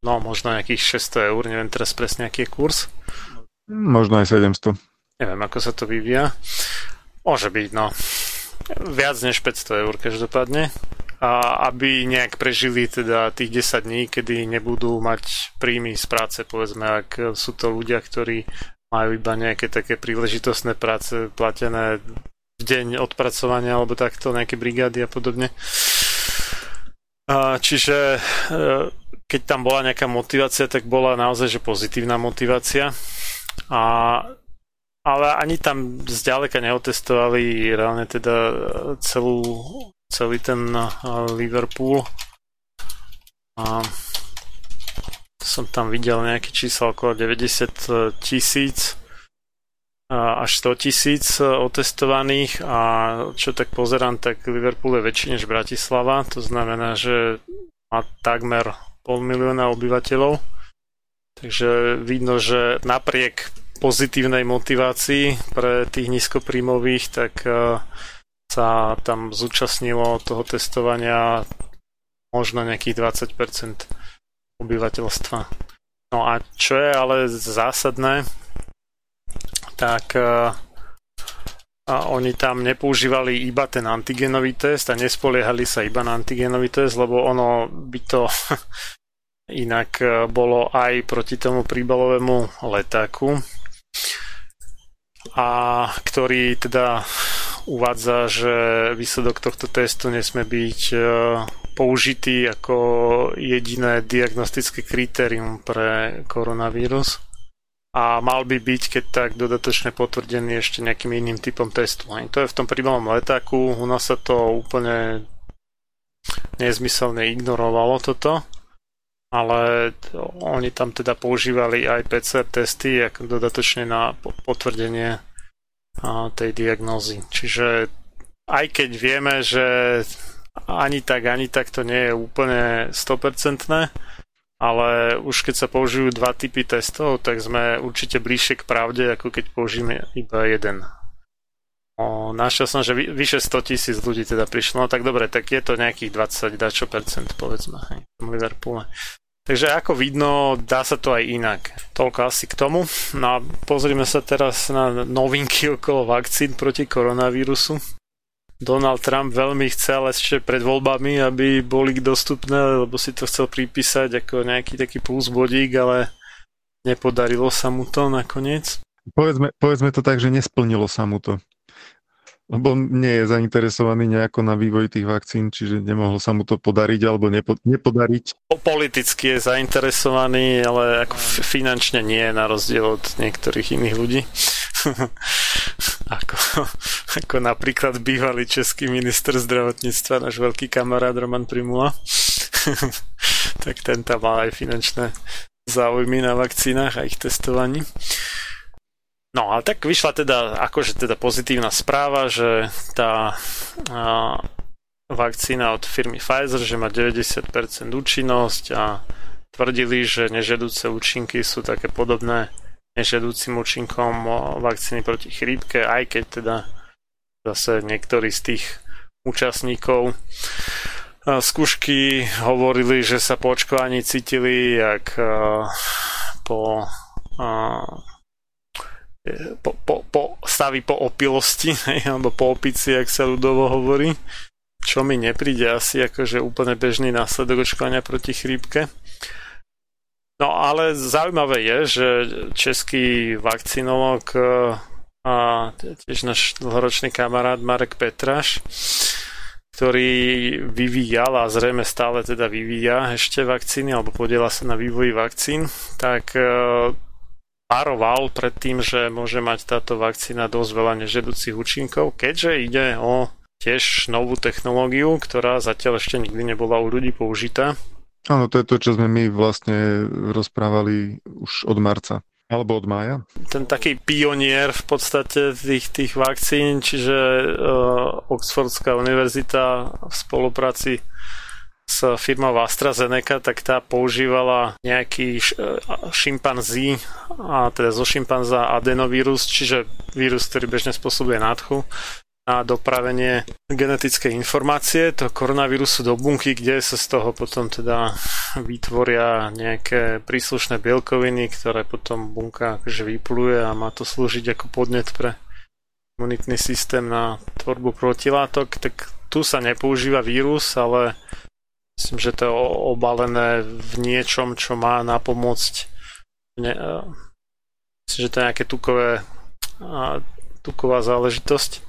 no možno nejakých 600 eur, neviem teraz presne aký je kurz. Možno aj 700. Neviem, ako sa to vyvíja. Môže byť, no. Viac než 500 eur každopádne. A aby nejak prežili teda tých 10 dní, kedy nebudú mať príjmy z práce, povedzme, ak sú to ľudia, ktorí majú iba nejaké také príležitostné práce platené v deň odpracovania alebo takto, nejaké brigády a podobne. Čiže e, keď tam bola nejaká motivácia, tak bola naozaj že pozitívna motivácia. A, ale ani tam zďaleka neotestovali reálne teda celú, celý ten e, Liverpool. A som tam videl nejaké čísla okolo 90 tisíc až 100 tisíc e, otestovaných a čo tak pozerám, tak Liverpool je väčší než Bratislava, to znamená, že má takmer pol milióna obyvateľov. Takže vidno, že napriek pozitívnej motivácii pre tých nízkoprímových, tak e, sa tam zúčastnilo toho testovania možno nejakých 20% obyvateľstva. No a čo je ale zásadné, tak uh, a oni tam nepoužívali iba ten antigenový test a nespoliehali sa iba na antigenový test, lebo ono by to inak e, bolo aj proti tomu príbalovému letáku, a ktorý teda uvádza, že výsledok tohto testu nesmie byť e, použitý ako jediné diagnostické kritérium pre koronavírus. A mal by byť, keď tak, dodatočne potvrdený ešte nejakým iným typom testu. To je v tom príbalom letáku, u nás sa to úplne nezmyselne ignorovalo toto, ale oni tam teda používali aj PCR testy ako dodatočne na potvrdenie tej diagnózy. Čiže aj keď vieme, že ani tak, ani tak to nie je úplne 100%, ale už keď sa použijú dva typy testov, tak sme určite bližšie k pravde, ako keď použijeme iba jeden. O, našiel som, že vyše 100 tisíc ľudí teda prišlo, no tak dobre, tak je to nejakých 20 dačo percent, povedzme, hej, v Liverpoole. Takže ako vidno, dá sa to aj inak. Toľko asi k tomu. No a pozrime sa teraz na novinky okolo vakcín proti koronavírusu. Donald Trump veľmi chcel ešte pred voľbami, aby boli dostupné, lebo si to chcel pripísať ako nejaký taký plus bodík, ale nepodarilo sa mu to nakoniec. Povedzme, povedzme to tak, že nesplnilo sa mu to lebo nie je zainteresovaný nejako na vývoj tých vakcín, čiže nemohlo sa mu to podariť alebo nepo, nepodariť. Politicky je zainteresovaný, ale ako finančne nie, na rozdiel od niektorých iných ľudí. ako, ako napríklad bývalý český minister zdravotníctva, náš veľký kamarát Roman Primula. tak ten tam má aj finančné záujmy na vakcínach a ich testovaní. No ale tak vyšla teda akože teda pozitívna správa, že tá a, vakcína od firmy Pfizer, že má 90% účinnosť a tvrdili, že nežedúce účinky sú také podobné nežedúcim účinkom vakcíny proti chrípke, aj keď teda zase niektorí z tých účastníkov skúšky hovorili, že sa po očkovaní cítili jak po po, po, po, staví po opilosti, alebo po opici, ak sa ľudovo hovorí, čo mi nepríde asi akože úplne bežný následok očkovania proti chrípke. No ale zaujímavé je, že český vakcinolog a tiež náš dlhoročný kamarát Marek Petraš, ktorý vyvíjal a zrejme stále teda vyvíja ešte vakcíny alebo podiela sa na vývoji vakcín, tak varoval pred tým, že môže mať táto vakcína dosť veľa nežedúcich účinkov, keďže ide o tiež novú technológiu, ktorá zatiaľ ešte nikdy nebola u ľudí použitá. Áno, to je to, čo sme my vlastne rozprávali už od marca. Alebo od mája? Ten taký pionier v podstate tých, tých vakcín, čiže uh, Oxfordská univerzita v spolupráci s firmou AstraZeneca, tak tá používala nejaký šimpanzí, a teda zo šimpanza adenovírus, čiže vírus, ktorý bežne spôsobuje nádchu na dopravenie genetickej informácie to koronavírusu do bunky, kde sa z toho potom teda vytvoria nejaké príslušné bielkoviny, ktoré potom bunka akože vypluje a má to slúžiť ako podnet pre imunitný systém na tvorbu protilátok, tak tu sa nepoužíva vírus, ale Myslím, že to je obalené v niečom, čo má napomôcť ne, uh, myslím, že to je nejaké tukové tuková záležitosť,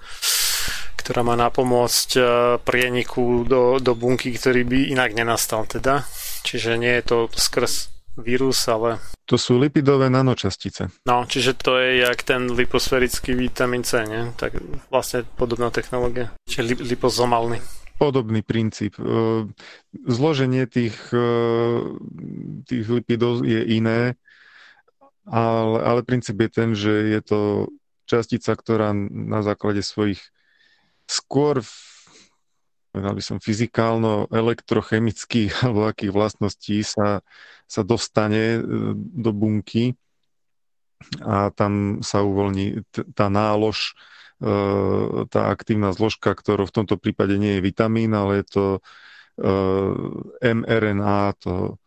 ktorá má napomôcť uh, prieniku do, do bunky, ktorý by inak nenastal teda. Čiže nie je to skrz vírus, ale... To sú lipidové nanočastice. No, čiže to je jak ten liposferický vitamín C, nie? Tak vlastne podobná technológia. Čiže li, liposomálny podobný princíp. E, zloženie tých, e, tých lipidov je iné, ale, ale princíp je ten, že je to častica, ktorá na základe svojich skôr by som fyzikálno, elektrochemických alebo akých vlastností sa, sa dostane e, do bunky a tam sa uvoľní tá nálož tá aktívna zložka, ktorou v tomto prípade nie je vitamín, ale je to e, mRNA, to,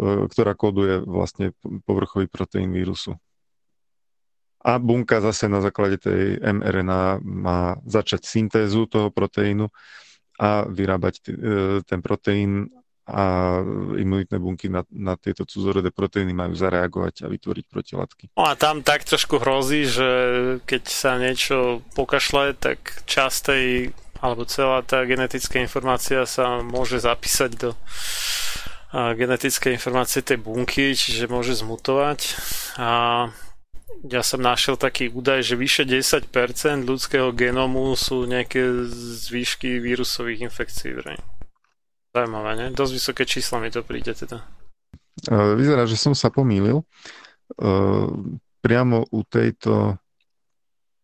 e, ktorá kóduje vlastne povrchový proteín vírusu. A bunka zase na základe tej mRNA má začať syntézu toho proteínu a vyrábať ten proteín a imunitné bunky na, na tieto cudzorodé proteíny majú zareagovať a vytvoriť protilátky. No a tam tak trošku hrozí, že keď sa niečo pokašle, tak časť alebo celá tá genetická informácia sa môže zapísať do genetické informácie tej bunky, čiže môže zmutovať. A ja som našiel taký údaj, že vyše 10% ľudského genomu sú nejaké zvýšky vírusových infekcií. Vraj. Zaujímavé, ne? Dosť vysoké čísla mi to príde teda. Vyzerá, že som sa pomýlil. Priamo u tejto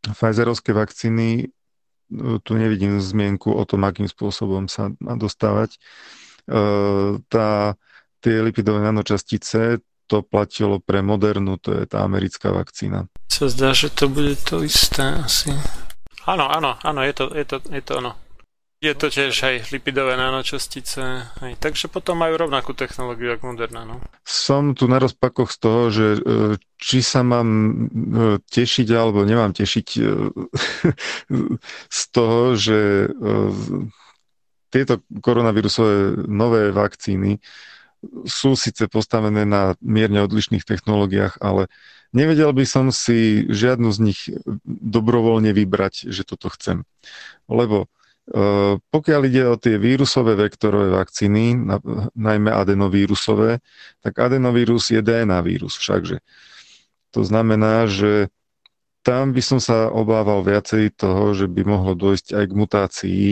Pfizerovskej vakcíny tu nevidím zmienku o tom, akým spôsobom sa má dostávať. Tá, tie lipidové nanočastice, to platilo pre Modernu, to je tá americká vakcína. Sa zdá, že to bude to isté asi. Áno, áno, áno, je to, je to, je to ono. Je to tiež aj lipidové nanočastice, aj, takže potom majú rovnakú technológiu ako Moderna. No. Som tu na rozpakoch z toho, že e, či sa mám e, tešiť alebo nemám tešiť e, z toho, že tieto koronavírusové nové vakcíny sú síce postavené na mierne odlišných technológiách, ale nevedel by som si žiadnu z nich dobrovoľne vybrať, že toto chcem. Lebo pokiaľ ide o tie vírusové vektorové vakcíny, najmä adenovírusové, tak adenovírus je DNA vírus všakže. To znamená, že tam by som sa obával viacej toho, že by mohlo dojsť aj k mutácii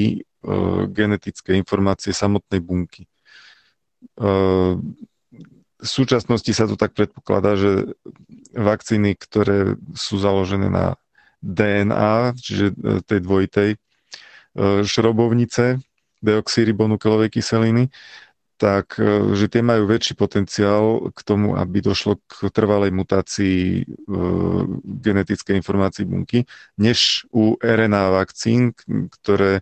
genetickej informácie samotnej bunky. V súčasnosti sa to tak predpokladá, že vakcíny, ktoré sú založené na DNA, čiže e, tej dvojitej, šrobovnice deoxyribonukelovej kyseliny, tak e, že tie majú väčší potenciál k tomu, aby došlo k trvalej mutácii e, genetickej informácii bunky, než u RNA vakcín, ktoré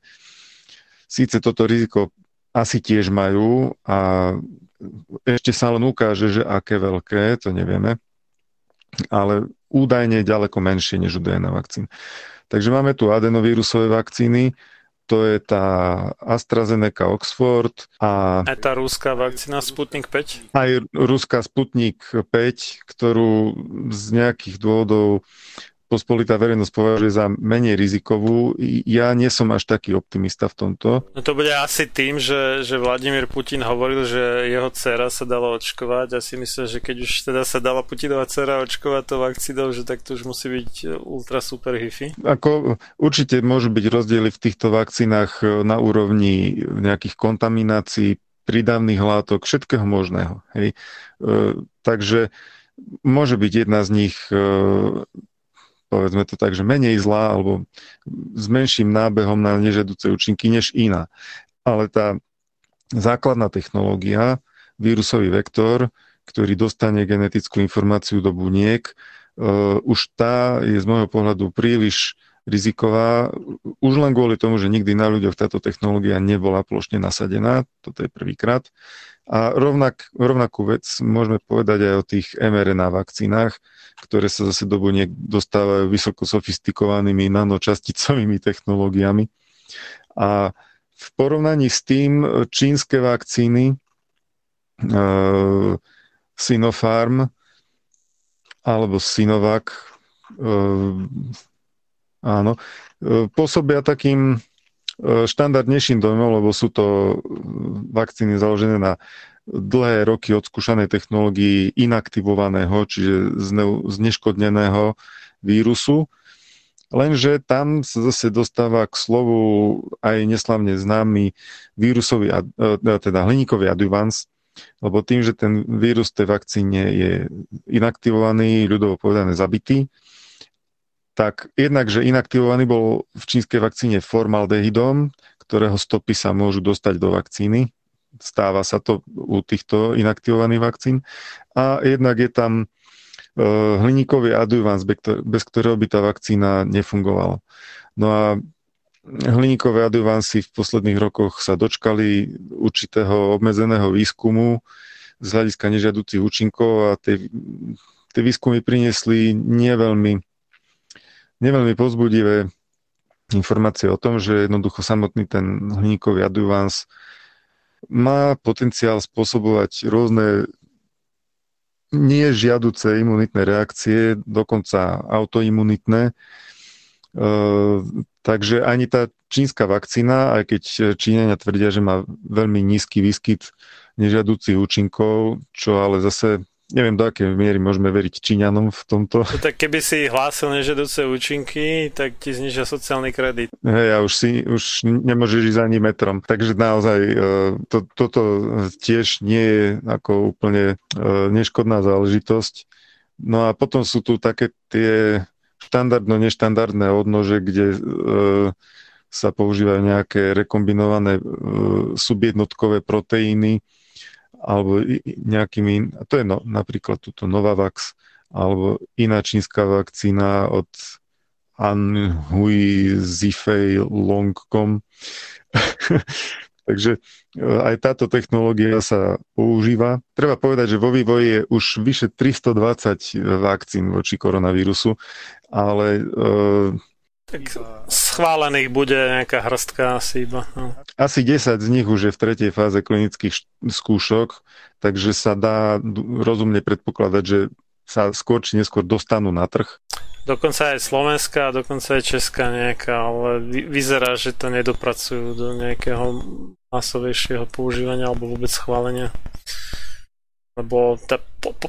síce toto riziko asi tiež majú a ešte sa len ukáže, že aké veľké, to nevieme, ale údajne ďaleko menšie než u DNA vakcín. Takže máme tu adenovírusové vakcíny, to je tá AstraZeneca Oxford a... Aj tá rúská vakcína Sputnik 5? Aj rúská Sputnik 5, ktorú z nejakých dôvodov pospolitá verejnosť považuje za menej rizikovú. Ja nie som až taký optimista v tomto. No to bude asi tým, že, že Vladimír Putin hovoril, že jeho dcera sa dala očkovať a si myslím, že keď už teda sa dala Putinová dcera očkovať to vakcínou, že tak to už musí byť ultra super hifi. Ako určite môžu byť rozdiely v týchto vakcínach na úrovni nejakých kontaminácií, prídavných látok, všetkého možného. Hej. E, takže môže byť jedna z nich e, povedzme to tak, že menej zlá alebo s menším nábehom na nežedúce účinky než iná. Ale tá základná technológia, vírusový vektor, ktorý dostane genetickú informáciu do buniek, uh, už tá je z môjho pohľadu príliš riziková, už len kvôli tomu, že nikdy na ľuďoch táto technológia nebola plošne nasadená, toto je prvýkrát. A rovnak, rovnakú vec môžeme povedať aj o tých mRNA vakcínach, ktoré sa zase do buniek dostávajú vysoko sofistikovanými nanočasticovými technológiami. A v porovnaní s tým čínske vakcíny uh, Sinopharm alebo Sinovac uh, áno, uh, pôsobia takým štandardnejším dojmom, lebo sú to vakcíny založené na dlhé roky odskúšanej technológii inaktivovaného, čiže zneškodneného vírusu. Lenže tam sa zase dostáva k slovu aj neslavne známy vírusový, e, teda hliníkový adjuvans, lebo tým, že ten vírus tej vakcíne je inaktivovaný, ľudovo povedané zabitý, tak jednak, že inaktivovaný bol v čínskej vakcíne formaldehydom, ktorého stopy sa môžu dostať do vakcíny, Stáva sa to u týchto inaktivovaných vakcín. A jednak je tam e, hliníkový adjuvans, bez ktorého by tá vakcína nefungovala. No a hliníkové adjuvansy v posledných rokoch sa dočkali určitého obmedzeného výskumu z hľadiska nežiaducich účinkov a tie, tie výskumy priniesli neveľmi, neveľmi pozbudivé informácie o tom, že jednoducho samotný ten hliníkový adjuvans má potenciál spôsobovať rôzne nežiaduce imunitné reakcie, dokonca autoimunitné. E, takže ani tá čínska vakcína, aj keď Číňania tvrdia, že má veľmi nízky výskyt nežiaducich účinkov, čo ale zase neviem, do akej miery môžeme veriť Číňanom v tomto. No, tak keby si hlásil nežedúce účinky, tak ti znižia sociálny kredit. Hej, a už si už nemôžeš ísť ani metrom. Takže naozaj e, to, toto tiež nie je ako úplne e, neškodná záležitosť. No a potom sú tu také tie štandardno-neštandardné odnože, kde e, sa používajú nejaké rekombinované e, subjednotkové proteíny alebo nejakými, to je no, napríklad túto Novavax alebo iná čínska vakcína od Anhui Zifei Longcom. Takže e, aj táto technológia sa používa. Treba povedať, že vo vývoji je už vyše 320 vakcín voči koronavírusu, ale tak schválených bude nejaká hrstka asi iba. No. Asi 10 z nich už je v tretej fáze klinických skúšok, takže sa dá rozumne predpokladať, že sa skôr či neskôr dostanú na trh. Dokonca aj Slovenská, dokonca aj Česká nejaká, ale vyzerá, že to nedopracujú do nejakého masovejšieho používania alebo vôbec schválenia lebo tá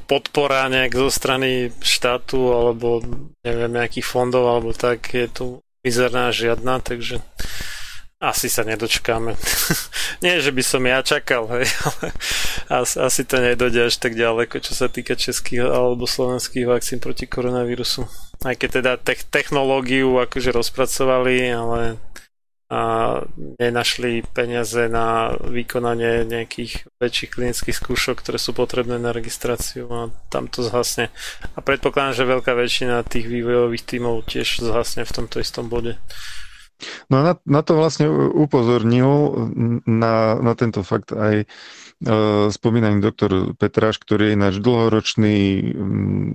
podpora nejak zo strany štátu alebo neviem, nejakých fondov alebo tak je tu mizerná žiadna, takže asi sa nedočkáme. Nie, že by som ja čakal, hej, ale asi, asi to nedojde až tak ďaleko, čo sa týka českých alebo slovenských vakcín proti koronavírusu. Aj keď teda te- technológiu akože rozpracovali, ale a nenašli peniaze na vykonanie nejakých väčších klinických skúšok, ktoré sú potrebné na registráciu a tam to zhasne. A predpokladám, že veľká väčšina tých vývojových tímov tiež zhasne v tomto istom bode. No na, na to vlastne upozornil na, na tento fakt aj uh, spomínaný doktor Petráš, ktorý je náš dlhoročný um,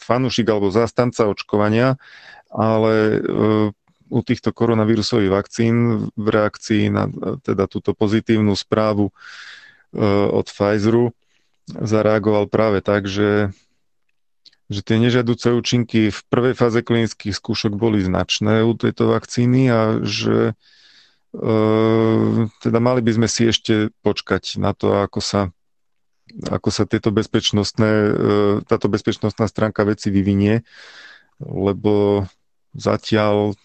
fanúšik alebo zástanca očkovania, ale uh, u týchto koronavírusových vakcín v reakcii na teda túto pozitívnu správu e, od Pfizeru zareagoval práve tak, že, že tie nežiaduce účinky v prvej fáze klinických skúšok boli značné u tejto vakcíny a že e, teda mali by sme si ešte počkať na to, ako sa ako sa tieto bezpečnostné, e, táto bezpečnostná stránka veci vyvinie, lebo zatiaľ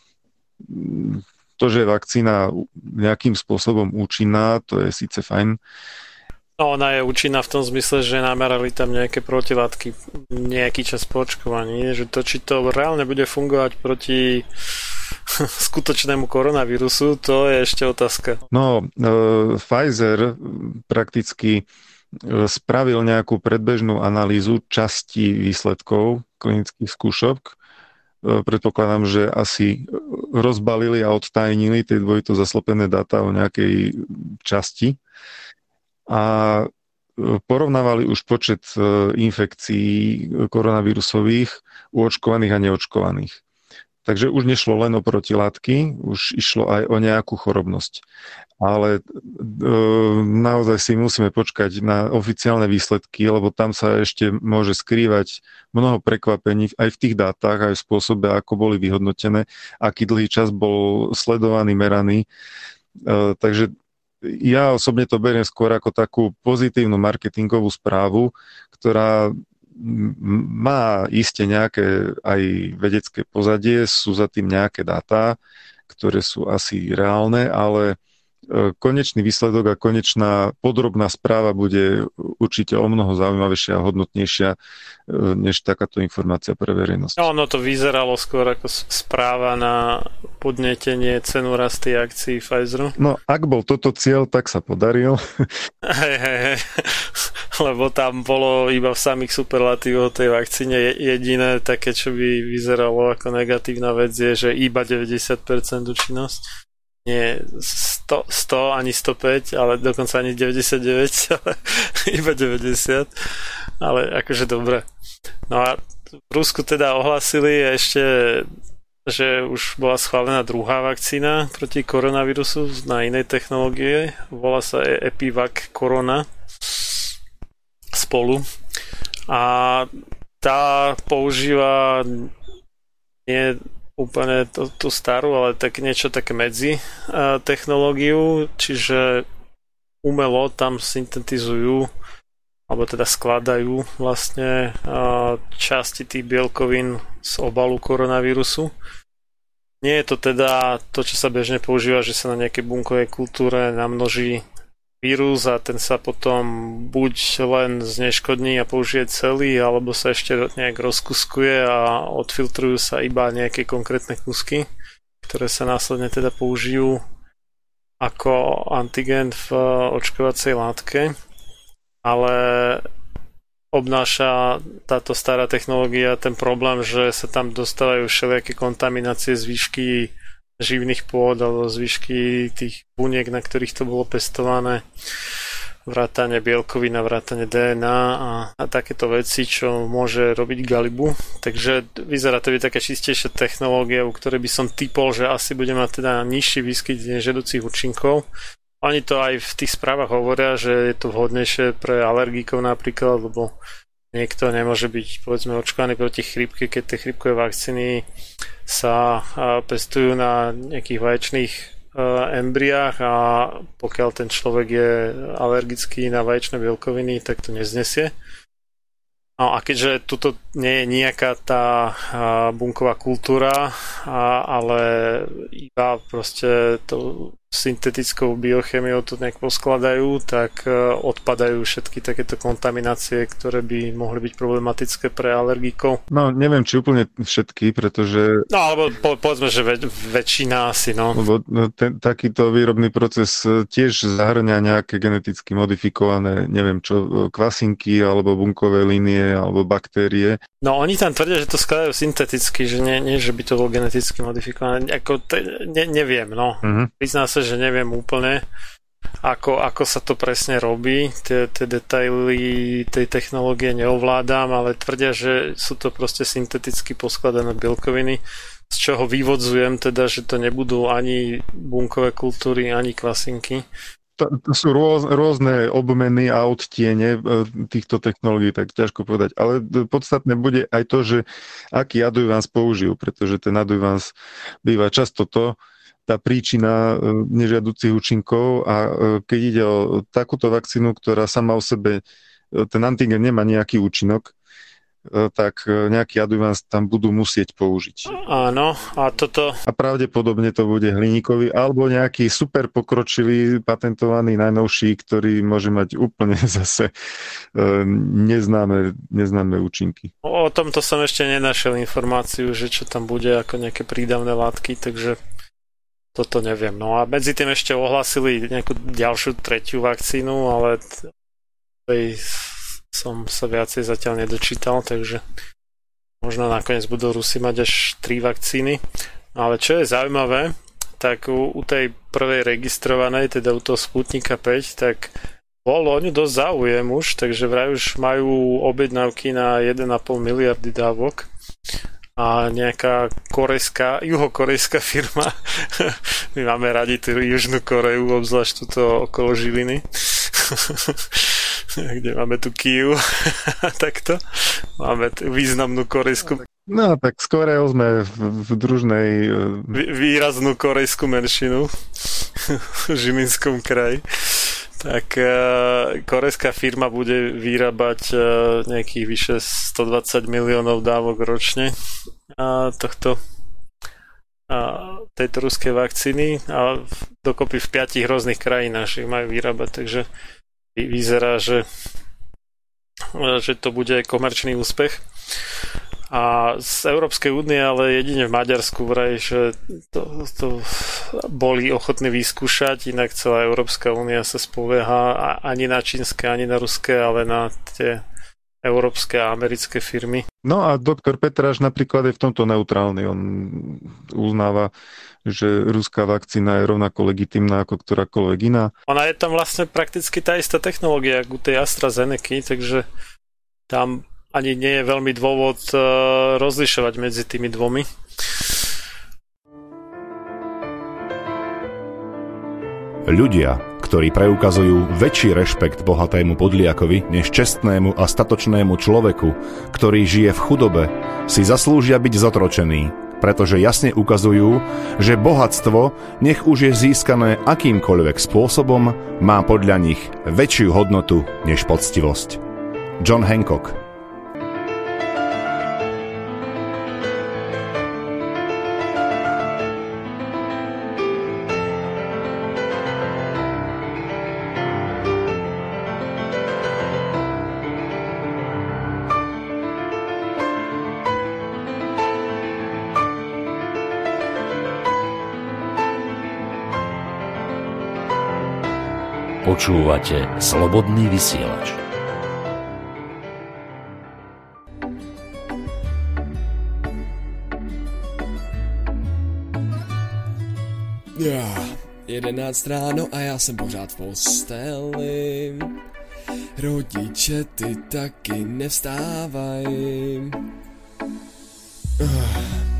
to, že je vakcína nejakým spôsobom účinná, to je síce fajn. No, ona je účinná v tom zmysle, že namerali tam nejaké protilátky nejaký čas po očkovaní, že to, či to reálne bude fungovať proti skutočnému koronavírusu, to je ešte otázka. No, uh, Pfizer prakticky e, spravil nejakú predbežnú analýzu časti výsledkov klinických skúšok E, predpokladám, že asi rozbalili a odtajnili tie dvojito zaslopené dáta o nejakej časti a e, porovnávali už počet e, infekcií koronavírusových u očkovaných a neočkovaných. Takže už nešlo len o protilátky, už išlo aj o nejakú chorobnosť. Ale e, naozaj si musíme počkať na oficiálne výsledky, lebo tam sa ešte môže skrývať mnoho prekvapení aj v tých dátach, aj v spôsobe, ako boli vyhodnotené, aký dlhý čas bol sledovaný, meraný. E, takže ja osobne to beriem skôr ako takú pozitívnu marketingovú správu, ktorá má iste nejaké aj vedecké pozadie, sú za tým nejaké dáta, ktoré sú asi reálne, ale konečný výsledok a konečná podrobná správa bude určite o mnoho zaujímavejšia a hodnotnejšia e, než takáto informácia pre verejnosť. No, ono to vyzeralo skôr ako správa na podnetenie cenu rasty akcií Pfizeru. No, ak bol toto cieľ, tak sa podaril. Hej, hej, hej lebo tam bolo iba v samých superlatívoch tej vakcíne jediné také, čo by vyzeralo ako negatívna vec je, že iba 90% účinnosť. Nie 100, 100 ani 105, ale dokonca ani 99, ale iba 90. Ale akože dobre. No a v Rusku teda ohlasili ešte že už bola schválená druhá vakcína proti koronavírusu na inej technológie. Volá sa Epivac Corona spolu a tá používa nie úplne tú, tú starú, ale tak niečo také medzi uh, technológiu, čiže umelo tam syntetizujú alebo teda skladajú vlastne uh, časti tých bielkovín z obalu koronavírusu. Nie je to teda to, čo sa bežne používa, že sa na nejakej bunkovej kultúre namnoží vírus a ten sa potom buď len zneškodní a použije celý, alebo sa ešte nejak rozkuskuje a odfiltrujú sa iba nejaké konkrétne kusky, ktoré sa následne teda použijú ako antigen v očkovacej látke, ale obnáša táto stará technológia ten problém, že sa tam dostávajú všelijaké kontaminácie z výšky živných pôd alebo z výšky tých buniek, na ktorých to bolo pestované vrátane bielkovina, vrátane DNA a, a takéto veci, čo môže robiť Galibu. Takže vyzerá to byť taká čistejšia technológia, u ktorej by som typol, že asi bude mať teda nižší výskyt nežedúcich účinkov. Oni to aj v tých správach hovoria, že je to vhodnejšie pre alergikov napríklad, lebo niekto nemôže byť povedzme očkovaný proti chrípke, keď tie chrípkové vakcíny sa pestujú na nejakých vaječných embriách a pokiaľ ten človek je alergický na vaječné bielkoviny, tak to neznesie. No a keďže tuto nie je nejaká tá bunková kultúra, ale iba proste to syntetickou biochemiou to nejak poskladajú, tak e, odpadajú všetky takéto kontaminácie, ktoré by mohli byť problematické pre alergikov. No, neviem, či úplne všetky, pretože... No, alebo po, povedzme, že väč- väčšina asi, no. Lebo no, ten, takýto výrobný proces e, tiež zahrňa nejaké geneticky modifikované, neviem čo, e, kvasinky, alebo bunkové línie, alebo baktérie. No, oni tam tvrdia, že to skladajú synteticky, že nie, nie že by to bolo geneticky modifikované. Ako, te, ne, neviem, no. Uh-huh. Prizná sa, že neviem úplne, ako, ako sa to presne robí. Tie, tie detaily tej technológie neovládam, ale tvrdia, že sú to proste synteticky poskladané bielkoviny, z čoho vyvodzujem teda, že to nebudú ani bunkové kultúry, ani kvasinky. To, to sú rôz, rôzne obmeny a odtiene e, týchto technológií, tak ťažko povedať. Ale podstatné bude aj to, že aký adjuvans použijú, pretože ten adjuvans býva často to, tá príčina e, nežiaducich účinkov a e, keď ide o takúto vakcínu, ktorá sama o sebe, e, ten antigen nemá nejaký účinok, tak nejaký adjuvans tam budú musieť použiť. Áno, a toto... A pravdepodobne to bude hliníkový alebo nejaký super pokročilý, patentovaný, najnovší, ktorý môže mať úplne zase neznáme, neznáme účinky. O tomto som ešte nenašiel informáciu, že čo tam bude ako nejaké prídavné látky, takže toto neviem. No a medzi tým ešte ohlasili nejakú ďalšiu tretiu vakcínu, ale tej som sa viacej zatiaľ nedočítal, takže možno nakoniec budú Rusi mať až tri vakcíny. Ale čo je zaujímavé, tak u, u tej prvej registrovanej, teda u toho Sputnika 5, tak bol o ňu dosť záujem už, takže vraj už majú objednávky na 1,5 miliardy dávok a nejaká korejská, juhokorejská firma. My máme radi tú Južnú Koreju, obzvlášť túto okolo Žiliny. kde máme tu Kiu takto. Máme t- významnú korejskú No tak s Koreou sme v, v družnej... Vý, výraznú korejskú menšinu v Žilinskom kraji tak uh, korejská firma bude vyrábať uh, nejakých vyše 120 miliónov dávok ročne tohto tejto ruskej vakcíny a dokopy v piatich rôznych krajinách ich majú vyrábať, takže vyzerá, že, že to bude komerčný úspech a z Európskej únie, ale jedine v Maďarsku vraj, že to, to boli ochotní vyskúšať, inak celá Európska únia sa spovieha ani na čínske, ani na ruské, ale na tie európske a americké firmy. No a doktor Petráš napríklad je v tomto neutrálny. On uznáva, že ruská vakcína je rovnako legitimná ako ktorákoľvek iná. Ona je tam vlastne prakticky tá istá technológia ako u tej AstraZeneca, takže tam ani nie je veľmi dôvod uh, rozlišovať medzi tými dvomi. Ľudia, ktorí preukazujú väčší rešpekt bohatému podliakovi než čestnému a statočnému človeku, ktorý žije v chudobe, si zaslúžia byť zotročení, pretože jasne ukazujú, že bohatstvo, nech už je získané akýmkoľvek spôsobom, má podľa nich väčšiu hodnotu než poctivosť. John Hancock Počúvate Slobodný vysielač. 11 ráno a já jsem pořád v posteli. Rodiče ty taky nevstávají.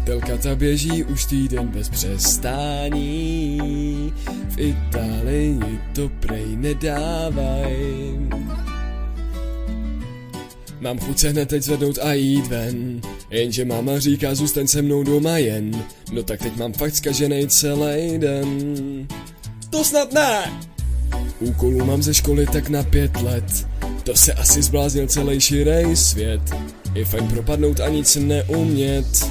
Telka ta běží už týden bez přestání. V Itálii to prej nedávaj. Mám chuť se hned teď zvednout a jít ven Jenže máma říká zůstaň se mnou doma jen. No tak teď mám fakt zkaženej celý den. To snad ne! Úkolů mám ze školy tak na pět let. To se asi zbláznil celý širej svět. Je fajn propadnout a nic neumět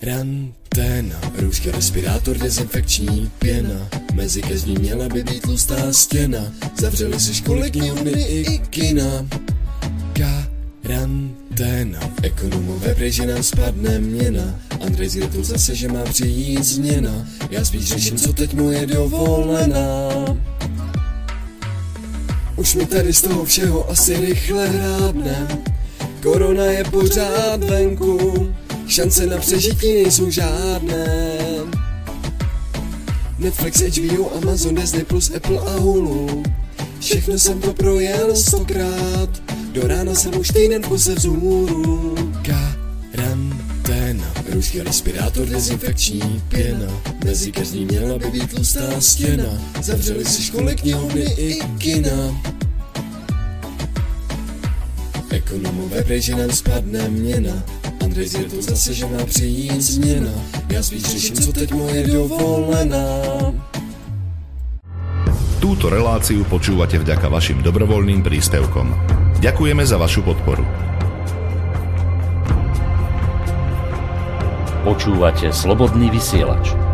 Karanténa. Růžky, respirátor, dezinfekční pěna. Mezi kezní měla by být tlustá stěna. Zavřeli si školy, knihovny i kina. Karanténa. Ekonomové prej, že nám spadne měna. Andrej zjel zase, že má přijít změna. Já spíš řeším, co teď mu je dovolená. Už mi tady z toho všeho asi rychle hrábne Korona je pořád venku Šance na přežití nejsou žádné. Netflix, HBO, Amazon, Disney plus Apple a Hulu. Všechno jsem to projel stokrát. Do rána jsem už týden v kuse vzhůru. Karanténa. Růžky, respirátor, dezinfekční pěna. Mezi každý měla by být tlustá stěna. Zavřeli si školy, knihovny i kina. Ekonomové prej, že nám spadne měna Andrej zjel zase, že má přijít změna Já spíš řeším, co teď moje dovolená Túto reláciu počúvate vďaka vašim dobrovoľným príspevkom. Ďakujeme za vašu podporu. Počúvate Slobodný vysielač.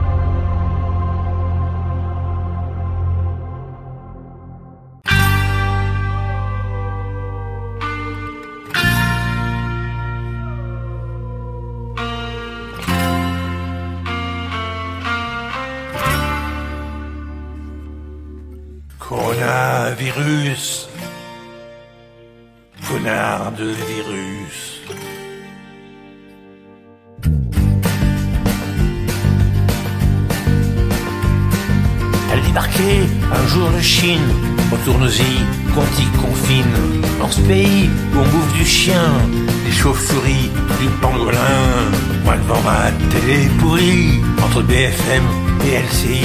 Ma télé pourrie, entre BFM et LCI,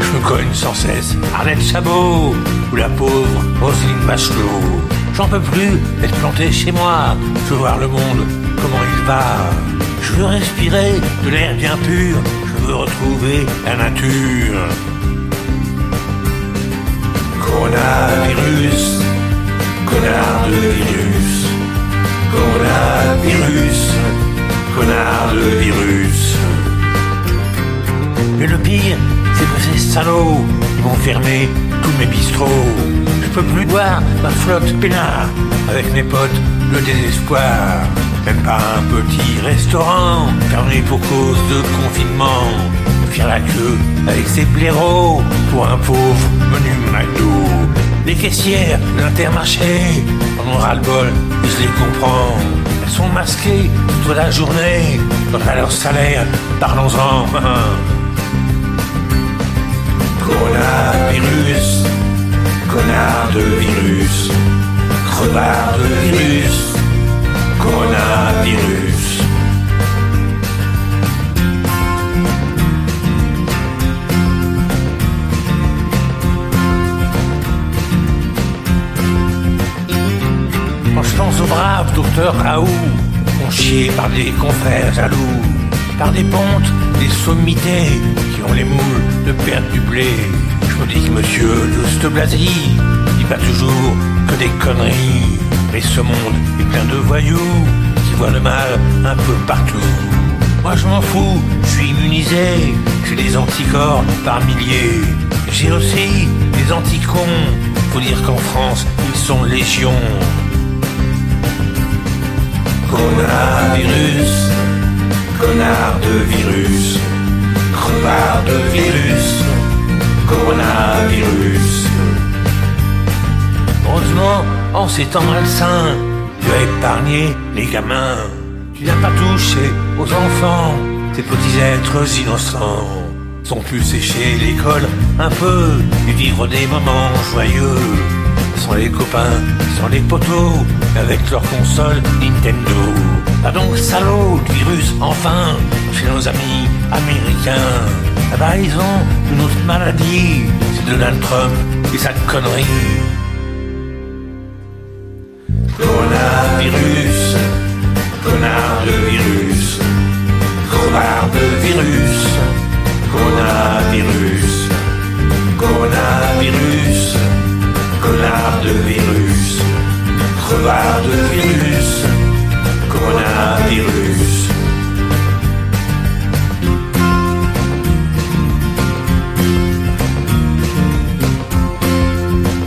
je me cogne sans cesse Arlette Chabot ou la pauvre Roselyne Bachelot. J'en peux plus d'être planté chez moi, je veux voir le monde, comment il va. Je veux respirer de l'air bien pur, je veux retrouver la nature. Coronavirus, connard de virus. Coronavirus, virus. Mais le pire, c'est que ces salauds, ils vont fermer tous mes bistrots. Je peux plus boire ma flotte peinard avec mes potes, le désespoir. Même pas un petit restaurant fermé pour cause de confinement. Faire la queue avec ses blaireaux pour un pauvre menu McDo. Les caissières l'intermarché en ont ras-le-bol et je les comprends. Sont masquées toute la journée. À leur salaire, parlons-en. Coronavirus, connard de virus, crevard de virus, coronavirus. Pense au brave docteur Raoult, conchié par des confrères jaloux, par des pontes, des sommités qui ont les moules de perdre du blé. Je me dis que monsieur de Stoblazy dit pas toujours que des conneries. Mais ce monde est plein de voyous qui voient le mal un peu partout. Moi je m'en fous, je suis immunisé, j'ai des anticorps par milliers. J'ai aussi des anticons, faut dire qu'en France ils sont légions. Coronavirus, connard de virus, crevard de virus, coronavirus. Heureusement, en ces temps malsains, tu as épargné les gamins. Tu n'as pas touché aux enfants, ces petits êtres innocents. Sont plus séchés l'école un peu et vivre des moments joyeux. Sans les copains, sans les poteaux, avec leur console Nintendo. Ah donc salaud virus, enfin, chez nos amis américains. Là-bas ils ont une autre maladie, c'est Donald Trump et sa connerie. Coronavirus, connard de virus, crevard de virus, coronavirus, coronavirus, connard de virus, crevard de virus, coronavirus.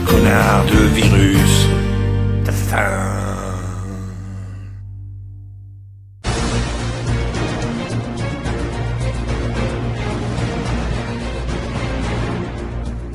Connard de virus. Ta-ta.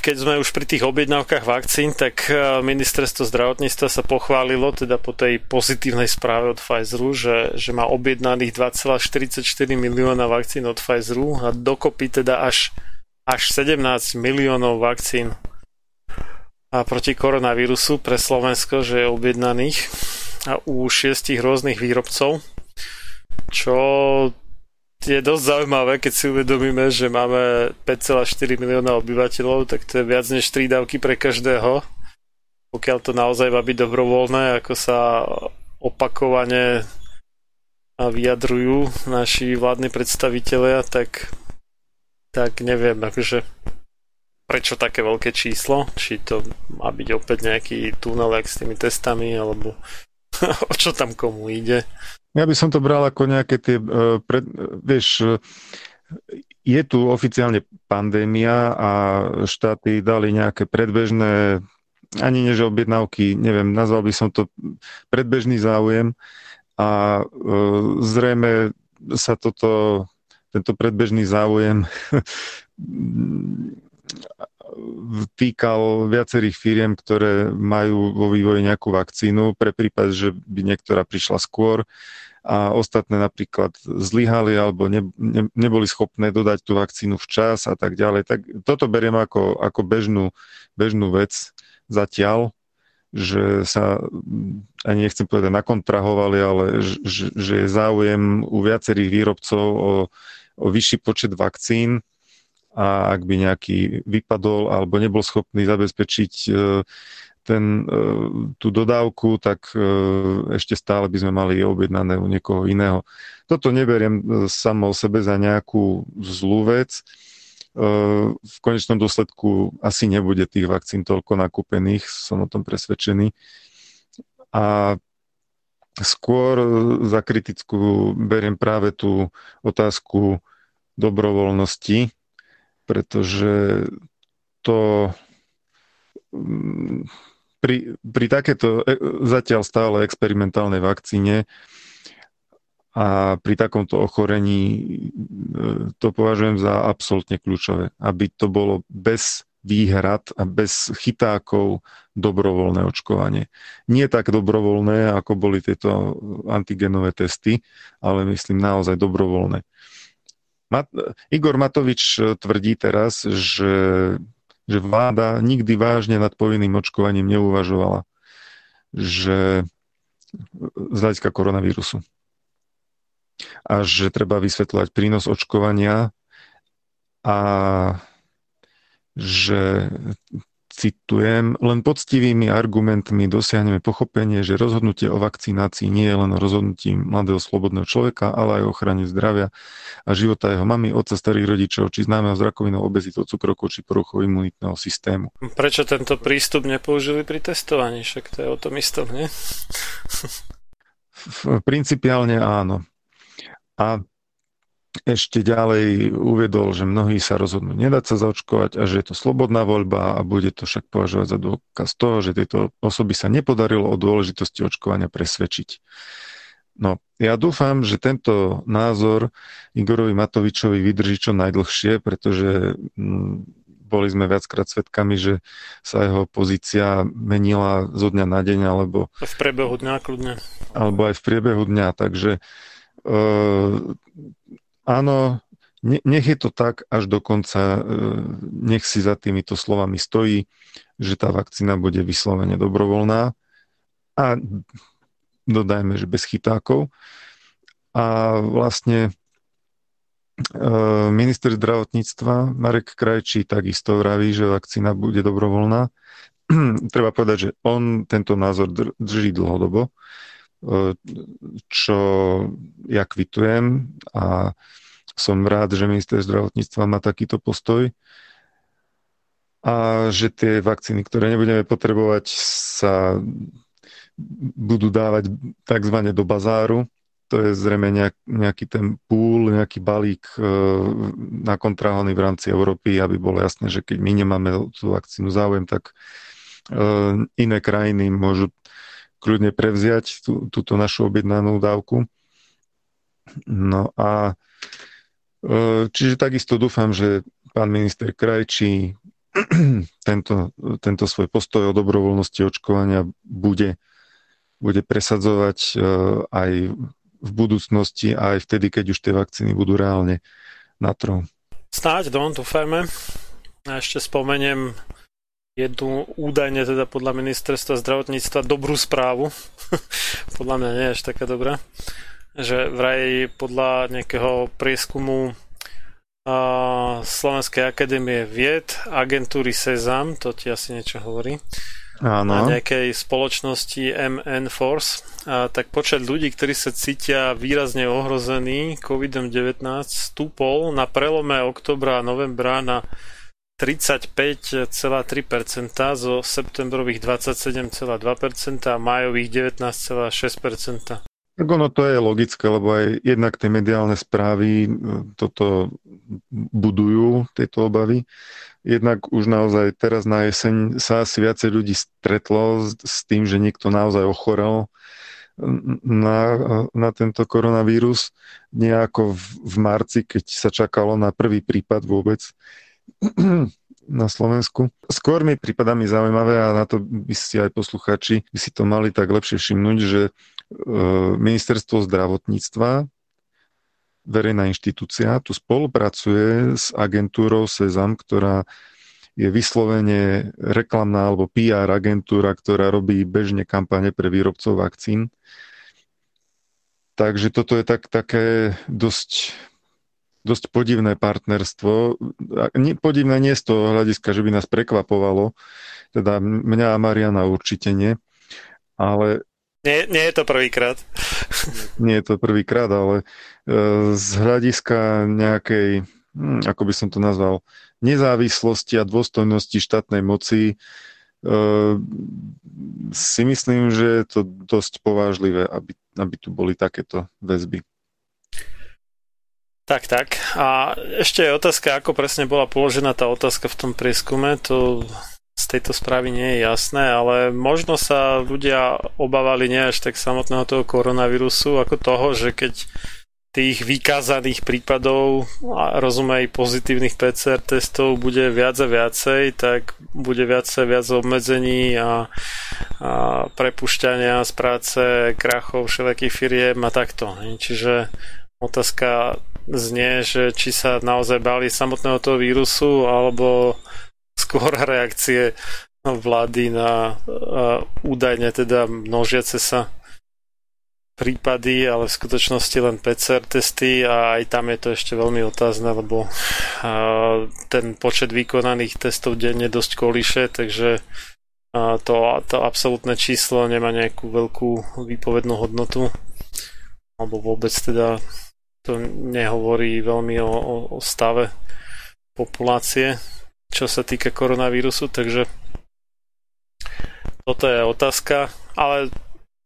Keď sme už pri tých objednávkach vakcín, tak eh, ministerstvo zdravotníctva sa pochválilo teda po tej pozitívnej správe od Pfizeru, že, že má objednaných 2,44 milióna vakcín od Pfizeru a dokopy teda až, až 17 miliónov vakcín. A proti koronavírusu pre Slovensko, že je objednaných a u šiestich rôznych výrobcov, čo je dosť zaujímavé, keď si uvedomíme, že máme 5,4 milióna obyvateľov, tak to je viac než 3 dávky pre každého. Pokiaľ to naozaj má byť dobrovoľné, ako sa opakovane vyjadrujú naši vládni predstavitelia, tak, tak neviem, akože prečo také veľké číslo, či to má byť opäť nejaký tunel s tými testami, alebo o čo tam komu ide. Ja by som to bral ako nejaké tie, uh, pred, vieš, uh, je tu oficiálne pandémia a štáty dali nejaké predbežné, ani než objednávky, neviem, nazval by som to predbežný záujem a uh, zrejme sa toto, tento predbežný záujem týkal viacerých firiem, ktoré majú vo vývoji nejakú vakcínu pre prípad, že by niektorá prišla skôr a ostatné napríklad zlyhali alebo ne, ne, neboli schopné dodať tú vakcínu včas a tak ďalej. Tak toto beriem ako, ako bežnú, bežnú vec zatiaľ, že sa, ani nechcem povedať nakontrahovali, ale že, že je záujem u viacerých výrobcov o, o vyšší počet vakcín a ak by nejaký vypadol alebo nebol schopný zabezpečiť e, ten, e, tú dodávku, tak e, ešte stále by sme mali objednané u niekoho iného. Toto neberiem samo o sebe za nejakú zlú vec. V konečnom dôsledku asi nebude tých vakcín toľko nakúpených, som o tom presvedčený. A skôr za kritickú beriem práve tú otázku dobrovoľnosti, pretože to pri, pri takéto e, zatiaľ stále experimentálnej vakcíne a pri takomto ochorení e, to považujem za absolútne kľúčové, aby to bolo bez výhrad a bez chytákov dobrovoľné očkovanie. Nie tak dobrovoľné, ako boli tieto antigenové testy, ale myslím naozaj dobrovoľné. Mat- Igor Matovič e, tvrdí teraz, že, že vláda nikdy vážne nad povinným očkovaním neuvažovala, že z hľadiska koronavírusu. A že treba vysvetľovať prínos očkovania a že citujem, len poctivými argumentmi dosiahneme pochopenie, že rozhodnutie o vakcinácii nie je len rozhodnutí mladého slobodného človeka, ale aj o ochrane zdravia a života jeho mamy, otca, starých rodičov, či známeho z rakovinou, obezitou, cukrovkou, či poruchou imunitného systému. Prečo tento prístup nepoužili pri testovaní? Však to je o tom istom, nie? Principiálne áno. A ešte ďalej uviedol, že mnohí sa rozhodnú nedať sa zaočkovať a že je to slobodná voľba a bude to však považovať za dôkaz toho, že tieto osoby sa nepodarilo o dôležitosti očkovania presvedčiť. No, ja dúfam, že tento názor Igorovi Matovičovi vydrží čo najdlhšie, pretože mm, boli sme viackrát svedkami, že sa jeho pozícia menila zo dňa na deň, alebo... V priebehu dňa kľudne. Alebo aj v priebehu dňa, takže e, áno, nech je to tak až do konca, e, nech si za týmito slovami stojí, že tá vakcína bude vyslovene dobrovoľná a dodajme, že bez chytákov. A vlastne e, minister zdravotníctva Marek Krajčí takisto vraví, že vakcína bude dobrovoľná. Treba povedať, že on tento názor drží dlhodobo, čo ja kvitujem a som rád, že minister zdravotníctva má takýto postoj a že tie vakcíny, ktoré nebudeme potrebovať, sa budú dávať tzv. do bazáru. To je zrejme nejak, nejaký ten púl, nejaký balík e, nakontrahovaný v rámci Európy, aby bolo jasné, že keď my nemáme tú vakcínu záujem, tak e, iné krajiny môžu kľudne prevziať tú, túto našu objednanú dávku. No a E, čiže takisto dúfam, že pán minister Krajčí tento, tento svoj postoj o dobrovoľnosti očkovania bude, bude presadzovať e, aj v budúcnosti, aj vtedy, keď už tie vakcíny budú reálne na trhu. Snáď, don, dúfajme. A ešte spomeniem jednu údajne teda podľa ministerstva zdravotníctva dobrú správu. podľa mňa nie je až taká dobrá že vraj podľa nejakého prieskumu uh, Slovenskej akadémie vied, agentúry Sezam, to ti asi niečo hovorí, Áno. a nejakej spoločnosti MN Force, a tak počet ľudí, ktorí sa cítia výrazne ohrození COVID-19 stúpol na prelome oktobra a novembra na 35,3% zo septembrových 27,2% a májových 19,6%. Tak ono to je logické, lebo aj jednak tie mediálne správy toto budujú, tieto obavy. Jednak už naozaj teraz na jeseň sa asi viacej ľudí stretlo s tým, že niekto naozaj ochorel na, na tento koronavírus. Nejako v, v marci, keď sa čakalo na prvý prípad vôbec na Slovensku. Skôr mi prípada mi zaujímavé a na to by si aj posluchači by si to mali tak lepšie všimnúť, že E, ministerstvo zdravotníctva, verejná inštitúcia, tu spolupracuje s agentúrou Sezam, ktorá je vyslovene reklamná alebo PR agentúra, ktorá robí bežne kampane pre výrobcov vakcín. Takže toto je tak, také dosť, dosť podivné partnerstvo. Podivné nie z toho hľadiska, že by nás prekvapovalo, teda mňa a Mariana určite nie, ale nie, nie je to prvýkrát. Nie je to prvýkrát, ale e, z hľadiska nejakej, hm, ako by som to nazval, nezávislosti a dôstojnosti štátnej moci e, si myslím, že je to dosť povážlivé, aby, aby tu boli takéto väzby. Tak, tak. A ešte je otázka, ako presne bola položená tá otázka v tom prieskume. To z tejto správy nie je jasné, ale možno sa ľudia obávali nie až tak samotného toho koronavírusu, ako toho, že keď tých vykázaných prípadov a rozumej pozitívnych PCR testov bude viac a viacej, tak bude viacej viac obmedzení a, a prepušťania z práce, krachov, všelijakých firiem a takto. Čiže otázka znie, že či sa naozaj báli samotného toho vírusu, alebo skôr reakcie vlády na uh, údajne teda množiace sa prípady, ale v skutočnosti len PCR testy a aj tam je to ešte veľmi otázne, lebo ten počet vykonaných testov denne dosť kolíše, takže to, to absolútne číslo nemá nejakú veľkú výpovednú hodnotu alebo vôbec teda to nehovorí veľmi o, o, o stave populácie, čo sa týka koronavírusu, takže toto je otázka, ale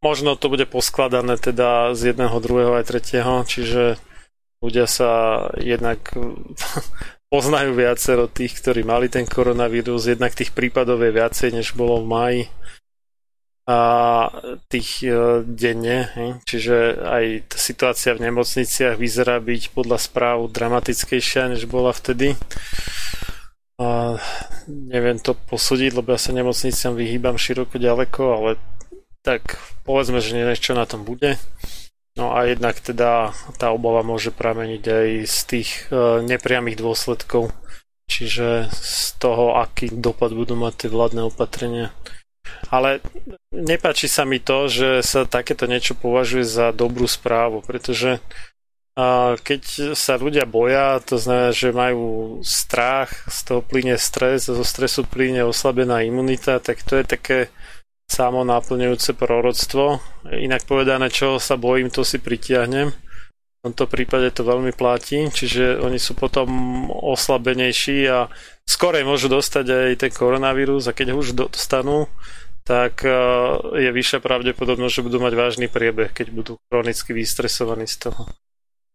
možno to bude poskladané teda z jedného, druhého aj tretieho, čiže ľudia sa jednak poznajú viacero tých, ktorí mali ten koronavírus, jednak tých prípadov je viacej, než bolo v maji a tých e, denne, čiže aj tá situácia v nemocniciach vyzerá byť podľa správ dramatickejšia, než bola vtedy. A neviem to posúdiť, lebo ja sa nemocniciam vyhýbam široko ďaleko, ale tak povedzme, že niečo na tom bude. No a jednak teda tá obava môže prameniť aj z tých e, nepriamých dôsledkov, čiže z toho, aký dopad budú mať tie vládne opatrenia. Ale nepáči sa mi to, že sa takéto niečo považuje za dobrú správu, pretože keď sa ľudia boja, to znamená, že majú strach, z toho plyne stres, zo stresu plyne oslabená imunita, tak to je také samonáplňujúce proroctvo. Inak povedané, čo sa bojím, to si pritiahnem. Tomto prípade to veľmi platí, čiže oni sú potom oslabenejší a skorej môžu dostať aj ten koronavírus a keď ho už dostanú, tak eh, je vyššia pravdepodobnosť, že budú mať vážny priebeh, keď budú chronicky vystresovaní z toho.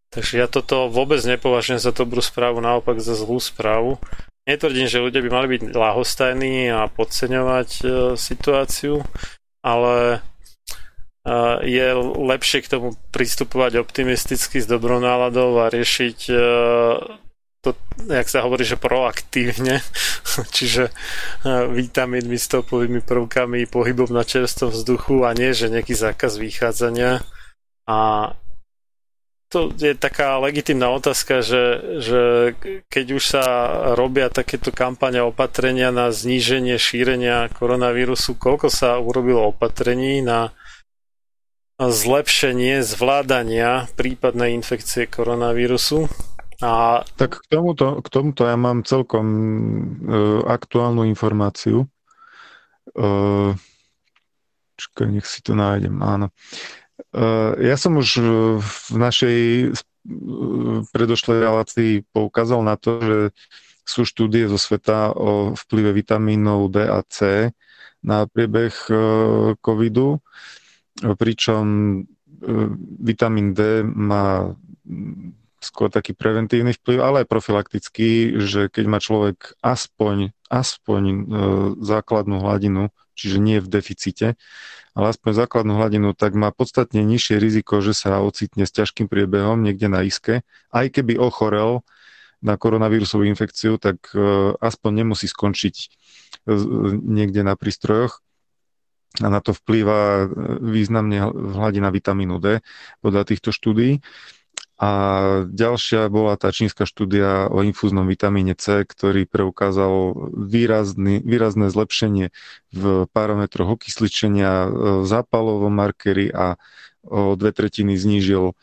Takže ja toto vôbec nepovažujem za dobrú správu, naopak za zlú správu. Netvrdím, že ľudia by mali byť lahostajní a podceňovať e, situáciu, ale e, je lepšie k tomu pristupovať optimisticky s dobrou náladou a riešiť e, to, jak sa hovorí, že proaktívne, čiže e, vitamínmi, stopovými prvkami, pohybom na čerstvom vzduchu a nie, že nejaký zákaz vychádzania. A to je taká legitimná otázka, že, že keď už sa robia takéto kampane opatrenia na zníženie šírenia koronavírusu, koľko sa urobilo opatrení na zlepšenie zvládania prípadnej infekcie koronavírusu. A... Tak k tomuto, k tomuto ja mám celkom uh, aktuálnu informáciu. Uh, čakaj, nech si to nájdem. Áno. Eh, ja som už v našej eh, predošlej relácii poukázal na to, že sú štúdie zo sveta o vplyve vitamínov D a C na priebeh eh, covidu, pričom vitamín D má skôr taký preventívny vplyv, ale aj profilaktický, že keď má človek aspoň, aspoň základnú hladinu, čiže nie v deficite, ale aspoň základnú hladinu, tak má podstatne nižšie riziko, že sa ocitne s ťažkým priebehom niekde na iske. Aj keby ochorel na koronavírusovú infekciu, tak e, aspoň nemusí skončiť e, niekde na prístrojoch a na to vplýva e, významne hladina vitamínu D podľa týchto štúdií. A ďalšia bola tá čínska štúdia o infúznom vitamíne C, ktorý preukázal výrazný, výrazné zlepšenie v parametroch okysličenia, v e, zápalovom markery a o dve tretiny znížil e,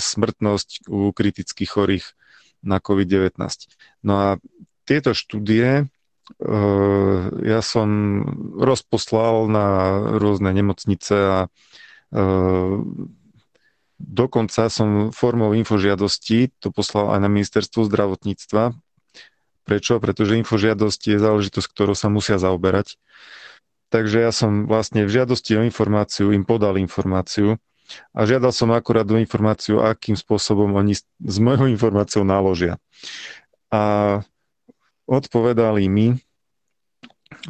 smrtnosť u kritických chorých na COVID-19. No a tieto štúdie ja som rozposlal na rôzne nemocnice a Dokonca som formou infožiadosti to poslal aj na ministerstvo zdravotníctva. Prečo? Pretože infožiadosť je záležitosť, ktorou sa musia zaoberať. Takže ja som vlastne v žiadosti o informáciu im podal informáciu a žiadal som akurát o informáciu, akým spôsobom oni s mojou informáciou naložia. A odpovedali mi,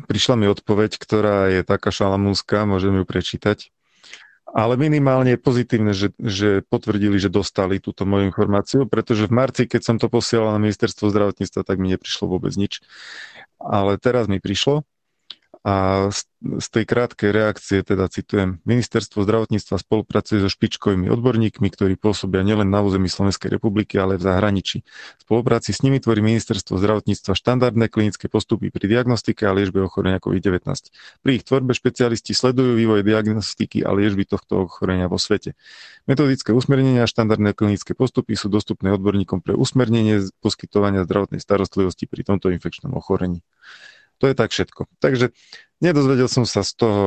prišla mi odpoveď, ktorá je taká šalamúnska, môžem ju prečítať. Ale minimálne je pozitívne, že, že potvrdili, že dostali túto moju informáciu, pretože v marci, keď som to posielal na ministerstvo zdravotníctva, tak mi neprišlo vôbec nič. Ale teraz mi prišlo A z tej krátkej reakcie teda citujem, Ministerstvo zdravotníctva spolupracuje so špičkovými odborníkmi, ktorí pôsobia nielen na území Slovenskej republiky, ale v zahraničí. V spolupráci s nimi tvorí Ministerstvo zdravotníctva štandardné klinické postupy pri diagnostike a liečbe ochorenia COVID-19. Pri ich tvorbe špecialisti sledujú vývoj diagnostiky a liečby tohto ochorenia vo svete. Metodické usmernenia a štandardné klinické postupy sú dostupné odborníkom pre usmernenie poskytovania zdravotnej starostlivosti pri tomto infekčnom ochorení. To je tak všetko. Takže nedozvedel som sa z toho,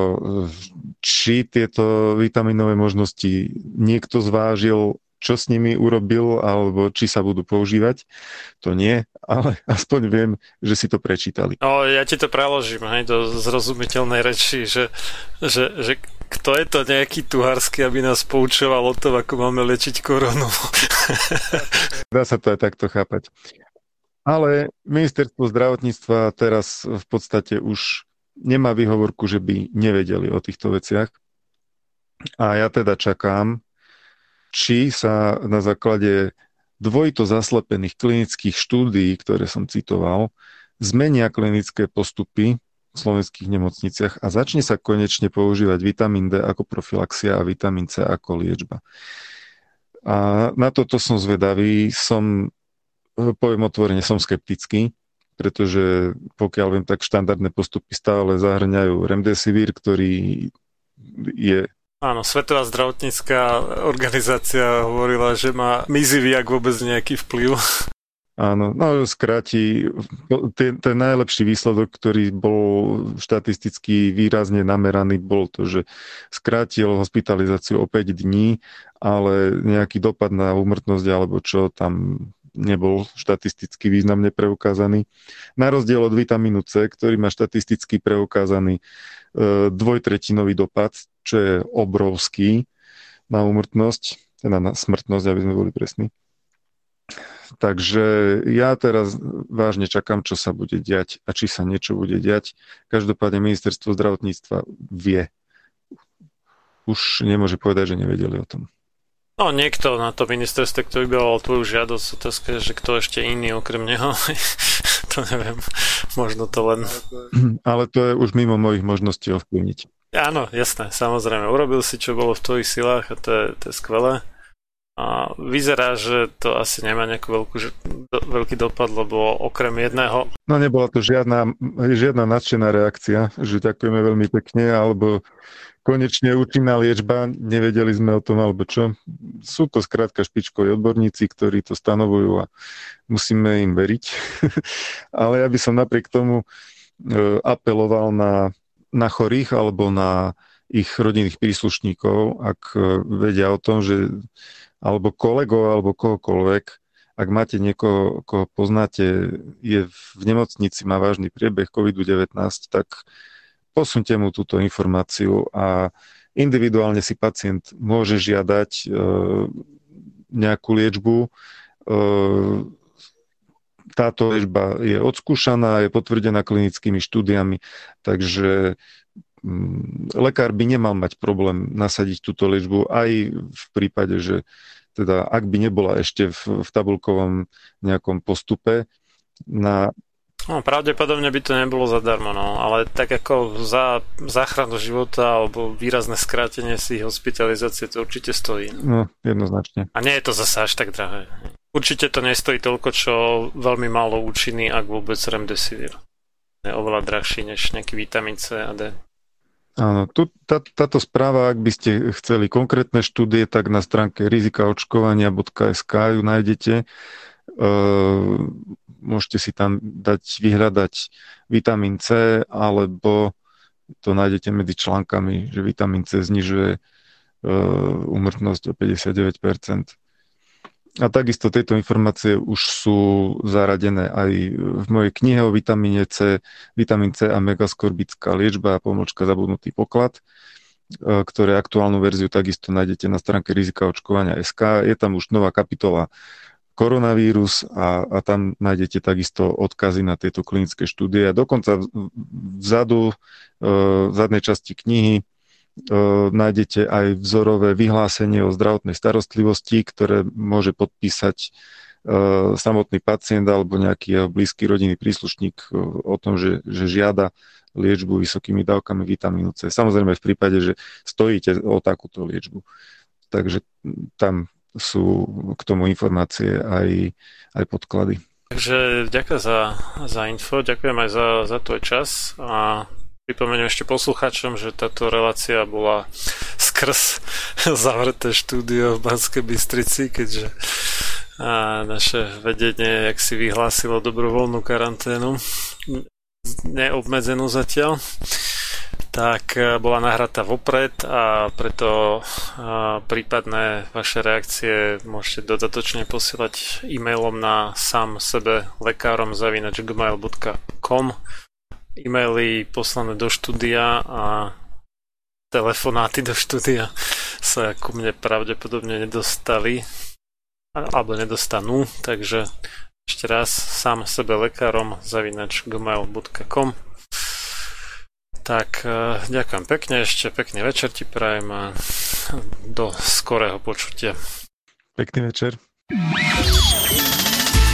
či tieto vitaminové možnosti niekto zvážil, čo s nimi urobil, alebo či sa budú používať. To nie, ale aspoň viem, že si to prečítali. No, ja ti to preložím, hej, do zrozumiteľnej reči, že, že, že kto je to nejaký tuharský, aby nás poučoval o tom, ako máme liečiť koronu. Dá sa to aj takto chápať. Ale ministerstvo zdravotníctva teraz v podstate už nemá výhovorku, že by nevedeli o týchto veciach. A ja teda čakám, či sa na základe dvojito zaslepených klinických štúdií, ktoré som citoval, zmenia klinické postupy v slovenských nemocniciach a začne sa konečne používať vitamín D ako profilaxia a vitamín C ako liečba. A na toto som zvedavý. Som poviem otvorene, som skeptický, pretože pokiaľ viem, tak štandardné postupy stále zahrňajú remdesivir, ktorý je Áno, Svetová zdravotnícká organizácia hovorila, že má mizivý, ak vôbec nejaký vplyv. Áno, no skráti, ten, ten najlepší výsledok, ktorý bol štatisticky výrazne nameraný, bol to, že skrátil hospitalizáciu o 5 dní, ale nejaký dopad na úmrtnosť alebo čo tam nebol štatisticky významne preukázaný. Na rozdiel od vitamínu C, ktorý má štatisticky preukázaný e, dvojtretinový dopad, čo je obrovský na úmrtnosť, teda na smrtnosť, aby sme boli presní. Takže ja teraz vážne čakám, čo sa bude diať a či sa niečo bude diať. Každopádne ministerstvo zdravotníctva vie. Už nemôže povedať, že nevedeli o tom. No niekto na to ministerstve, kto vybral tvoju žiadosť, otázka je, že kto ešte iný okrem neho, to neviem, možno to len... Ale to je už mimo mojich možností ovplyvniť. Áno, jasné, samozrejme, urobil si, čo bolo v tvojich silách a to je, to je skvelé. A vyzerá, že to asi nemá veľkú, do, veľký dopad, lebo okrem jedného... No nebola to žiadna, žiadna nadšená reakcia, že ďakujeme veľmi pekne, alebo konečne účinná liečba, nevedeli sme o tom alebo čo. Sú to skrátka špičkoví odborníci, ktorí to stanovujú a musíme im veriť. Ale ja by som napriek tomu e, apeloval na, na chorých alebo na ich rodinných príslušníkov, ak e, vedia o tom, že alebo kolegov, alebo kohokoľvek, ak máte niekoho, koho poznáte, je v nemocnici, má vážny priebeh COVID-19, tak posunte mu túto informáciu a individuálne si pacient môže žiadať e, nejakú liečbu. E, táto liečba je odskúšaná, je potvrdená klinickými štúdiami, takže lekár by nemal mať problém nasadiť túto liečbu aj v prípade, že teda ak by nebola ešte v, v tabulkovom nejakom postupe na No, pravdepodobne by to nebolo zadarmo, no, ale tak ako za záchranu života alebo výrazné skrátenie si hospitalizácie to určite stojí. No, jednoznačne. A nie je to zase až tak drahé. Určite to nestojí toľko, čo veľmi málo účinný, ak vôbec remdesivir. Je oveľa drahší než nejaký vitamín C a D. Áno, tu, tá, táto správa, ak by ste chceli konkrétne štúdie, tak na stránke rizikaočkovania.sk ju nájdete. Uh, môžete si tam dať, vyhľadať vitamín C, alebo to nájdete medzi článkami, že vitamín C znižuje umrtnosť o 59%. A takisto tieto informácie už sú zaradené aj v mojej knihe o vitamíne C, vitamín C a megaskorbická liečba a pomočka zabudnutý poklad, e, ktoré aktuálnu verziu takisto nájdete na stránke rizika očkovania SK. Je tam už nová kapitola koronavírus a, a tam nájdete takisto odkazy na tieto klinické štúdie. A dokonca vzadu, e, v zadnej časti knihy, nájdete aj vzorové vyhlásenie o zdravotnej starostlivosti, ktoré môže podpísať samotný pacient alebo nejaký jeho blízky rodinný príslušník o tom, že, že žiada liečbu vysokými dávkami vitamínu C. Samozrejme v prípade, že stojíte o takúto liečbu. Takže tam sú k tomu informácie aj, aj podklady. Takže ďakujem za, za info, ďakujem aj za, za tvoj čas a pripomeniem ešte poslucháčom, že táto relácia bola skrz zavreté štúdio v Banskej Bystrici, keďže a naše vedenie, jak si vyhlásilo dobrovoľnú karanténu, neobmedzenú zatiaľ, tak e, bola nahratá vopred a preto prípadné vaše reakcie môžete dodatočne posielať e-mailom na sám sebe lekárom zavinač gmail.com e-maily poslané do štúdia a telefonáty do štúdia sa ku mne pravdepodobne nedostali alebo nedostanú, takže ešte raz sám sebe lekárom zavinač gmail.com tak e, ďakujem pekne, ešte pekný večer ti prajem a do skorého počutia. Pekný večer.